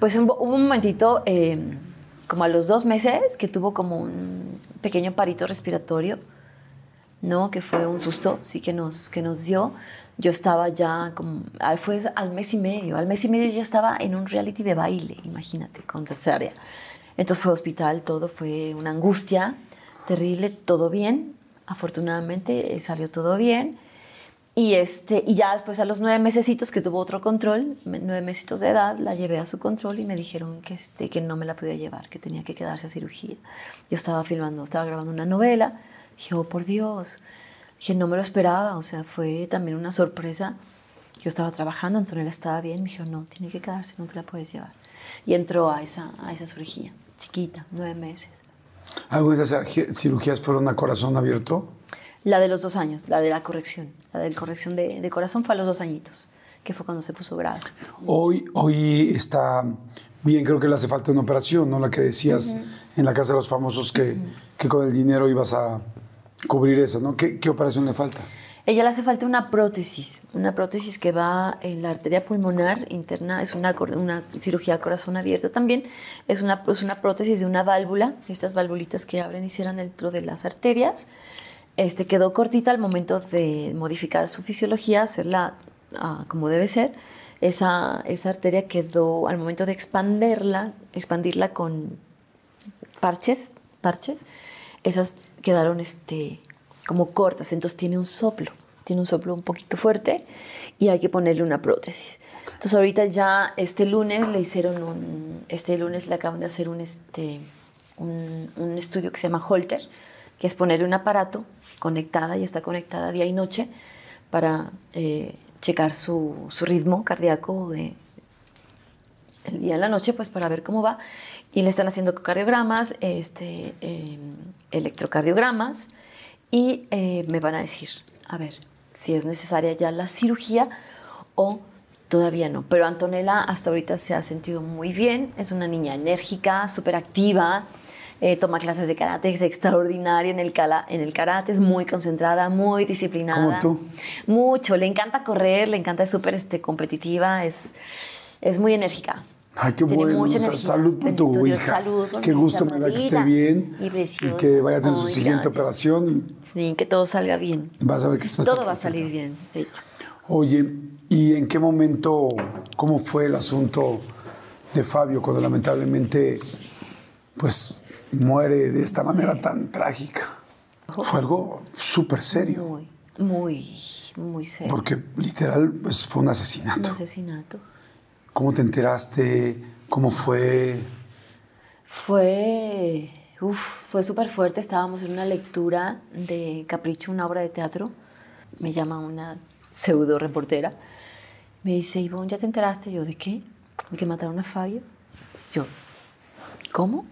Pues hubo un momentito, eh, como a los dos meses, que tuvo como un pequeño parito respiratorio, ¿no? Que fue un susto, sí, que nos, que nos dio yo estaba ya como, ah, fue al mes y medio, al mes y medio yo estaba en un reality de baile, imagínate, con cesárea. Entonces fue hospital, todo fue una angustia terrible, todo bien, afortunadamente eh, salió todo bien. Y, este, y ya después a los nueve mesecitos que tuvo otro control, nueve mesecitos de edad, la llevé a su control y me dijeron que, este, que no me la podía llevar, que tenía que quedarse a cirugía. Yo estaba filmando, estaba grabando una novela. Dije, oh, por Dios. Dije, no me lo esperaba, o sea, fue también una sorpresa. Yo estaba trabajando, Antonella estaba bien, me dijo, no, tiene que quedarse, no te la puedes llevar. Y entró a esa, a esa cirugía, chiquita, nueve meses. ¿Algunas de esas cirugías fueron a corazón abierto? La de los dos años, la de la corrección. La de la corrección de, de corazón fue a los dos añitos, que fue cuando se puso grave. Hoy, hoy está bien, creo que le hace falta una operación, ¿no? La que decías en la Casa de los Famosos que, que con el dinero ibas a cubrir esa, ¿no? ¿Qué, ¿Qué, operación le falta? Ella le hace falta una prótesis, una prótesis que va en la arteria pulmonar interna, es una, cirugía a corazón abierto también, es una, es una prótesis de una válvula, estas valvulitas que abren y cierran dentro de las arterias, este, quedó cortita al momento de modificar su fisiología, hacerla uh, como debe ser. Esa, esa arteria quedó, al momento de expandirla, expandirla con parches, parches, esas quedaron este, como cortas, entonces tiene un soplo, tiene un soplo un poquito fuerte y hay que ponerle una prótesis. Entonces ahorita ya este lunes le hicieron un, este lunes le acaban de hacer un, este, un, un estudio que se llama Holter, que es ponerle un aparato conectada y está conectada día y noche para eh, checar su, su, ritmo cardíaco de, el día y la noche, pues para ver cómo va. Y le están haciendo cardiogramas, este, eh, electrocardiogramas y eh, me van a decir, a ver, si es necesaria ya la cirugía o todavía no. Pero Antonella hasta ahorita se ha sentido muy bien, es una niña enérgica, súper activa, eh, toma clases de karate, es extraordinaria en el, cala, en el karate, es muy concentrada, muy disciplinada. ¿Como tú? Mucho, le encanta correr, le encanta, es súper este, competitiva, es, es muy enérgica. Ay, qué Tiene bueno. energía. salud por tu Dios, hija. salud por qué gusto me da que esté bien Y que vaya a tener su siguiente gracias. operación. Sí, que todo salga bien. Vas a ver que Todo va a salir bien. de hecho. Oye, ¿y en qué momento, cómo fue el asunto de Fabio cuando lamentablemente, pues, muere de esta manera tan trágica? Fue algo súper serio, Muy, muy, muy serio. porque literal, pues, fue un Un asesinato. ¿Cómo te enteraste? ¿Cómo fue? Fue, uf, fue súper fuerte. Estábamos en una lectura de Capricho, una obra de teatro. Me llama una pseudo reportera. Me dice, Ivonne, ¿ya te enteraste? Yo, ¿de qué? ¿De que mataron a Fabio? Yo, ¿cómo?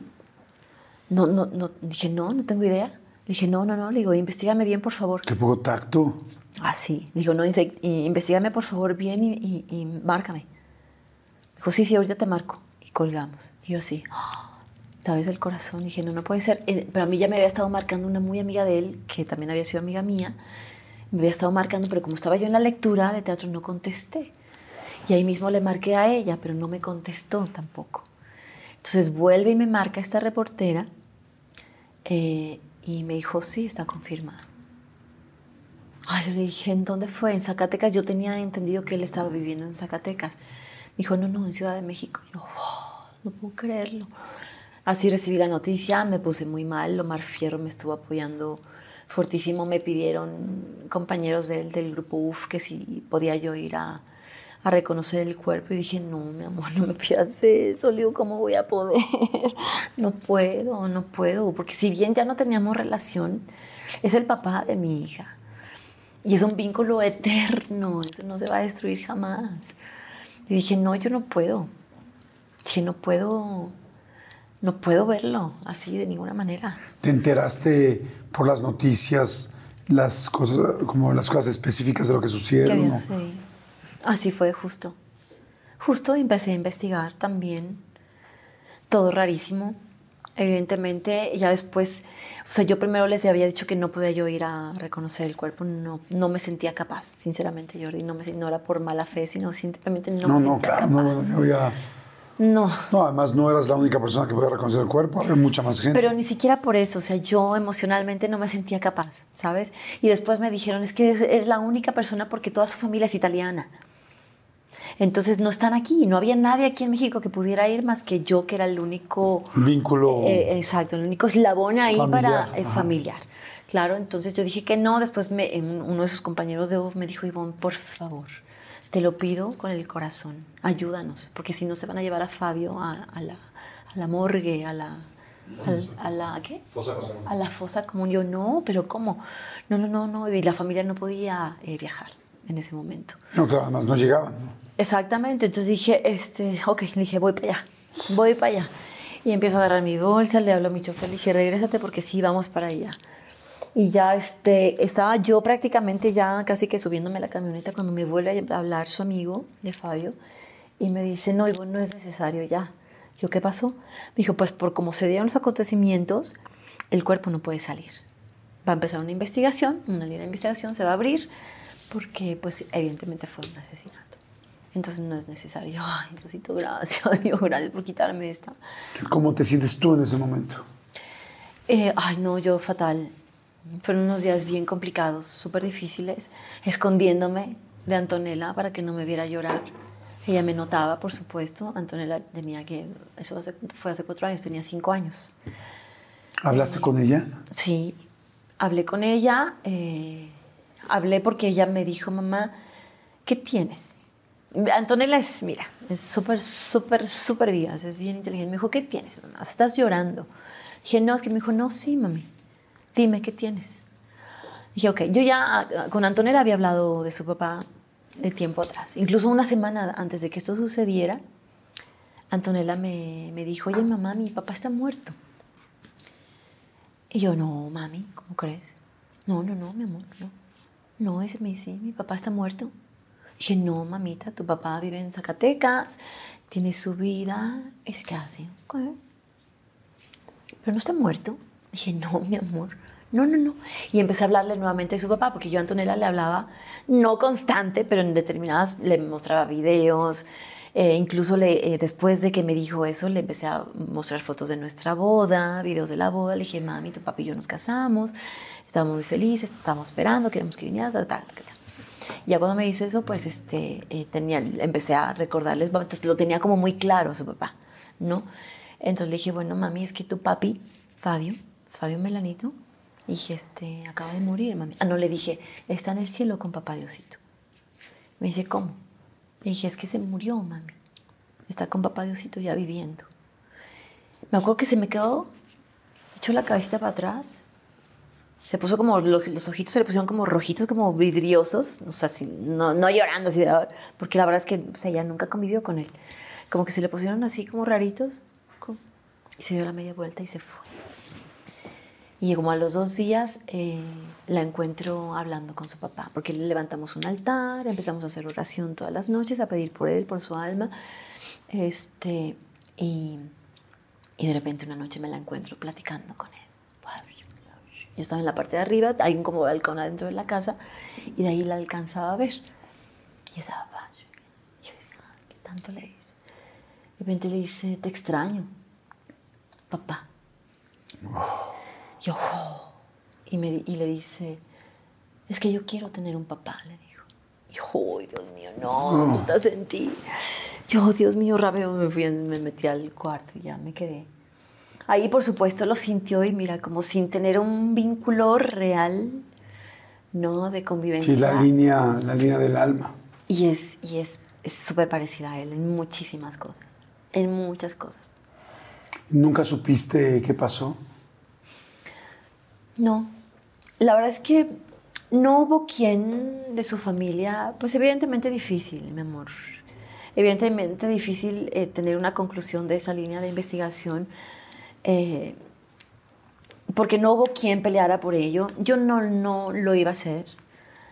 No, no, no. Dije, no, no tengo idea. Le dije, no, no, no. Le digo, investigame bien, por favor. Qué poco tacto. Ah, sí. Digo, no, investigame por favor bien y, y- y márcame. Dijo, sí, sí, ahorita te marco. Y colgamos. Y yo así, ¡ah! ¿sabes? El corazón. Dije, no, no puede ser. Eh, Pero a mí ya me había estado marcando una muy amiga de él, que también había sido amiga mía. Me había estado marcando, pero como estaba yo en la lectura de teatro, no contesté. Y ahí mismo le marqué a ella, pero no me contestó tampoco. Entonces vuelve y me marca esta reportera eh, y me dijo, sí, está confirmado. Ay, yo le dije, ¿en dónde fue? En Zacatecas. Yo tenía entendido que él estaba viviendo en Zacatecas. Me dijo, no, no, en Ciudad de México. Yo, "Oh, no puedo creerlo. Así recibí la noticia, me puse muy mal. Omar Fierro me estuvo apoyando fortísimo. Me pidieron compañeros del, del grupo UF que si podía yo ir a, a reconocer el cuerpo. Y dije, no, mi amor, no me pidas eso. Le digo, ¿cómo voy a poder? (laughs) No puedo, no puedo. Porque si bien ya no teníamos relación, es el papá de mi hija. Y es un vínculo eterno, eso no se va a destruir jamás. Y dije, no, yo no puedo. Dije, no puedo, no puedo verlo así de ninguna manera. ¿Te enteraste por las noticias las cosas, como las cosas específicas de lo que ¿Qué sucedieron? no? sucedido? Así fue justo. Justo empecé a investigar también. Todo rarísimo. Evidentemente, ya después, o sea, yo primero les había dicho que no podía yo ir a reconocer el cuerpo, no, no me sentía capaz, sinceramente, Jordi, no, me, no era por mala fe, sino simplemente no, No, me no, claro, no, capaz. no había... No, No, además no eras la única persona que podía reconocer el cuerpo, había mucha más gente. Pero ni siquiera por eso, o sea, yo emocionalmente no me sentía capaz, ¿sabes? Y después me dijeron, es que es la única persona porque toda su familia es italiana. Entonces no están aquí, no había nadie aquí en México que pudiera ir más que yo, que era el único... Vínculo... eh, exacto, el único eslabón ahí Familiar, para... eh, familiar. Claro, entonces yo dije que no, después me, uno de sus compañeros de UF me dijo, Ivonne, por favor, te lo pido con el corazón, ayúdanos, porque si no se van a llevar a Fabio a, la, a la, morgue, a la... A, la ¿qué? Fosa a la fosa común. Yo, no, pero ¿cómo? No, no, no, no. Y la familia no podía eh, viajar en ese momento. No, claro, además no llegaban. Exactamente. Entonces dije, este, ok, le dije, voy para allá, voy para allá. Y empiezo a agarrar mi bolsa, le hablo a mi chofer, le dije, regrésate porque sí, vamos para allá. Y ya este, estaba yo prácticamente ya casi que subiéndome a la camioneta cuando me vuelve a hablar su amigo de Fabio y me dice, no, Ivonne, no es necesario ya. Yo, ¿qué pasó? Me dijo, pues por cómo se dieron los acontecimientos, el cuerpo no puede salir. Va a empezar una investigación, una línea de investigación se va a abrir porque pues evidentemente fue un asesinato. Entonces no es necesario. (laughs) Ay, Diosito, gracias, (laughs) Dios, gracias por quitarme esta. ¿Cómo te sientes tú en ese momento? Eh, ay, no, yo fatal. Fueron unos días bien complicados, súper difíciles, escondiéndome de Antonella para que no me viera llorar. Ella me notaba, por supuesto. Antonella tenía que, eso fue hace cuatro años, tenía cinco años. ¿Hablaste con ella? Sí, hablé con ella. Eh, hablé porque ella me dijo, mamá, ¿qué tienes? Antonella es, mira, es súper, súper, súper viva, es bien inteligente. Me dijo, ¿qué tienes, mamá? ¿Estás llorando? Dije, no, es que me dijo, no, sí, mami dime, ¿qué tienes? Dije, ok, yo ya con Antonella había hablado de su papá de tiempo atrás. Incluso una semana antes de que esto sucediera, Antonella me, me dijo, oye, mamá, mi papá está muerto. Y yo, no, mami, ¿cómo crees? No, no, no, mi amor, no. No, ese me dice, mi papá está muerto. Dije, no, mamita, tu papá vive en Zacatecas, tiene su vida. Y se queda así, Pero no está muerto. Dije, no, mi amor, no, no, no. Y empecé a hablarle nuevamente de su papá, porque yo a Antonella le hablaba, no constante, pero en determinadas, le mostraba videos. Eh, incluso eh, después de que me dijo eso, le empecé a mostrar fotos de nuestra boda, videos de la boda. Le dije, mami, tu papá y yo nos casamos, estábamos muy felices, estábamos esperando, queremos que vinieras, tal, tal, tal. Ya cuando me dice eso, pues este, eh, tenía, empecé a recordarles, entonces lo tenía como muy claro su papá, ¿no? Entonces le dije, bueno, mami, es que tu papi, Fabio, Fabio Melanito, dije, este, acaba de morir, mami. Ah, no, le dije, está en el cielo con papá Diosito. Me dice, ¿cómo? Le dije, es que se murió, mami. Está con papá Diosito ya viviendo. Me acuerdo que se me quedó, echó la cabecita para atrás. Se puso como, los, ojitos se le pusieron como rojitos, como vidriosos. O sea, no, no, llorando, así, porque la verdad es que o sea, ella nunca convivió con él. Como que se le pusieron así como raritos. Y se dio la media vuelta y se fue. Y como a los dos días eh, la encuentro hablando con su papá, porque levantamos un altar, empezamos a hacer oración todas las noches, a pedir por él, por su alma. Este, y, y de repente una noche me la encuentro platicando con él. Yo estaba en la parte de arriba, hay un como balcón adentro de la casa, y de ahí la alcanzaba a ver. Y estaba, yo decía, ¿qué tanto le hizo? De repente le dice, te extraño, papá. Yo, y, me, y le dice, es que yo quiero tener un papá, le dijo. Y yo, oh, Dios mío, no, no te sentí. Yo, Dios mío, rápido me fui, me metí al cuarto y ya me quedé. Ahí, por supuesto, lo sintió y mira, como sin tener un vínculo real, ¿no? De convivencia. Sí, la línea, la línea del alma. Y es y es súper parecida a él en muchísimas cosas, en muchas cosas. ¿Nunca supiste qué pasó? No, la verdad es que no hubo quien de su familia, pues evidentemente difícil, mi amor. Evidentemente difícil eh, tener una conclusión de esa línea de investigación, eh, porque no hubo quien peleara por ello. Yo no, no lo iba a hacer,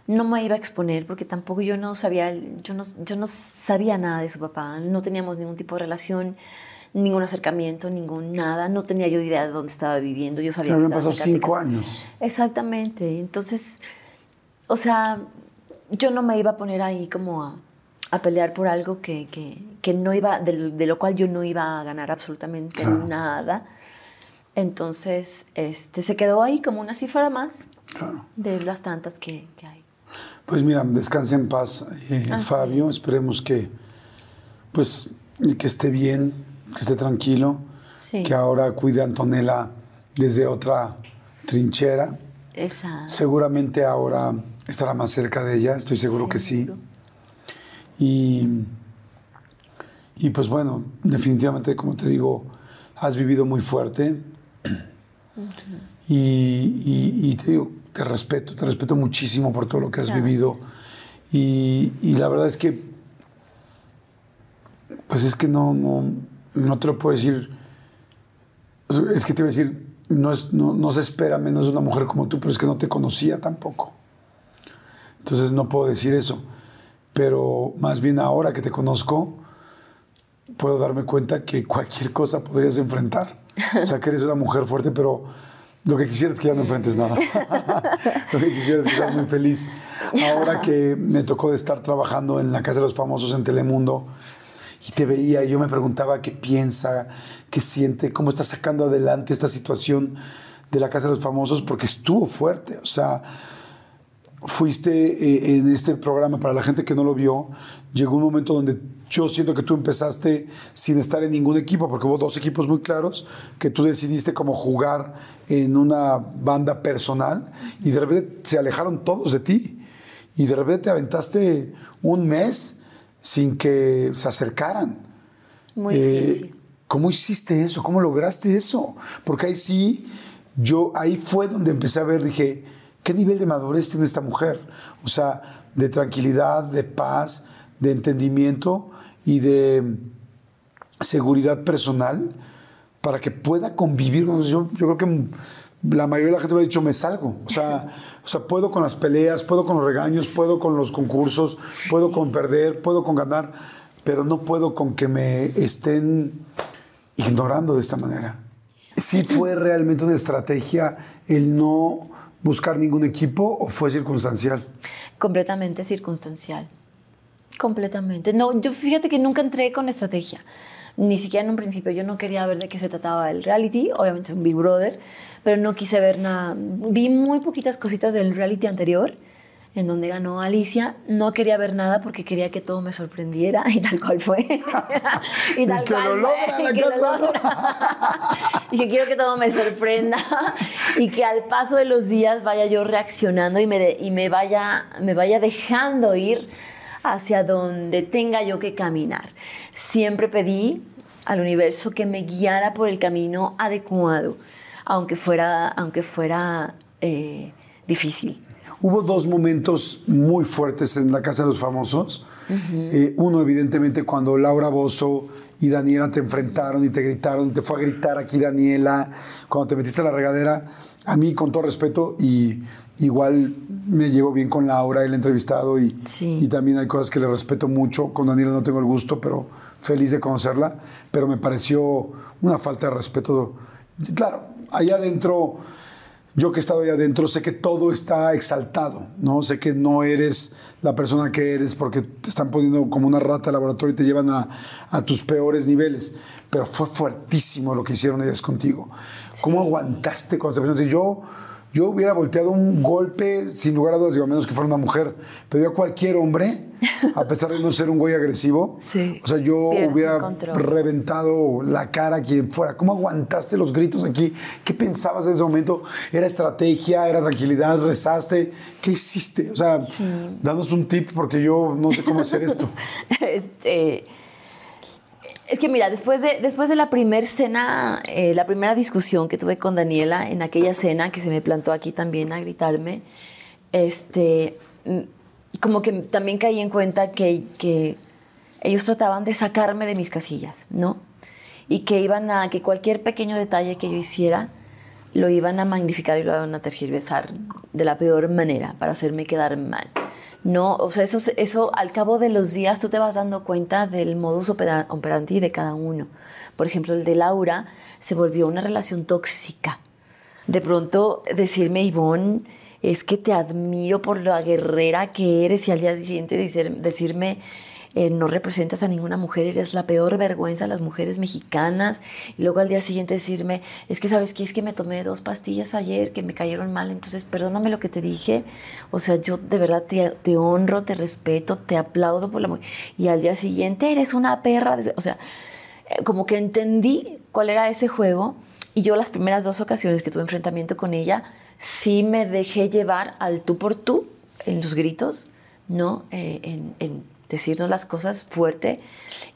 no me iba a exponer, porque tampoco yo no sabía, yo no, yo no sabía nada de su papá, no teníamos ningún tipo de relación ningún acercamiento, ningún nada. No tenía yo idea de dónde estaba viviendo. Yo sabía que me pasó cinco años. Exactamente. Entonces, o sea, yo no me iba a poner ahí como a, a pelear por algo que, que, que no iba, de, lo cual yo no iba a ganar absolutamente nada. Entonces, este, se quedó ahí como una cifra más de las tantas que, que, hay. Pues mira, descanse en paz, eh, Fabio. Esperemos que, pues, que esté bien, que esté tranquilo, que ahora cuide a Antonella desde otra trinchera, Exacto. Seguramente ahora estará más cerca de ella, estoy seguro que sí. Y, y pues bueno, definitivamente, como te digo, has vivido muy fuerte. Y, y- y te digo, te respeto, te respeto muchísimo por todo lo que has vivido. Y, y la verdad es que, pues es que no, no, no te lo puedo decir. Es que te iba a decir, no, es, no, no se espera menos de una mujer como tú, pero es que no te conocía tampoco. Entonces no puedo decir eso. Pero más bien ahora que te conozco, puedo darme cuenta que cualquier cosa podrías enfrentar. O sea, que eres una mujer fuerte, pero lo que quisiera es que ya no enfrentes nada. (laughs) lo que quisiera es que seas muy feliz. Ahora que me tocó de estar trabajando en la Casa de los Famosos en Telemundo y te veía yo me preguntaba qué piensa, qué siente, cómo está sacando adelante esta situación de la Casa de los Famosos, porque estuvo fuerte. O sea, fuiste eh, en este programa, para la gente que no lo vio, llegó un momento donde yo siento que tú empezaste sin estar en ningún equipo, porque hubo dos equipos muy claros, que tú decidiste como jugar en una banda personal y de repente se alejaron todos de ti. Y de repente te aventaste un mes sin que se acercaran. Muy Eh, difícil. ¿Cómo hiciste eso? ¿Cómo lograste eso? Porque ahí sí, yo ahí fue donde empecé a ver, dije, ¿qué nivel de madurez tiene esta mujer? O sea, de tranquilidad, de paz, de entendimiento y de seguridad personal para que pueda convivir. con. Yo, yo creo que la mayoría de la gente hubiera dicho, me salgo. O sea, (laughs) o sea, puedo con las peleas, puedo con los regaños, puedo con los concursos, puedo con perder, puedo con ganar, pero no puedo con que me estén ignorando de esta manera. ¿Sí fue realmente una estrategia el no buscar ningún equipo o fue circunstancial? Completamente circunstancial. Completamente. No, yo fíjate que nunca entré con estrategia. Ni siquiera en un principio. Yo no quería ver de qué se trataba el reality. Obviamente es un Big Brother. Pero no quise ver nada. Vi muy poquitas cositas del reality anterior, en donde ganó Alicia. No quería ver nada porque quería que todo me sorprendiera. Y tal cual fue. (laughs) Y que lo fue, logra, la y que lo logra. y que quiero que todo me sorprenda y que al paso de los días vaya yo reaccionando y me, de- y me, vaya, me vaya dejando ir hacia donde tenga yo que caminar. Siempre pedí al universo que me guiara por el camino adecuado, aunque fuera, aunque fuera eh, difícil. Hubo dos momentos muy fuertes en la Casa de los Famosos. Eh, uno, evidentemente, cuando Laura Bozo y Daniela te enfrentaron y te gritaron, te fue a gritar aquí Daniela, cuando te metiste a la regadera. A mí, con todo respeto, y igual me llevo bien con Laura, el entrevistado, y, Sí. y también hay cosas que le respeto mucho. Con Daniela no tengo el gusto, pero feliz de conocerla. Pero me pareció una falta de respeto. Claro, allá adentro yo que he estado ahí adentro sé que todo está exaltado, ¿no? Sé que no eres la persona que eres porque te están poniendo como una rata al laboratorio y te llevan a, a tus peores niveles. Pero fue fuertísimo lo que hicieron ellas contigo. ¿Cómo aguantaste cuando te? Yo, yo hubiera volteado un golpe sin lugar a dudas, digo, a menos que fuera una mujer, pero yo a cualquier hombre, a pesar de no ser un güey agresivo, (laughs) Sí. o sea, yo hubiera reventado la cara a quien fuera. ¿Cómo aguantaste los gritos aquí? ¿Qué pensabas en ese momento? ¿Era estrategia? ¿Era tranquilidad? ¿Rezaste? ¿Qué hiciste? O sea, danos un tip porque yo no sé cómo hacer esto. (laughs) Este, es que mira, después de, después de la primera cena, eh, la primera discusión que tuve con Daniela en aquella cena que se me plantó aquí también a gritarme, este, mm, como que también caí en cuenta que, que ellos trataban de sacarme de mis casillas, ¿no? Y que iban a, que cualquier pequeño detalle que yo hiciera, lo iban a magnificar y lo iban a tergiversar de la peor manera para hacerme quedar mal. No, o sea, eso, eso al cabo de los días tú te vas dando cuenta del modus opera- operandi de cada uno. Por ejemplo, el de Laura se volvió una relación tóxica. De pronto decirme, Ivonne, es que te admiro por la guerrera que eres y al día siguiente decir- decirme, eh, no representas a ninguna mujer, eres la peor vergüenza de las mujeres mexicanas. Y luego al día siguiente decirme, es que sabes qué, es que me tomé dos pastillas ayer que me cayeron mal, entonces perdóname lo que te dije. O sea, yo de verdad te, honro, te respeto, te aplaudo por la mujer. Y al día siguiente eres una perra. O sea, eh, como que entendí cuál era ese juego y yo las primeras dos ocasiones que tuve enfrentamiento con ella sí me dejé llevar al tú por tú en los gritos, ¿no? Eh, decirnos las cosas fuerte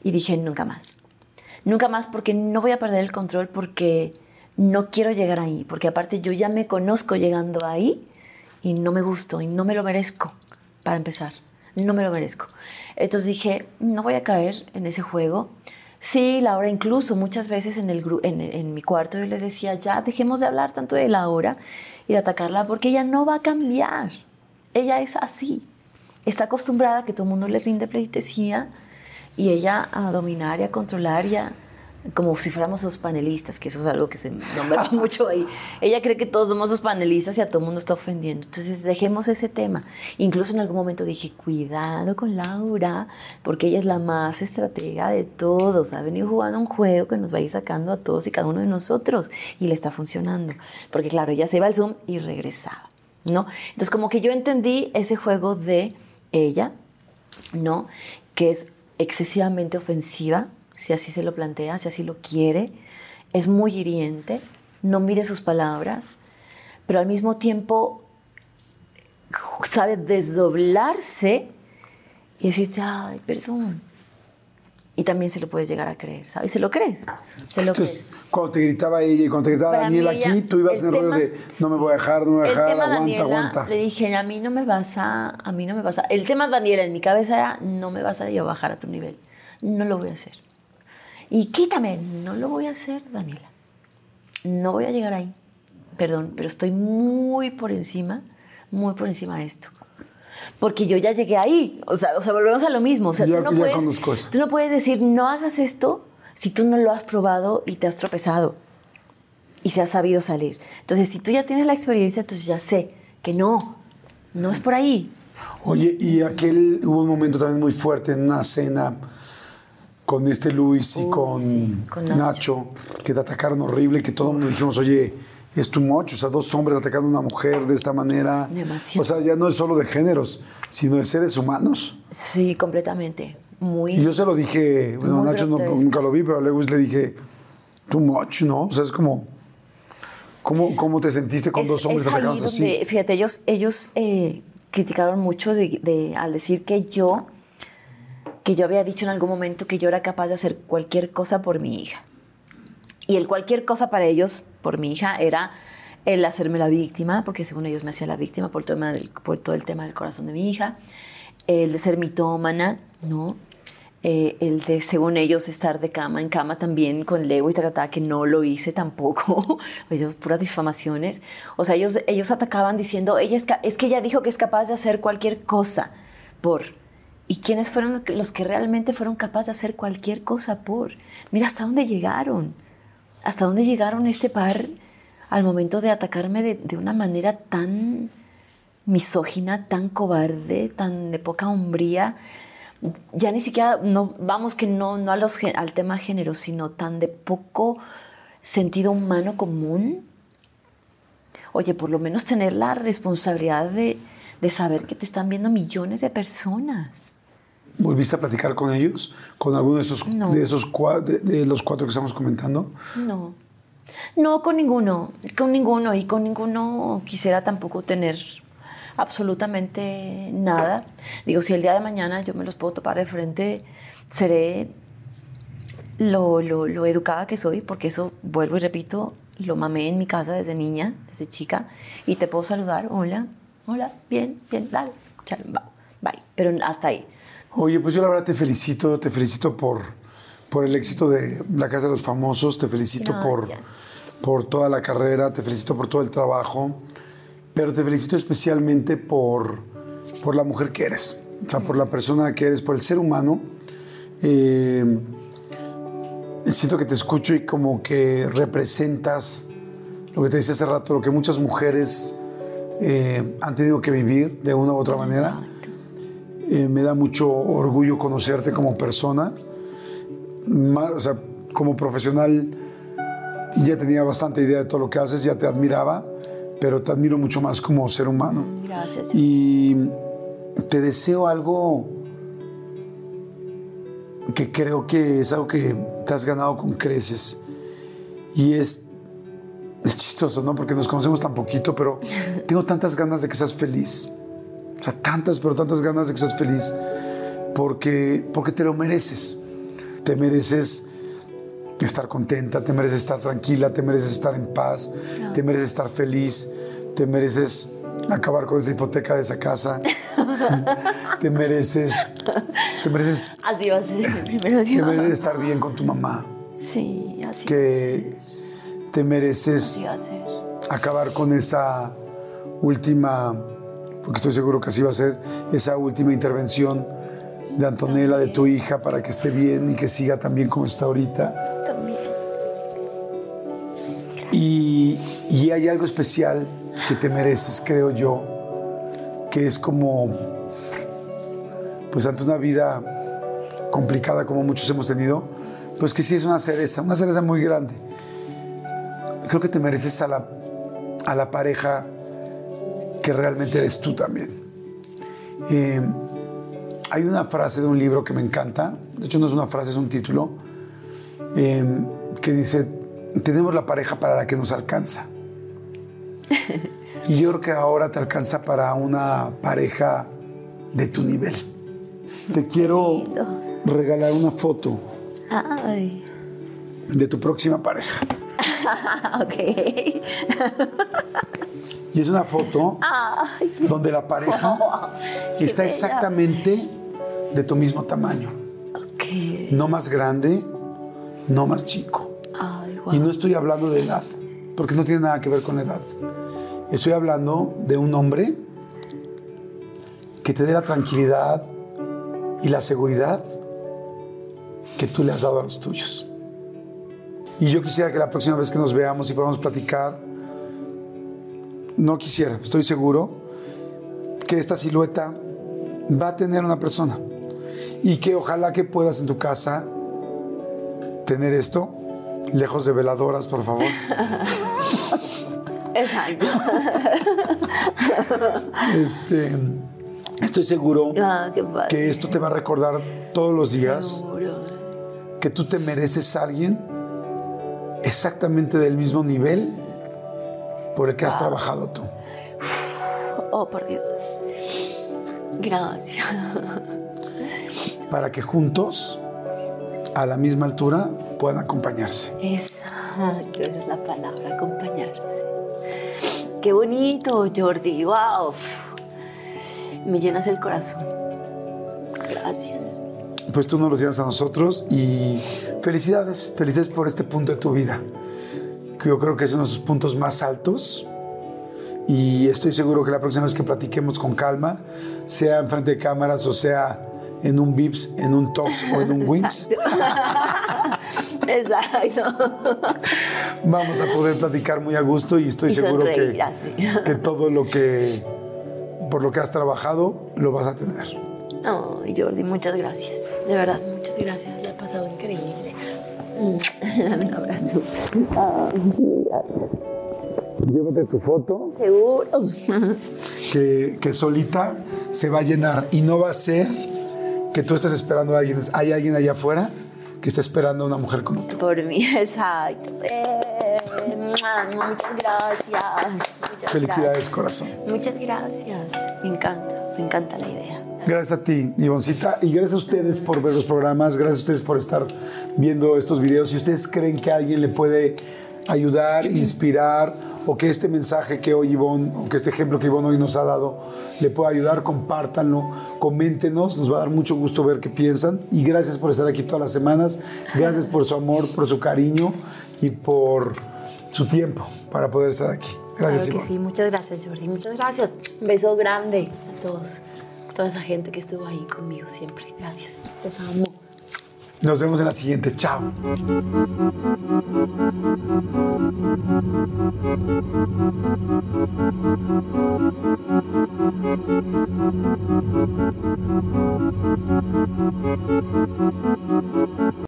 y dije nunca más. Nunca más porque no voy a perder el control porque no quiero llegar ahí, porque aparte yo ya me conozco llegando ahí y no me gusto y no me lo merezco, para empezar, no me lo merezco. Entonces dije, no voy a caer en ese juego. Sí, Laura, incluso muchas veces en, el, en, mi cuarto yo les decía, ya dejemos de hablar tanto de Laura y de atacarla porque ella no va a cambiar. Ella es así. Está acostumbrada a que todo el mundo le rinde pleitesía y ella a dominar y a controlar y a, como si fuéramos sus panelistas, que eso es algo que se nombra (laughs) mucho ahí. Ella cree que todos somos sus panelistas y a todo el mundo está ofendiendo. Entonces, dejemos ese tema. Incluso en algún momento dije, cuidado con Laura, porque ella es la más estratega de todos. Ha venido jugando un juego que nos va a ir sacando a todos y cada uno de nosotros y le está funcionando. Porque, claro, ella se iba al Zoom y regresaba, ¿no? Entonces, como que yo entendí ese juego de ella, ¿no? Que es excesivamente ofensiva si así se lo plantea, si así lo quiere. Es muy hiriente, no mide sus palabras, pero al mismo tiempo sabe desdoblarse y decirte, ay, perdón. Y también se lo puedes llegar a creer, ¿sabes? Se lo crees. Se lo Entonces, cuando te gritaba ella y cuando te gritaba Daniela aquí, tú ibas en el rollo de no me voy a dejar, no me voy a dejar, aguanta, Daniela, aguanta. Le dije, a mí no me vas a, a mí no me vas a. El tema Daniela en mi cabeza era, no me vas a bajar a tu nivel. No lo voy a hacer y quítame. No lo voy a hacer, Daniela. No voy a llegar ahí. Perdón, pero estoy muy por encima, muy por encima de esto. Porque yo ya llegué ahí. O sea, o sea volvemos a lo mismo. O sea, tú, no puedes, tú no puedes decir, no hagas esto si tú no lo has probado y te has tropezado y se ha sabido salir. Entonces, si tú ya tienes la experiencia, entonces ya sé que no, no es por ahí. Oye, y aquel hubo un momento también muy fuerte en una cena con este Luis y con, Nacho. que te atacaron horrible, que todo el mundo dijimos, oye, es tu mocho, o sea, dos hombres atacando a una mujer de esta manera. O sea, ya no es solo de géneros, sino de seres humanos. Sí, completamente. Muy. Y yo se lo dije, bueno, Nacho nunca lo vi, pero a Lewis le dije, tu mocho, ¿no? O sea, es como. ¿Cómo, cómo te sentiste con dos hombres atacando así? Fíjate, ellos, ellos eh, criticaron mucho de, al decir que yo que yo había dicho en algún momento que yo era capaz de hacer cualquier cosa por mi hija. Y el cualquier cosa para ellos, por mi hija, era el hacerme la víctima, porque según ellos me hacía la víctima por todo, el, por todo el tema del corazón de mi hija, el de ser mitómana, ¿no? Eh, el de, según ellos, estar de cama en cama también con Leo y trataba que no lo hice tampoco. (laughs) ellos, puras difamaciones. O sea, ellos, ellos atacaban diciendo, ella es, es que ella dijo que es capaz de hacer cualquier cosa por ¿Y quiénes fueron los que realmente fueron capaces de hacer cualquier cosa por? Mira hasta dónde llegaron. Hasta dónde llegaron este par al momento de atacarme de, una manera tan misógina, tan cobarde, tan de poca hombría. Ya ni siquiera, no, vamos que no, no a los, al tema género, sino tan de poco sentido humano común. Oye, por lo menos tener la responsabilidad de, de saber que te están viendo millones de personas. ¿Volviste a platicar con ellos? ¿Con alguno de esos, de, esos de, los cuatro que estamos comentando? No. No, con ninguno. Con ninguno. Y con ninguno quisiera tampoco tener absolutamente nada. Digo, si el día de mañana yo me los puedo topar de frente, seré lo, lo, lo educada que soy, porque eso, vuelvo y repito, lo mamé en mi casa desde niña, desde chica, y te puedo saludar, hola, hola, bien, bien, dale, bye, pero hasta ahí. Oye, pues yo la verdad te felicito, te felicito por, por el éxito de La Casa de los Famosos, te felicito por, por toda la carrera, te felicito por todo el trabajo, pero te felicito especialmente por, por la mujer que eres, o sea, por la persona que eres, por el ser humano. Eh, siento que te escucho y como que representas lo que te decía hace rato, lo que muchas mujeres eh, han tenido que vivir de una u otra manera. Eh, me da mucho orgullo conocerte como persona. o sea, como profesional ya tenía bastante idea de todo lo que haces, ya te admiraba, pero te admiro mucho más como ser humano. Gracias. Y te deseo algo que creo que es algo que te has ganado con creces. Y es, es chistoso, ¿no? Porque nos conocemos tan poquito, pero (laughs) tengo tantas ganas de que seas feliz. O sea, tantas, pero tantas ganas de que seas feliz. Porque, porque te lo mereces. Te mereces estar contenta, te mereces estar tranquila, te mereces estar en paz, te mereces estar feliz, te mereces acabar con esa hipoteca de esa casa. (laughs) te mereces, te mereces, Así va a ser primero te mereces estar bien con tu mamá. Sí, así, Que te mereces así va a ser. acabar con esa última, porque estoy seguro que así va a ser, esa última intervención de Antonella, de tu hija, para que esté bien y que siga tan bien como está ahorita. También. Y, y hay algo especial que te mereces, creo yo, que es como, pues ante una vida complicada como muchos hemos tenido, pues que sí es una cereza, una cereza muy grande. Creo que te mereces a la, a la pareja que realmente eres tú también. Eh, hay una frase de un libro que me encanta, de hecho no es una frase, es un título, eh, que dice, tenemos la pareja para la que nos alcanza. (laughs) Y yo creo que ahora te alcanza para una pareja de tu nivel. Te quiero regalar una foto Ay. de tu próxima pareja. (laughs) ok. (laughs) Y es una foto Ay. donde la pareja (laughs) está bella. exactamente de tu mismo tamaño. No más grande, no más chico. Ay. Y no estoy hablando de edad, porque no tiene nada que ver con la edad. Estoy hablando de un hombre que te dé la tranquilidad y la seguridad que tú le has dado a los tuyos. Y yo quisiera que la próxima vez que nos veamos y podamos platicar, no quisiera, estoy seguro que esta silueta va a tener una persona y que ojalá que puedas en tu casa tener esto lejos de veladoras, por favor. (laughs) Exacto. Este, estoy seguro Ah, que esto te va a recordar todos los días Seguro. que tú te mereces a alguien exactamente del mismo nivel por el que has trabajado tú. Oh, por Dios. Gracias. Para que juntos, a la misma altura, puedan acompañarse. Exacto, esa es la palabra, acompañarse. Qué bonito, Jordi. Wow. Me llenas el corazón. Gracias. Pues tú nos lo llenas a nosotros y felicidades, felicidades por este punto de tu vida. Que yo creo que es uno de sus puntos más altos y estoy seguro que la próxima vez que platiquemos con calma, sea en frente de cámaras o sea en un Vips, en un Tops o en un (laughs) Wings, (laughs) Exacto. vamos a poder platicar muy a gusto y estoy Y seguro que, que todo lo que por lo que has trabajado lo vas a tener. Ay, Jordi, muchas gracias. De verdad, muchas gracias. La he pasado increíble. (laughs) Dame un abrazo. Llévate tu foto Seguro. que, que solita se va a llenar y no va a ser que tú estés esperando a alguien. Hay alguien allá afuera que está esperando a una mujer como tú. Por mí, (laughs) exacto. Eh, muchas gracias. Muchas Felicidades, gracias. corazón. Muchas gracias. Me encanta, me encanta la idea. Gracias a ti, Ivoncita, y gracias a ustedes por ver los programas, gracias a ustedes por estar viendo estos videos. Si ustedes creen que alguien le puede ayudar, inspirar, o que este mensaje que hoy Ivonne, o que este ejemplo que Ivonne hoy nos ha dado, le pueda ayudar, compártanlo, coméntenos, nos va a dar mucho gusto ver qué piensan. Y gracias por estar aquí todas las semanas, gracias por su amor, por su cariño y por su tiempo para poder estar aquí. Gracias, claro que sí, muchas gracias, Jordi. Muchas gracias. Un beso grande a todos, toda esa gente que estuvo ahí conmigo siempre. Gracias, los amo. Nos vemos en la siguiente, chao.